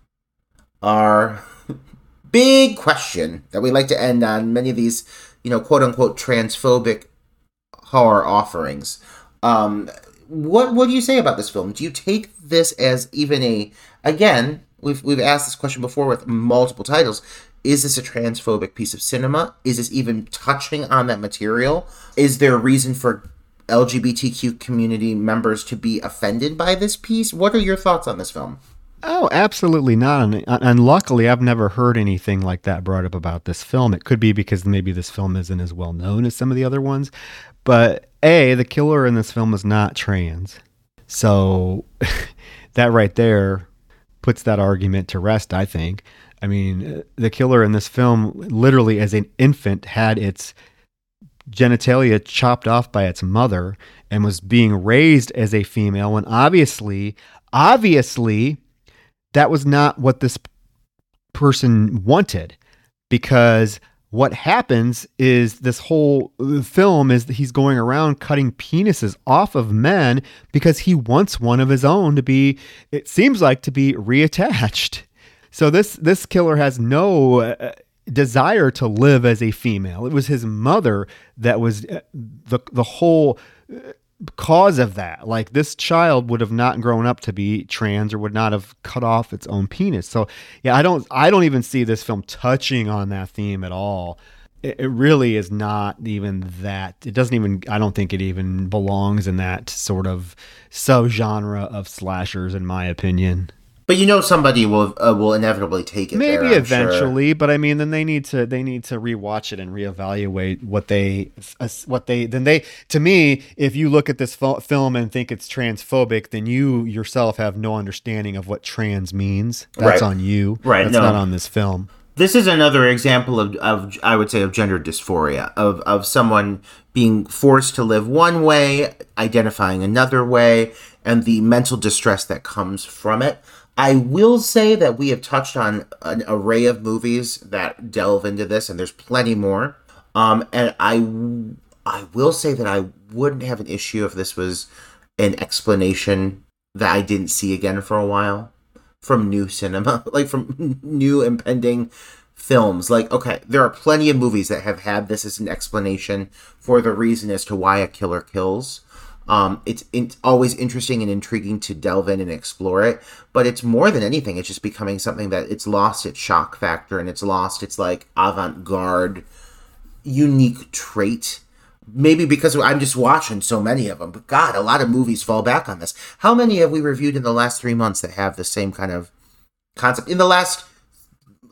Our [laughs] big question that we like to end on many of these, you know, quote unquote transphobic horror offerings. Um, what do you say about this film? Do you take this as even a again? We've we've asked this question before with multiple titles. Is this a transphobic piece of cinema? Is this even touching on that material? Is there a reason for LGBTQ community members to be offended by this piece? What are your thoughts on this film? Oh, absolutely not. And, uh, and luckily, I've never heard anything like that brought up about this film. It could be because maybe this film isn't as well known as some of the other ones. But A, the killer in this film is not trans. So [laughs] that right there puts that argument to rest, I think. I mean, the killer in this film, literally as an infant, had its genitalia chopped off by its mother and was being raised as a female. And obviously, obviously, that was not what this person wanted because what happens is this whole film is he's going around cutting penises off of men because he wants one of his own to be it seems like to be reattached so this this killer has no uh, desire to live as a female it was his mother that was uh, the the whole uh, cause of that. Like this child would have not grown up to be trans or would not have cut off its own penis. So yeah, I don't I don't even see this film touching on that theme at all. It, it really is not even that. It doesn't even I don't think it even belongs in that sort of subgenre of slashers in my opinion. But you know somebody will uh, will inevitably take it. Maybe there, eventually, sure. but I mean, then they need to they need to rewatch it and reevaluate what they what they then they to me, if you look at this film and think it's transphobic, then you yourself have no understanding of what trans means. That's right. on you. Right. That's no. not on this film. this is another example of, of I would say of gender dysphoria of of someone being forced to live one way, identifying another way, and the mental distress that comes from it. I will say that we have touched on an array of movies that delve into this, and there's plenty more. Um, and I, I will say that I wouldn't have an issue if this was an explanation that I didn't see again for a while from new cinema, [laughs] like from [laughs] new impending films. Like, okay, there are plenty of movies that have had this as an explanation for the reason as to why a killer kills. Um, it's it's always interesting and intriguing to delve in and explore it, but it's more than anything. It's just becoming something that it's lost its shock factor and it's lost its like avant garde, unique trait. Maybe because I'm just watching so many of them. But God, a lot of movies fall back on this. How many have we reviewed in the last three months that have the same kind of concept? In the last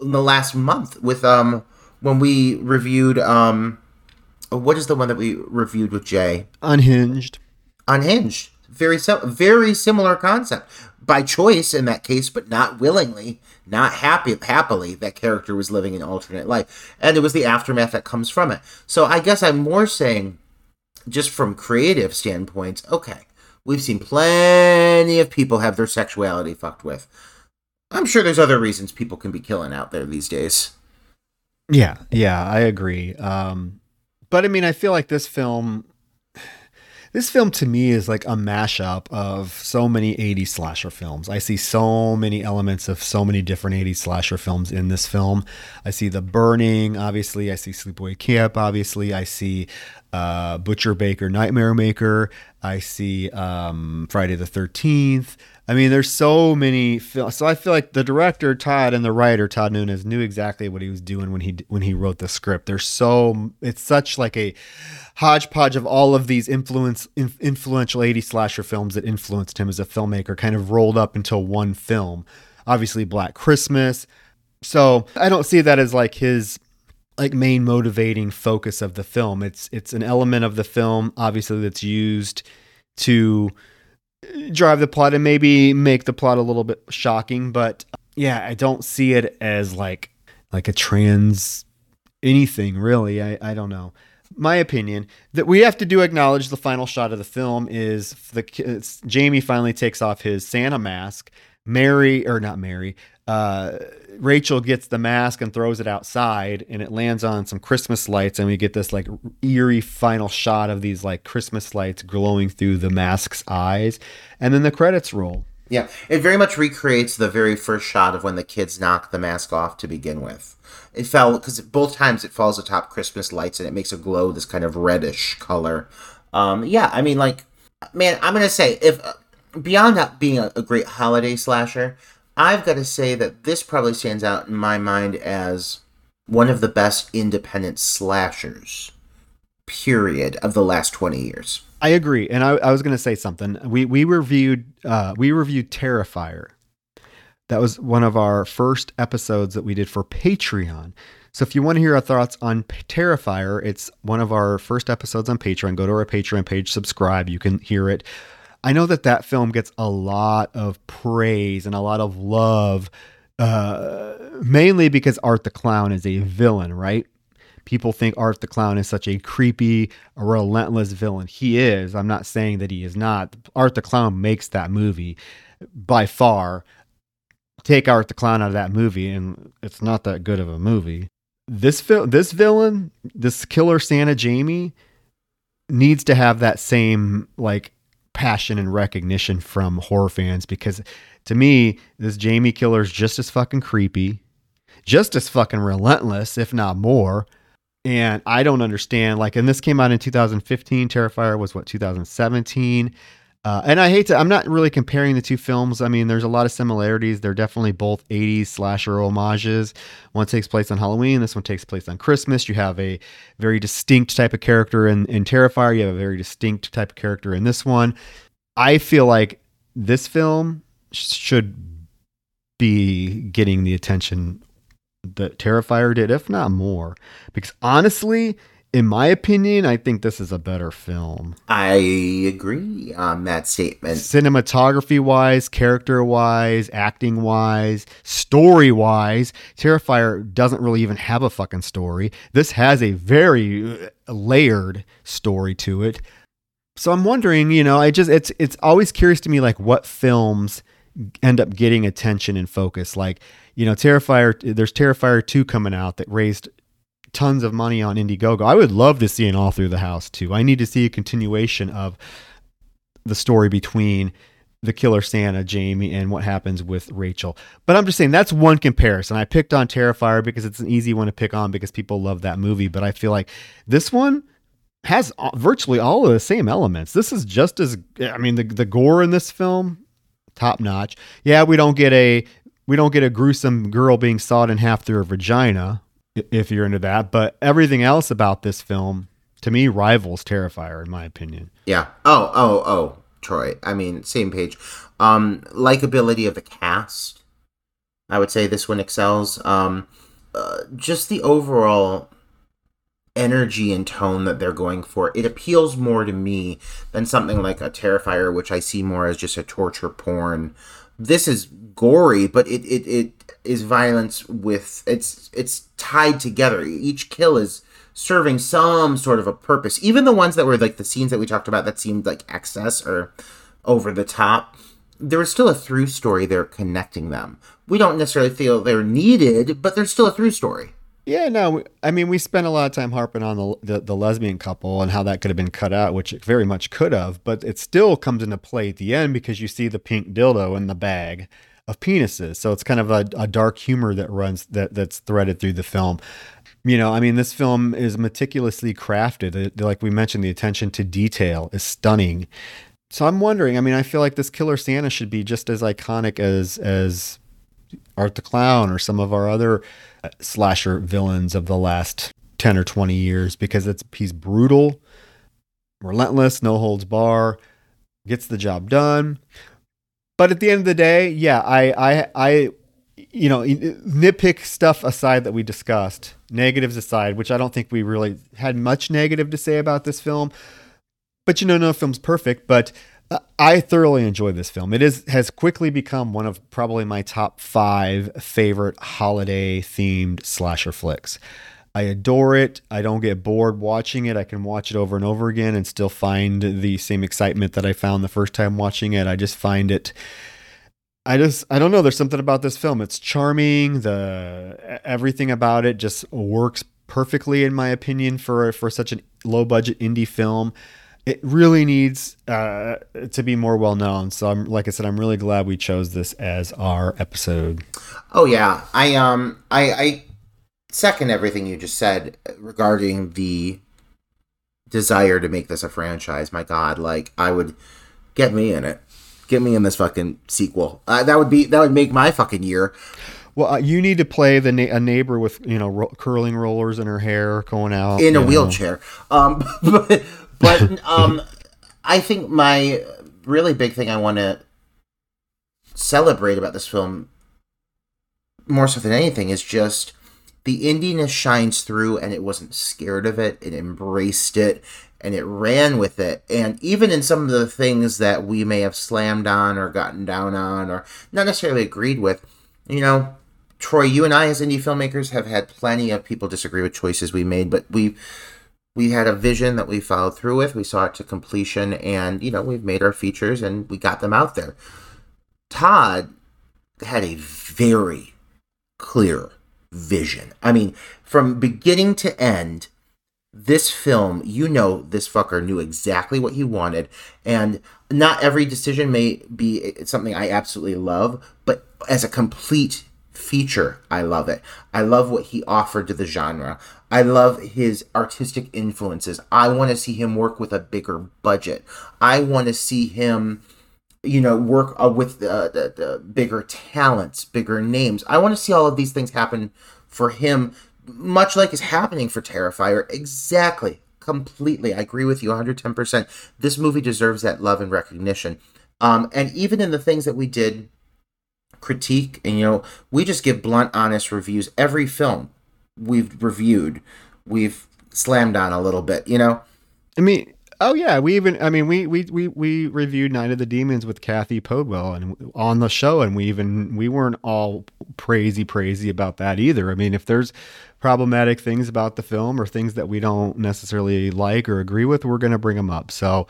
in the last month, with um when we reviewed um what is the one that we reviewed with Jay? Unhinged. Unhinged. Very very similar concept. By choice in that case, but not willingly, not happy happily. That character was living an alternate life, and it was the aftermath that comes from it. So I guess I'm more saying, just from creative standpoints, okay, we've seen plenty of people have their sexuality fucked with. I'm sure there's other reasons people can be killing out there these days. Yeah, yeah, I agree. Um, but I mean, I feel like this film this film to me is like a mashup of so many 80s slasher films. I see so many elements of so many different 80s slasher films in this film. I see The Burning, obviously. I see Sleepaway Camp, obviously. I see uh, Butcher Baker, Nightmare Maker. I see um, Friday the 13th. I mean, there's so many. So I feel like the director Todd and the writer Todd Nunes knew exactly what he was doing when he when he wrote the script. There's so it's such like a hodgepodge of all of these influence in, influential 80 slasher films that influenced him as a filmmaker, kind of rolled up into one film. Obviously, Black Christmas. So I don't see that as like his like main motivating focus of the film. It's it's an element of the film, obviously, that's used to drive the plot and maybe make the plot a little bit shocking but yeah i don't see it as like like a trans anything really. I, I don't know. My opinion that we have to do acknowledge the final shot of the film is the jamie finally takes off his santa mask. Mary or not mary uh, Rachel gets the mask and throws it outside, and it lands on some Christmas lights, and we get this like eerie final shot of these like Christmas lights glowing through the mask's eyes, and then the credits roll. Yeah, it very much recreates the very first shot of when the kids knock the mask off to begin with. It fell because both times it falls atop Christmas lights and it makes a glow this kind of reddish color. Um, yeah, I mean, like, man, I'm gonna say if uh, beyond being a, a great holiday slasher, I've got to say that this probably stands out in my mind as one of the best independent slashers, period, of the last 20 years. I agree. And I, I was going to say something. We, we reviewed, uh, we reviewed Terrifier. That was one of our first episodes that we did for Patreon. So if you want to hear our thoughts on Terrifier, it's one of our first episodes on Patreon. Go to our Patreon page, subscribe. You can hear it. I know that that film gets a lot of praise and a lot of love, uh, mainly because Art the Clown is a villain, right? People think Art the Clown is such a creepy, relentless villain. He is. I'm not saying that he is not. Art the Clown makes that movie by far. Take Art the Clown out of that movie, and it's not that good of a movie. This film, this villain, this killer Santa Jamie, needs to have that same like passion and recognition from horror fans because to me, this Jamie killer is just as fucking creepy, just as fucking relentless, if not more. And I don't understand. Like, and this came out in 2015. Terrifier was what 2017. Uh, and I hate to, I'm not really comparing the two films. I mean, there's a lot of similarities. They're definitely both 80s slasher homages. One takes place on Halloween, this one takes place on Christmas. You have a very distinct type of character in, in Terrifier, you have a very distinct type of character in this one. I feel like this film should be getting the attention that Terrifier did, if not more. Because honestly, in my opinion, I think this is a better film. I agree on that statement. Cinematography wise, character wise, acting wise, story wise, Terrifier doesn't really even have a fucking story. This has a very uh, layered story to it. So I'm wondering, you know, I just it's it's always curious to me like what films end up getting attention and focus. Like, you know, Terrifier there's Terrifier 2 coming out that raised tons of money on Indiegogo. I would love to see an all through the house too. I need to see a continuation of the story between the killer Santa, Jamie, and what happens with Rachel. But I'm just saying that's one comparison. I picked on Terrifier because it's an easy one to pick on because people love that movie. But I feel like this one has virtually all of the same elements. This is just as I mean the the gore in this film top notch. Yeah, we don't get a we don't get a gruesome girl being sawed in half through her vagina, if you're into that. But everything else about this film, to me, rivals Terrifier, in my opinion. Yeah. Oh, oh, oh, Troy. I mean, same page. Um, likability of the cast. I would say this one excels. Um, uh, just the overall energy and tone that they're going for. It appeals more to me than something like a Terrifier, which I see more as just a torture porn. This is gory, but it it, it is violence with it's it's tied together. Each kill is serving some sort of a purpose. Even the ones that were like the scenes that we talked about that seemed like excess or over the top, there was still a through story there connecting them. We don't necessarily feel they're needed, but there's still a through story. Yeah, no, I mean, we spent a lot of time harping on the, the, the lesbian couple and how that could have been cut out, which it very much could have, but it still comes into play at the end because you see the pink dildo in the bag of penises. So it's kind of a, a dark humor that runs that that's threaded through the film. You know, I mean, this film is meticulously crafted. Like we mentioned, the attention to detail is stunning. So I'm wondering. I mean, I feel like this Killer Santa should be just as iconic as as Art the Clown or some of our other uh, slasher villains of the last ten or twenty years because it's he's brutal, relentless, no holds bar, gets the job done. But at the end of the day, yeah, I, I, I, you know, nitpick stuff aside that we discussed, negatives aside, which I don't think we really had much negative to say about this film. But you know, no film's perfect. But uh, I thoroughly enjoy this film. It is has quickly become one of probably my top five favorite holiday themed slasher flicks. I adore it. I don't get bored watching it. I can watch it over and over again and still find the same excitement that I found the first time watching it. I just find it I just I don't know, there's something about this film. It's charming. The everything about it just works perfectly in my opinion for for such a low budget indie film. It really needs uh, to be more well known. So I'm like I said, I'm really glad we chose this as our episode. Oh yeah, I um I I second everything you just said regarding the desire to make this a franchise. My God, like I would get me in it. Get me in this fucking sequel. Uh, that would be that would make my fucking year. Well, uh, you need to play the na- a neighbor with you know ro- curling rollers in her hair going out in a know. wheelchair. Um, [laughs] but but um, I think my really big thing I want to celebrate about this film more so than anything is just the indiness shines through and it wasn't scared of it. It embraced it and it ran with it. And even in some of the things that we may have slammed on or gotten down on or not necessarily agreed with you know troy you and i as indie filmmakers have had plenty of people disagree with choices we made but we we had a vision that we followed through with. We saw it to completion and you know we've made our features and we got them out there. Todd had a very clear vision. I mean, from beginning to end, this film, you know, this fucker knew exactly what he wanted, and not every decision may be something I absolutely love, but as a complete feature, I love it. I love what he offered to the genre. I love his artistic influences. I want to see him work with a bigger budget. I want to see him you know, work uh, with uh, the, the bigger talents, bigger names. I want to see all of these things happen for him, much like is happening for Terrifier. Exactly, completely. I agree with you 110%. This movie deserves that love and recognition. Um, and even in the things that we did critique, and you know, we just give blunt, honest reviews. Every film we've reviewed, we've slammed on a little bit, you know? I mean, oh yeah, we even I mean we we we we reviewed Night of the Demons with Cathy Podewell and on the show, and we even we weren't all crazy crazy about that either. I mean, if there's problematic things about the film or things that we don't necessarily like or agree with, we're going to bring them up. So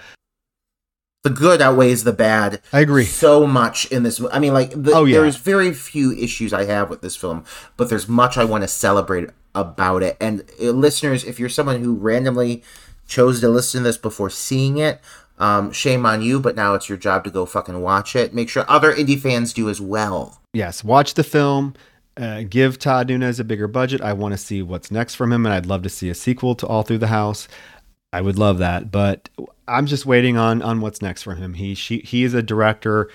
the good outweighs the bad. I agree so much in this. I mean, like, the, Oh, yeah. there's very few issues I have with this film, but there's much I want to celebrate about it. And uh, listeners, if you're someone who randomly chose to listen to this before seeing it, um, shame on you. But now it's your job to go fucking watch it. Make sure other indie fans do as well. yes, watch the film. Uh, give Todd Nunes a bigger budget. I want to see what's next from him, and I'd love to see a sequel to All Through the House. I would love that, but I'm just waiting on on what's next from him. He she, he is a director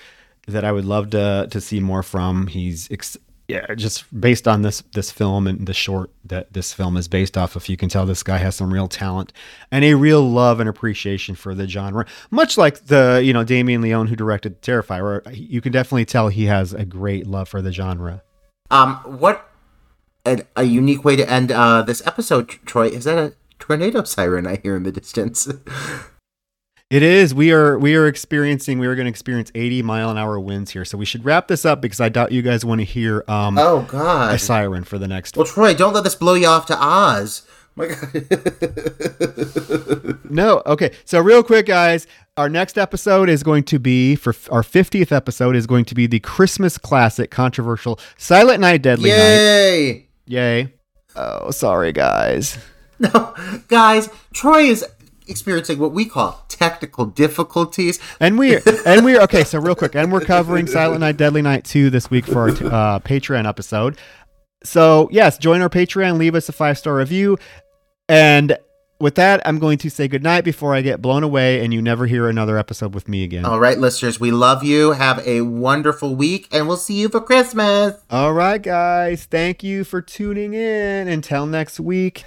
that I would love to to see more from. He's ex- yeah, just based on this this film and the short that this film is based off of, you can tell this guy has some real talent and a real love and appreciation for the genre. Much like the you know Damien Leone who directed Terrifier, you can definitely tell he has a great love for the genre. Um, what a, a unique way to end uh, this episode, Troy. Is that a tornado siren I hear in the distance? [laughs] It is. We are we are experiencing. We are going to experience 80 mile an hour winds here. So we should wrap this up because I doubt you guys want to hear um, oh God, a siren for the next. Well, Troy, don't let this blow you off to Oz. My God. [laughs] No. Okay. So real quick, guys, our next episode is going to be for our 50th episode is going to be the Christmas classic, controversial Silent Night, Deadly Night. Yay! Yay! Oh, sorry, guys. No, guys, Troy is experiencing what we call technical difficulties. And we [laughs] and we're okay. So real quick, and we're covering Silent Night, Deadly Night two this week for our uh, Patreon episode. So yes, join our Patreon, leave us a five star review, and with that, I'm going to say goodnight before I get blown away and you never hear another episode with me again. All right, listeners, we love you. Have a wonderful week, and we'll see you for Christmas. All right, guys, thank you for tuning in. Until next week.